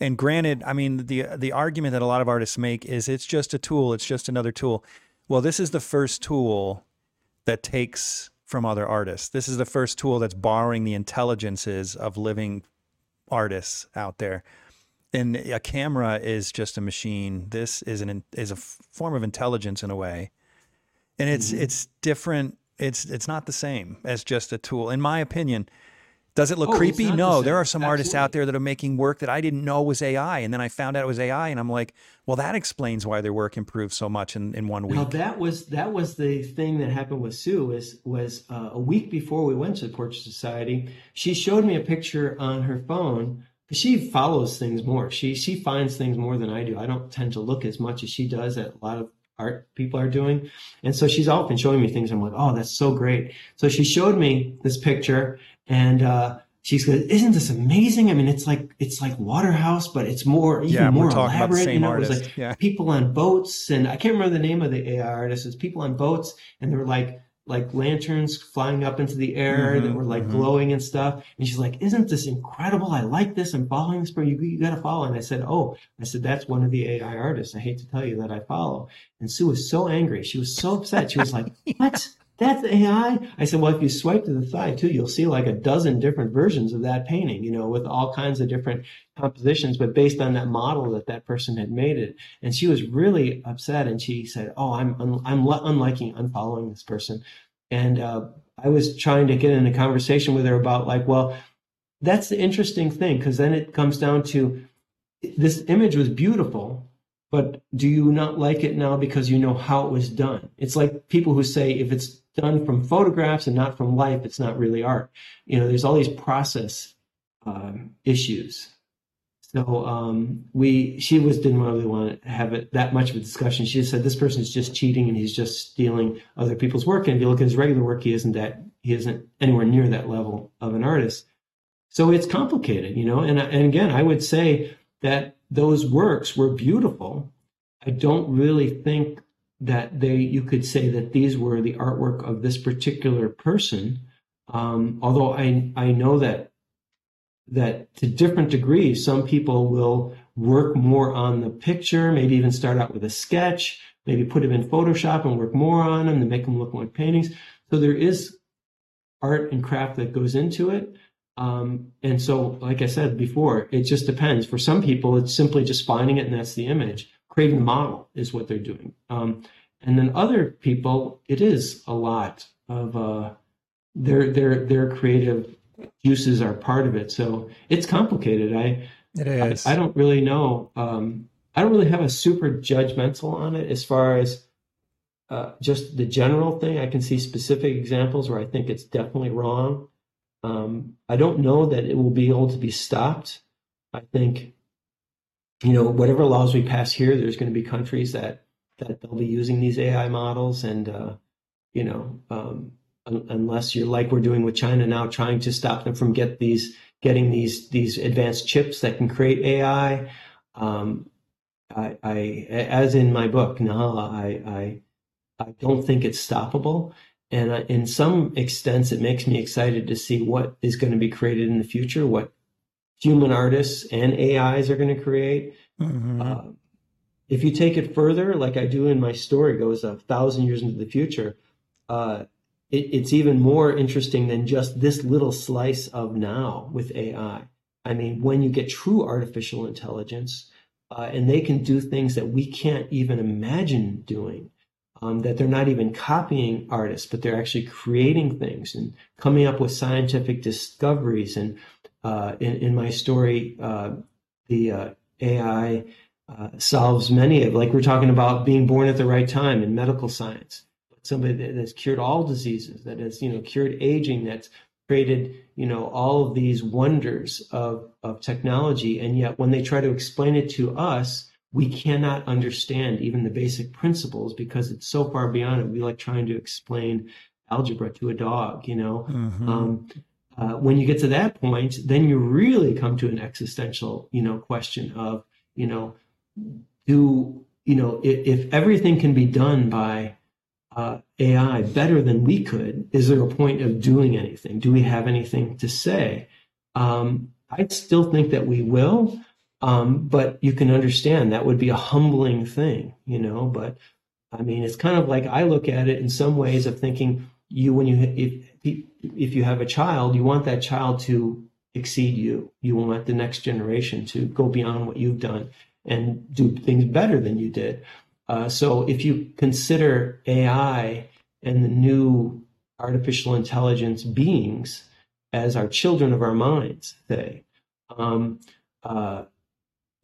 and granted, I mean the the argument that a lot of artists make is it's just a tool, it's just another tool. Well, this is the first tool that takes from other artists. This is the first tool that's borrowing the intelligences of living artists out there. And a camera is just a machine. This is an is a form of intelligence in a way, and it's mm-hmm. it's different. It's it's not the same as just a tool, in my opinion. Does it look oh, creepy? No. The there are some Absolutely. artists out there that are making work that I didn't know was AI. And then I found out it was AI and I'm like, well, that explains why their work improved so much in, in one week. Now that was that was the thing that happened with Sue was was uh, a week before we went to the Portrait Society. She showed me a picture on her phone she follows things more. She she finds things more than I do. I don't tend to look as much as she does at a lot of art people are doing. And so she's often showing me things. I'm like, oh, that's so great. So she showed me this picture and uh, she said, "Isn't this amazing? I mean, it's like it's like Waterhouse, but it's more even yeah, more elaborate. you know, artist. it was like yeah. people on boats, and I can't remember the name of the AI artist. It's people on boats, and they were like like lanterns flying up into the air mm-hmm, that were like mm-hmm. glowing and stuff. And she's like, "Isn't this incredible? I like this. I'm following this, but you, you got to follow." And I said, "Oh, I said that's one of the AI artists. I hate to tell you that I follow." And Sue was so angry. She was so upset. She was like, "What?" That's AI. I said, well, if you swipe to the side too, you'll see like a dozen different versions of that painting, you know, with all kinds of different compositions, but based on that model that that person had made it. And she was really upset, and she said, "Oh, I'm un- I'm unliking, unfollowing this person." And uh, I was trying to get in a conversation with her about like, well, that's the interesting thing because then it comes down to this image was beautiful but do you not like it now because you know how it was done? It's like people who say if it's done from photographs and not from life, it's not really art. You know, there's all these process um, issues. So um, we, she was didn't really want to have it that much of a discussion. She just said this person is just cheating and he's just stealing other people's work. And if you look at his regular work, he isn't that he isn't anywhere near that level of an artist. So it's complicated, you know. And and again, I would say that those works were beautiful. I don't really think that they you could say that these were the artwork of this particular person. Um, although I I know that that to different degrees, some people will work more on the picture, maybe even start out with a sketch, maybe put them in Photoshop and work more on them to make them look like paintings. So there is art and craft that goes into it. Um, and so, like I said before, it just depends. For some people, it's simply just finding it and that's the image creating the model is what they're doing. Um, and then other people, it is a lot of uh, their their their creative juices are part of it. So it's complicated. I it is. I, I don't really know. Um, I don't really have a super judgmental on it as far as uh, just the general thing. I can see specific examples where I think it's definitely wrong. Um, I don't know that it will be able to be stopped. I think, you know, whatever laws we pass here, there's going to be countries that that they'll be using these AI models, and uh, you know, um, un- unless you're like we're doing with China now, trying to stop them from get these getting these these advanced chips that can create AI. Um, I, I, as in my book, Nahala, I, I, I don't think it's stoppable. And in some extents, it makes me excited to see what is going to be created in the future, what human artists and AIs are going to create. Mm-hmm. Uh, if you take it further, like I do in my story, goes a thousand years into the future, uh, it, it's even more interesting than just this little slice of now with AI. I mean, when you get true artificial intelligence, uh, and they can do things that we can't even imagine doing. Um, that they're not even copying artists, but they're actually creating things and coming up with scientific discoveries. And uh, in, in, my story, uh, the uh, AI uh, solves many of, like we're talking about being born at the right time in medical science. Somebody that has cured all diseases, that has you know cured aging, that's created you know all of these wonders of, of technology and yet when they try to explain it to us we cannot understand even the basic principles because it's so far beyond it we like trying to explain algebra to a dog you know mm-hmm. um, uh, when you get to that point then you really come to an existential you know question of you know do you know if, if everything can be done by uh, AI better than we could, is there a point of doing anything? Do we have anything to say? Um, I still think that we will, um, but you can understand that would be a humbling thing, you know. But I mean, it's kind of like I look at it in some ways of thinking you when you if if you have a child, you want that child to exceed you. You want the next generation to go beyond what you've done and do things better than you did. Uh, so if you consider AI and the new artificial intelligence beings as our children of our minds, say, um, uh,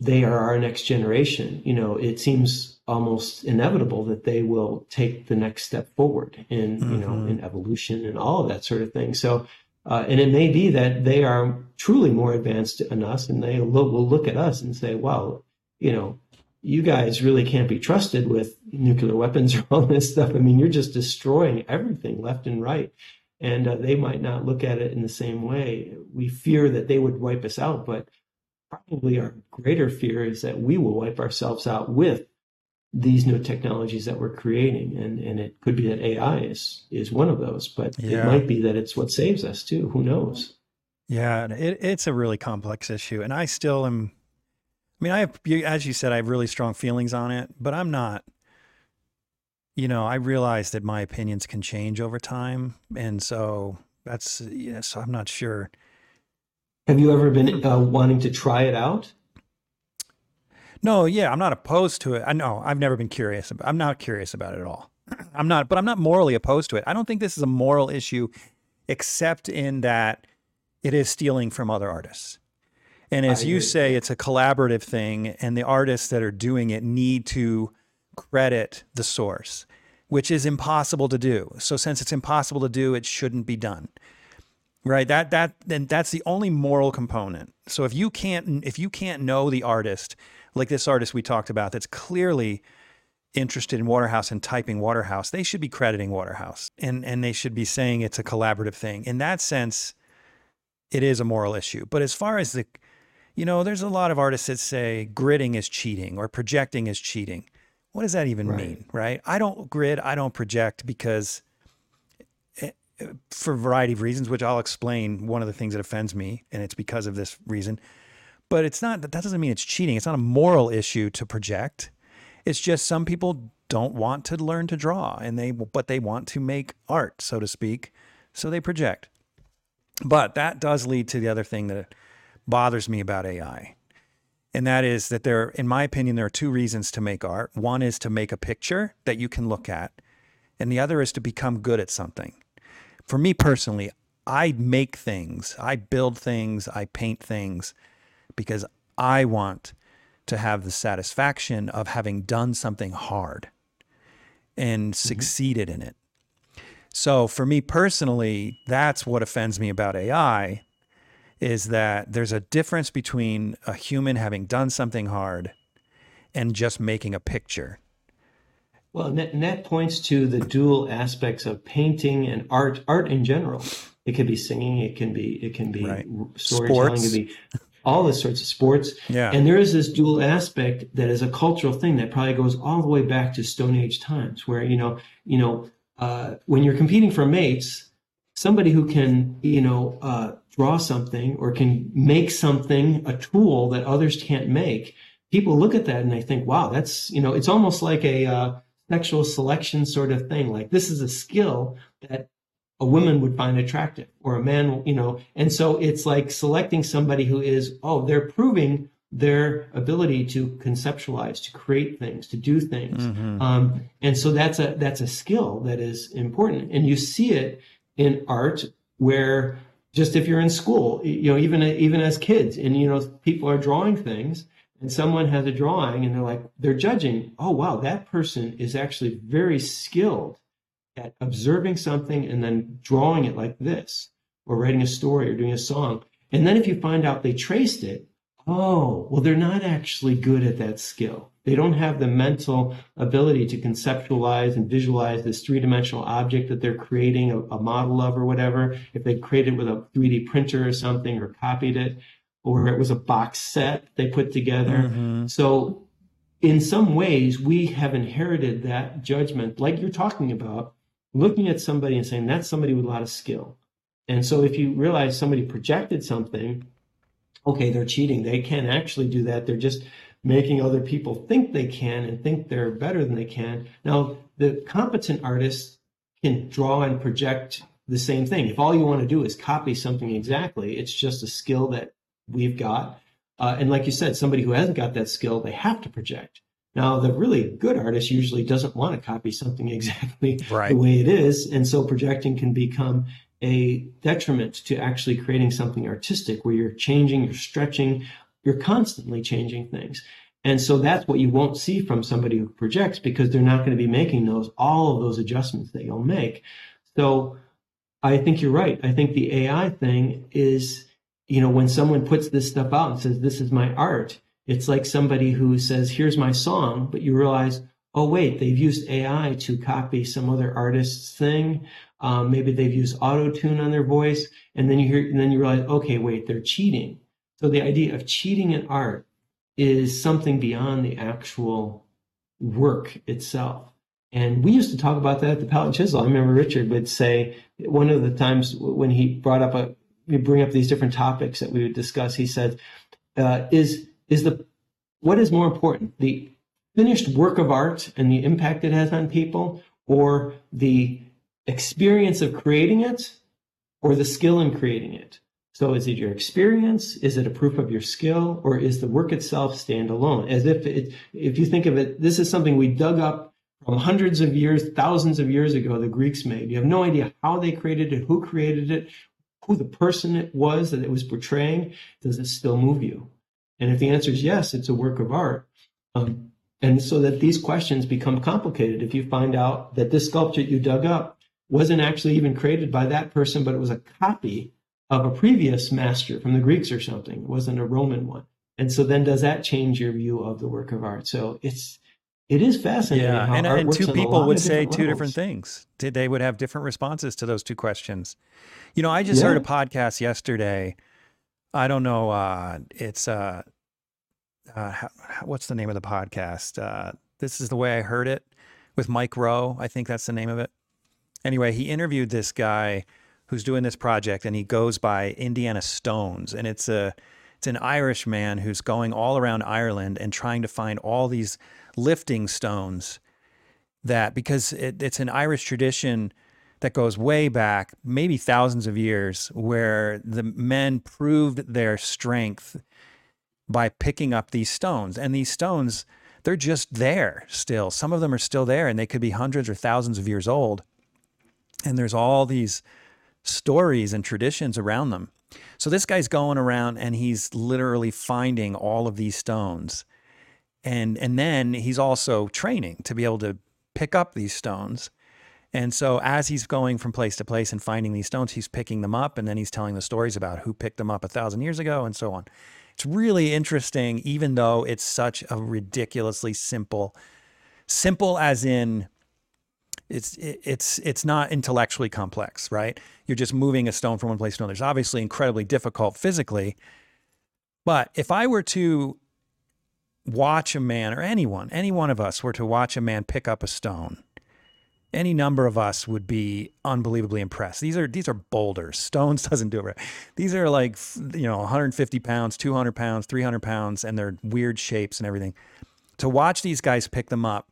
they are our next generation. You know, it seems almost inevitable that they will take the next step forward in, mm-hmm. you know, mm-hmm. in evolution and all of that sort of thing. So, uh, and it may be that they are truly more advanced than us, and they will, will look at us and say, "Well, you know, you guys really can't be trusted with nuclear weapons or all this stuff. I mean, you're just destroying everything left and right. And uh, they might not look at it in the same way. We fear that they would wipe us out, but probably our greater fear is that we will wipe ourselves out with these new technologies that we're creating. And, and it could be that AI is, is one of those, but yeah. it might be that it's what saves us too. Who knows? Yeah, it, it's a really complex issue. And I still am I mean, I have, as you said, I have really strong feelings on it, but I'm not, you know, I realize that my opinions can change over time. And so that's, yeah, so I'm not sure. Have you ever been uh, wanting to try it out? No, yeah, I'm not opposed to it. I know I've never been curious. About, I'm not curious about it at all. I'm not, but I'm not morally opposed to it. I don't think this is a moral issue, except in that it is stealing from other artists. And as you say, it's a collaborative thing, and the artists that are doing it need to credit the source, which is impossible to do. So since it's impossible to do, it shouldn't be done. Right? That that then that's the only moral component. So if you can't if you can't know the artist, like this artist we talked about that's clearly interested in Waterhouse and typing Waterhouse, they should be crediting Waterhouse. And and they should be saying it's a collaborative thing. In that sense, it is a moral issue. But as far as the you know, there's a lot of artists that say gridding is cheating or projecting is cheating. What does that even right. mean, right? I don't grid, I don't project because eh, for a variety of reasons, which I'll explain one of the things that offends me, and it's because of this reason. But it's not that doesn't mean it's cheating. It's not a moral issue to project. It's just some people don't want to learn to draw and they but they want to make art, so to speak. So they project. But that does lead to the other thing that bothers me about AI. And that is that there, in my opinion, there are two reasons to make art. One is to make a picture that you can look at, and the other is to become good at something. for me personally, I make things, I build things, I paint things because I want to have the satisfaction of having done something hard and mm-hmm. succeeded in it. So for me personally, that's what offends me about AI is that there's a difference between a human having done something hard and just making a picture. Well, and that, and that points to the dual aspects of painting and art, art in general. It can be singing, it can be it can be right. storytelling, it can be all the sorts of sports. Yeah. And there is this dual aspect that is a cultural thing that probably goes all the way back to Stone Age times, where you know, you know, uh, when you're competing for mates, somebody who can, you know, uh, draw something or can make something, a tool that others can't make, people look at that and they think, wow, that's, you know, it's almost like a uh, sexual selection sort of thing. Like this is a skill that a woman would find attractive or a man, you know, and so it's like selecting somebody who is, oh, they're proving their ability to conceptualize, to create things, to do things. Mm-hmm. Um, and so that's a that's a skill that is important. And you see it in art where just if you're in school, you know, even even as kids, and you know, people are drawing things, and someone has a drawing, and they're like, they're judging. Oh, wow, that person is actually very skilled at observing something and then drawing it like this, or writing a story, or doing a song. And then if you find out they traced it, oh, well, they're not actually good at that skill. They don't have the mental ability to conceptualize and visualize this three dimensional object that they're creating a, a, model of or whatever. If they created it with a 3D printer or something or copied it, or it was a box set they put together. Mm-hmm. So, in some ways, we have inherited that judgment, like you're talking about, looking at somebody and saying, that's somebody with a lot of skill. And so, if you realize somebody projected something, okay, they're cheating. They can't actually do that. They're just making other people think they can and think they're better than they can. Now, the competent artist can draw and project the same thing. If all you want to do is copy something exactly, it's just a skill that we've got. Uh, and like you said, somebody who hasn't got that skill, they have to project. Now, the really good artist usually doesn't want to copy something exactly right. the way it is. And so projecting can become a detriment to actually creating something artistic where you're changing, you're stretching, you're constantly changing things. And so that's what you won't see from somebody who projects because they're not going to be making those, all of those adjustments that you'll make. So I think you're right. I think the AI thing is, you know, when someone puts this stuff out and says, this is my art, it's like somebody who says, here's my song, but you realize, oh, wait, they've used AI to copy some other artist's thing. Um, maybe they've used auto tune on their voice. And then you hear, and then you realize, okay, wait, they're cheating so the idea of cheating in art is something beyond the actual work itself. And we used to talk about that at the Palette Chisel. I remember Richard would say one of the times when he brought up a, we bring up these different topics that we would discuss. He said, uh, "Is is the what is more important, the finished work of art and the impact it has on people, or the experience of creating it, or the skill in creating it?" So is it your experience? Is it a proof of your skill? Or is the work itself standalone? As if it, if you think of it, this is something we dug up from hundreds of years, thousands of years ago, the Greeks made. You have no idea how they created it, who created it, who the person it was that it was portraying. Does it still move you? And if the answer is yes, it's a work of art. Um, and so that these questions become complicated. If you find out that this sculpture you dug up wasn't actually even created by that person, but it was a copy of a previous master from the Greeks or something. It wasn't a Roman one. And so then does that change your view of the work of art? So it's it is fascinating. Yeah, and, and two people would say two different things. They would have different responses to those two questions. You know, I just yeah. heard a podcast yesterday. I don't know. Uh, it's uh, uh, what's the name of the podcast? Uh, this is the way I heard it with Mike Rowe. I think that's the name of it. Anyway, he interviewed this guy who's doing this project, and he goes by Indiana Stones, and it's a it's an Irish man who's going all around Ireland and trying to find all these lifting stones that because it, it's an Irish tradition that goes way back, maybe thousands of years, where the men proved their strength by picking up these stones. And these stones, they're just there still. Some of them are still there and they could be hundreds or thousands of years old. And there's all these stories and traditions around them. So this guy's going around and he's literally finding all of these stones. And and then he's also training to be able to pick up these stones. And so as he's going from place to place and finding these stones, he's picking them up and then he's telling the stories about who picked them up a thousand years ago and so on. It's really interesting, even though it's such a ridiculously simple, simple as in it's it's it's not intellectually complex, right? You're just moving a stone from one place to another. It's obviously incredibly difficult physically, but if I were to watch a man or anyone, any one of us were to watch a man pick up a stone, any number of us would be unbelievably impressed. These are these are boulders. Stones doesn't do it. Right. These are like you know 150 pounds, 200 pounds, 300 pounds, and they're weird shapes and everything. To watch these guys pick them up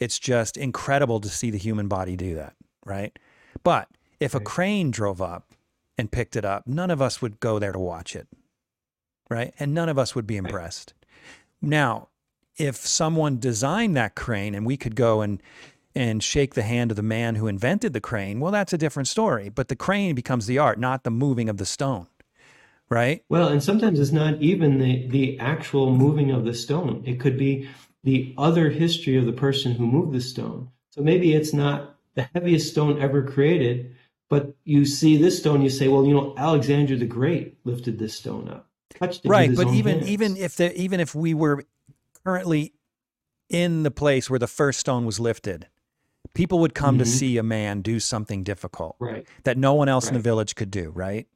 it's just incredible to see the human body do that, right? But if a crane drove up and picked it up, none of us would go there to watch it, right? And none of us would be impressed. Now, if someone designed that crane and we could go and and shake the hand of the man who invented the crane, well, that's a different story. But the crane becomes the art, not the moving of the stone, right? Well, and sometimes it's not even the the actual moving of the stone. It could be the other history of the person who moved the stone. So maybe it's not the heaviest stone ever created, but you see this stone, you say, well, you know, Alexander the Great lifted this stone up. touched it. right, but even hands. even if the, even if we were currently in the place where the first stone was lifted, people would come mm-hmm. to see a man do something difficult right. that no one else right. in the village could do, right?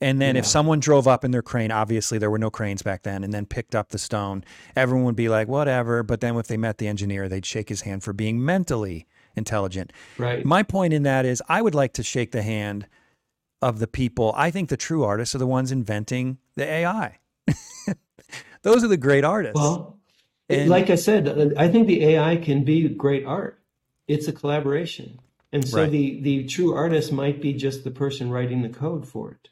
And then yeah. if someone drove up in their crane, obviously there were no cranes back then, and then picked up the stone, everyone would be like, whatever. But then if they met the engineer, they'd shake his hand for being mentally intelligent. Right. My point in that is I would like to shake the hand of the people. I think the true artists are the ones inventing the AI. Those are the great artists. Well, and, like I said, uh, I think the AI can be great art. It's a collaboration. And so right. the, the true artist might be just the person writing the code for it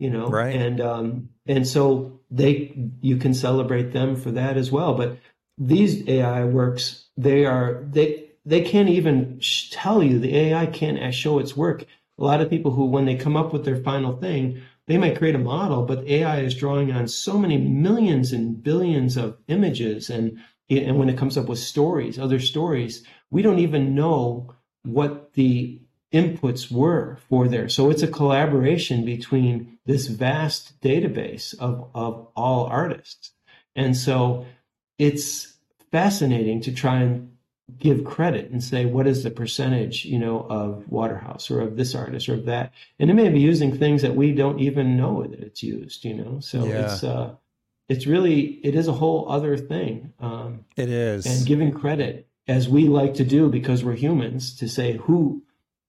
you know right. and um and so they you can celebrate them for that as well but these ai works they are they they can't even tell you the ai can't show its work. A lot of people who when they come up with their final thing they might create a model but ai is drawing on so many millions and billions of images and and when it comes up with stories other stories we don't even know what the inputs were for there. So it's a collaboration between this vast database of, of all artists. And so it's fascinating to try and give credit and say what is the percentage you know of waterhouse or of this artist or of that and it may be using things that we don't even know that it's used you know so yeah. it's uh it's really it is a whole other thing um it is and giving credit as we like to do because we're humans to say who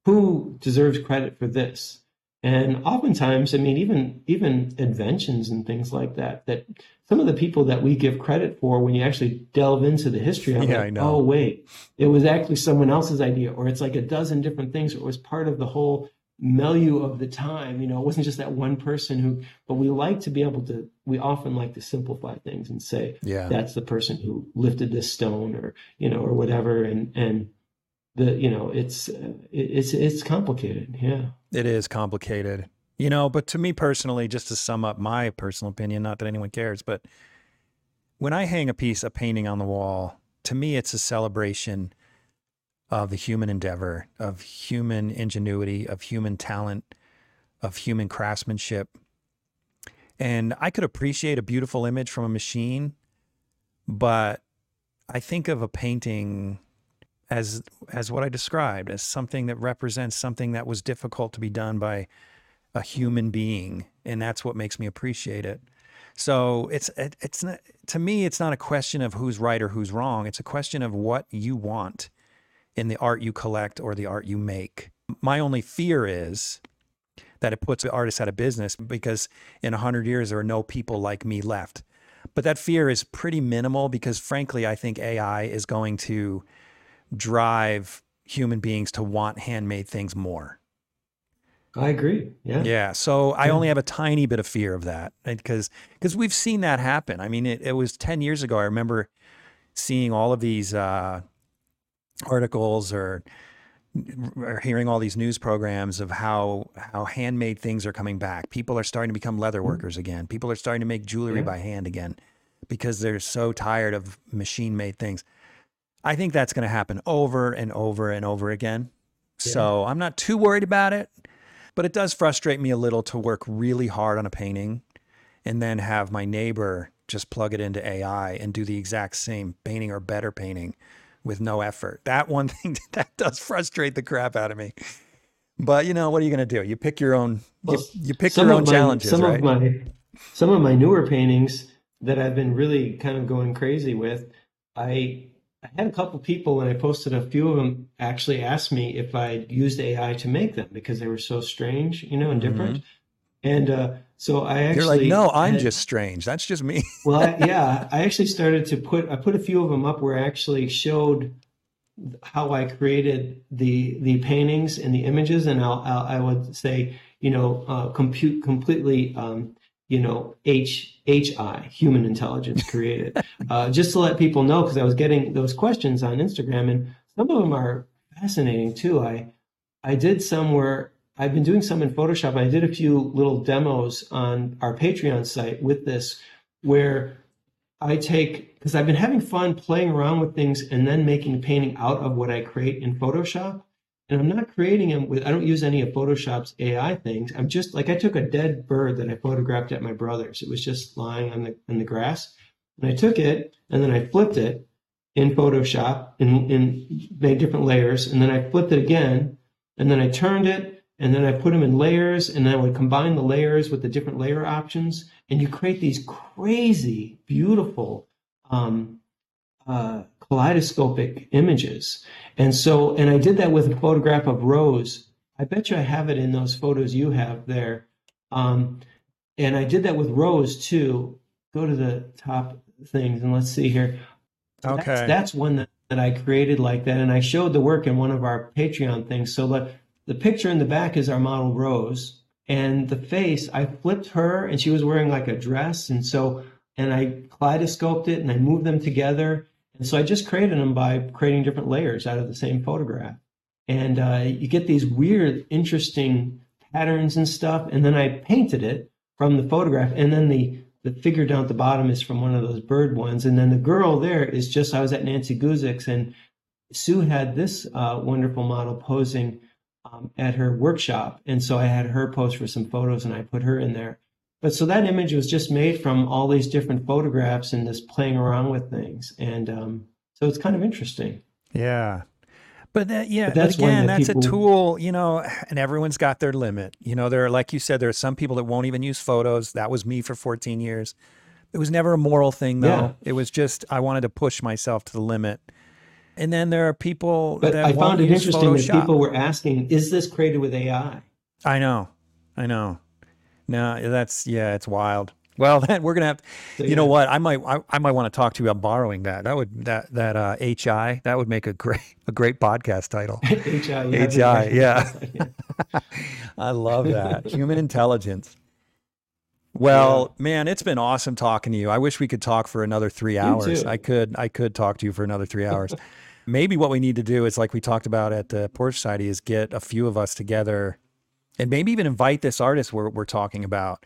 who deserves credit for this? And oftentimes, I mean, even even inventions and things like that, that some of the people that we give credit for, when you actually delve into the history, I'm yeah, like, oh wait, it was actually someone else's idea, or it's like a dozen different things, or it was part of the whole milieu of the time. You know, it wasn't just that one person who. But we like to be able to. We often like to simplify things and say, yeah, that's the person who lifted this stone, or you know, or whatever, and and the you know it's it's it's complicated. Yeah. It is complicated. You know but to me personally just to sum up my personal opinion not that anyone cares but when i hang a piece of painting on the wall to me it's a celebration of the human endeavor of human ingenuity of human talent of human craftsmanship. And i could appreciate a beautiful image from a machine but i think of a painting as as what I described as something that represents something that was difficult to be done by a human being, and that's what makes me appreciate it. So it's it, it's not, to me it's not a question of who's right or who's wrong. It's a question of what you want in the art you collect or the art you make. My only fear is that it puts the artist out of business because in a hundred years there are no people like me left. But that fear is pretty minimal because frankly I think AI is going to drive human beings to want handmade things more. I agree. Yeah. Yeah. So I only have a tiny bit of fear of that because because we've seen that happen. I mean, it, it was ten years ago. I remember seeing all of these uh, articles or are hearing all these news programs of how how handmade things are coming back. People are starting to become leather mm-hmm. workers again. People are starting to make jewelry yeah. by hand again because they're so tired of machine made things. I think that's going to happen over and over and over again. Yeah. So I'm not too worried about it, but it does frustrate me a little to work really hard on a painting and then have my neighbor just plug it into AI and do the exact same painting or better painting with no effort. That one thing that does frustrate the crap out of me. But you know, what are you going to do? You pick your own. Well, you, you, pick your own my, challenges. Some right? of my some of my newer paintings that I've been really kind of going crazy with. I I had a couple people, and I posted a few of them actually asked me if I used AI to make them because they were so strange, you know, and different. Mm-hmm. And uh, so I actually you're like, no, I'm had, just strange. That's just me. well, I, yeah, I actually started to put I put a few of them up where I actually showed how I created the the paintings and the images, and I'll, I'll i would say, you know, uh, compute completely. Um, you know, H H I human intelligence created, uh, just to let people know because I was getting those questions on Instagram, and some of them are fascinating too. I I did some where I've been doing some in Photoshop. I did a few little demos on our Patreon site with this, where I take because I've been having fun playing around with things and then making a painting out of what I create in Photoshop and I'm not creating them with, I don't use any of Photoshop's AI things. I'm just like, I took a dead bird that I photographed at my brother's. It was just lying on the, in the grass. And I took it and then I flipped it in Photoshop and, and made different layers. And then I flipped it again and then I turned it and then I put them in layers and then I would combine the layers with the different layer options. And you create these crazy, beautiful, um, uh, kaleidoscopic images. And so, and I did that with a photograph of Rose. I bet you I have it in those photos you have there. Um, and I did that with Rose too. Go to the top things and let's see here. Okay. That's, that's one that, that I created like that. And I showed the work in one of our Patreon things. So the, the picture in the back is our model Rose. And the face, I flipped her and she was wearing like a dress. And so, and I kaleidoscoped it and I moved them together and so I just created them by creating different layers out of the same photograph. And uh, you get these weird, interesting patterns and stuff. And then I painted it from the photograph. And then the, the figure down at the bottom is from one of those bird ones. And then the girl there is just, I was at Nancy Guzik's and Sue had this uh, wonderful model posing um, at her workshop. And so I had her pose for some photos and I put her in there. But so that image was just made from all these different photographs and just playing around with things. And um, so it's kind of interesting. Yeah. But that, yeah, but, that's but again, that that's people... a tool, you know, and everyone's got their limit. You know, there are, like you said, there are some people that won't even use photos. That was me for 14 years. It was never a moral thing, though. Yeah. It was just, I wanted to push myself to the limit. And then there are people but I found it interesting Photoshop. that people were asking, is this created with AI? I know. I know. No, that's yeah, it's wild. Well, then we're gonna have. So, you yeah. know what? I might I, I might want to talk to you about borrowing that. That would that that uh, HI that would make a great a great podcast title. HI, yeah, HI, yeah. I love that human intelligence. Well, yeah. man, it's been awesome talking to you. I wish we could talk for another three hours. I could I could talk to you for another three hours. Maybe what we need to do is like we talked about at the Portrait Society is get a few of us together and maybe even invite this artist we're, we're talking about.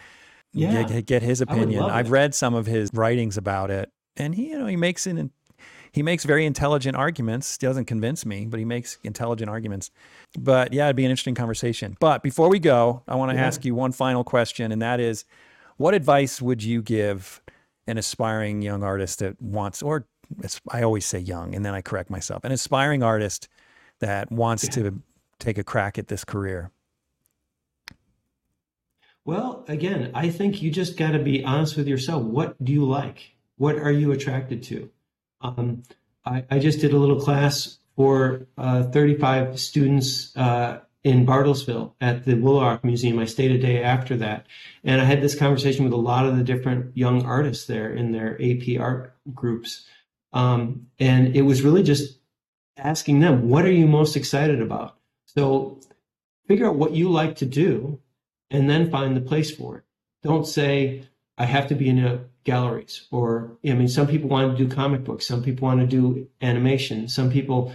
Yeah. Get, get his opinion. I've read some of his writings about it, and he, you know, he makes an he makes very intelligent arguments. Doesn't convince me, but he makes intelligent arguments. But yeah, it'd be an interesting conversation. But before we go, I want to yeah. ask you one final question, and that is, what advice would you give an aspiring young artist that wants, or I always say young, and then I correct myself, an aspiring artist that wants yeah. to take a crack at this career? Well, again, I think you just got to be honest with yourself. What do you like? What are you attracted to? Um, I, I, just did a little class for uh, 35 students uh, in Bartlesville at the Woolaroc Museum. I stayed a day after that. And I had this conversation with a lot of the different young artists there in their AP art groups. Um, and it was really just asking them, what are you most excited about? So figure out what you like to do and then find the place for it. Don't say, I have to be in a galleries or I mean some people want to do comic books, some people want to do animation, some people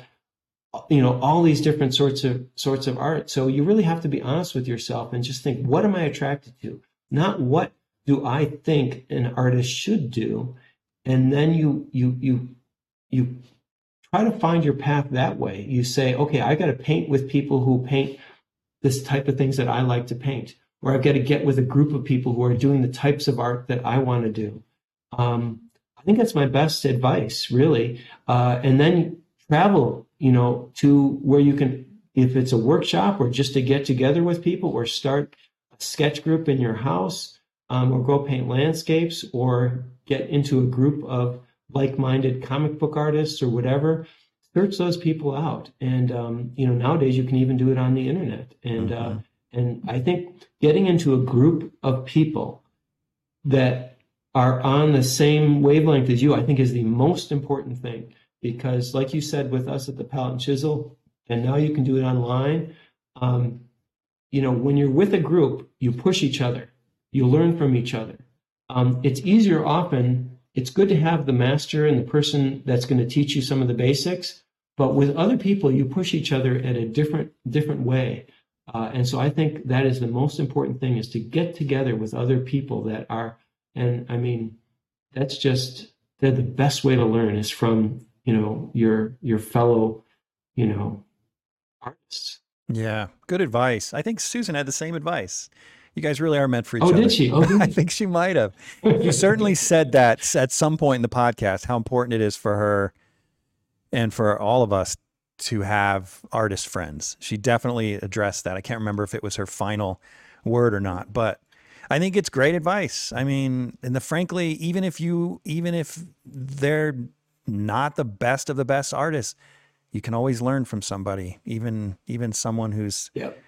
you know all these different sorts of sorts of art. So you really have to be honest with yourself and just think what am i attracted to? Not what do i think an artist should do and then you you you you try to find your path that way. You say okay i got to paint with people who paint this type of things that i like to paint or i've got to get with a group of people who are doing the types of art that i want to do. Um, i think that's my best advice really. Uh, and then travel you know, to where you can, if it's a workshop or just to get together with people or start a sketch group in your house um, or go paint landscapes or get into a group of like-minded comic book artists or whatever search those people out. And um, you know nowadays you can even do it on the internet. And uh, mm-hmm. uh, and i think getting into a group of people that are on the same wavelength as you i think is the most important thing. Because like you said with us at the palette and chisel and now you can do it online um, you know when you're with a group you push each other. You learn from each other. Um, it's easier often it's good to have the master and the person that's going to teach you some of the basics but with other people you push each other at a different different way. Uh, and so i think that is the most important thing is to get together with other people that are and i mean that's just they're the best way to learn is from you know your your fellow you know artists. Yeah good advice. I think susan had the same advice you guys really are meant for each oh, other. Oh, did she? Oh, did I think she might have. you certainly said that at some point in the podcast, how important it is for her and for all of us to have artist friends. She definitely addressed that. I can't remember if it was her final word or not, but I think it's great advice. I mean, and the frankly, even if you, even if they're not the best of the best artists, you can always learn from somebody, even even someone who's yep.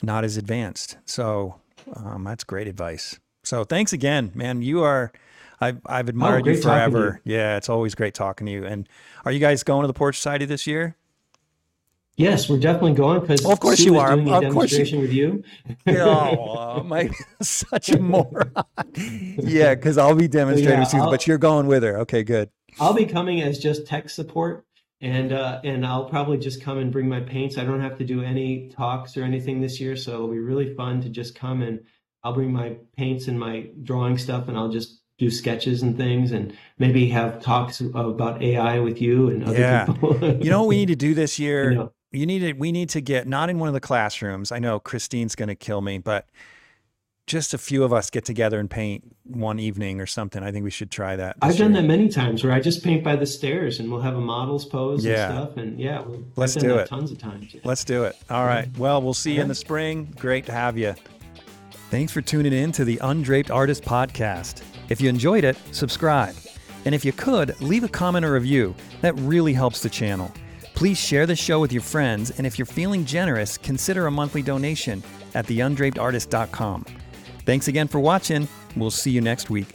not as advanced. So um, that's great advice. So thanks again, man. You are I've I've admired oh, you forever. You. Yeah, it's always great talking to you. And are you guys going to the Portrait Society this year? Yes, we're definitely going because well, of course you are. Doing a of demonstration you... with you. oh, my, such a moron. yeah, because I'll be demonstrating yeah, you, but you're going with her. Okay, good. I'll be coming as just tech support, and uh, and I'll probably just come and bring my paints. I don't have to do any talks or anything this year, so it'll be really fun to just come and I'll bring my paints and my drawing stuff, and I'll just do sketches and things, and maybe have talks about AI with you and other yeah. people. you know what we need to do this year? You, know, you need to. We need to get not in one of the classrooms. I know Christine's going to kill me, but just a few of us get together and paint one evening or something. I think we should try that. I've year. done that many times where I just paint by the stairs and we'll have a models pose yeah. and stuff. And yeah, we let's do it. Tons of times. Yeah. Let's do it. All right. Well, we'll see you in the spring. Great to have you. Thanks for tuning in to the Undraped Artist Podcast. If you enjoyed it, subscribe. And if you could, leave a comment or review. That really helps the channel. Please share the show with your friends, and if you're feeling generous, consider a monthly donation at theundrapedartist.com. Thanks again for watching. We'll see you next week.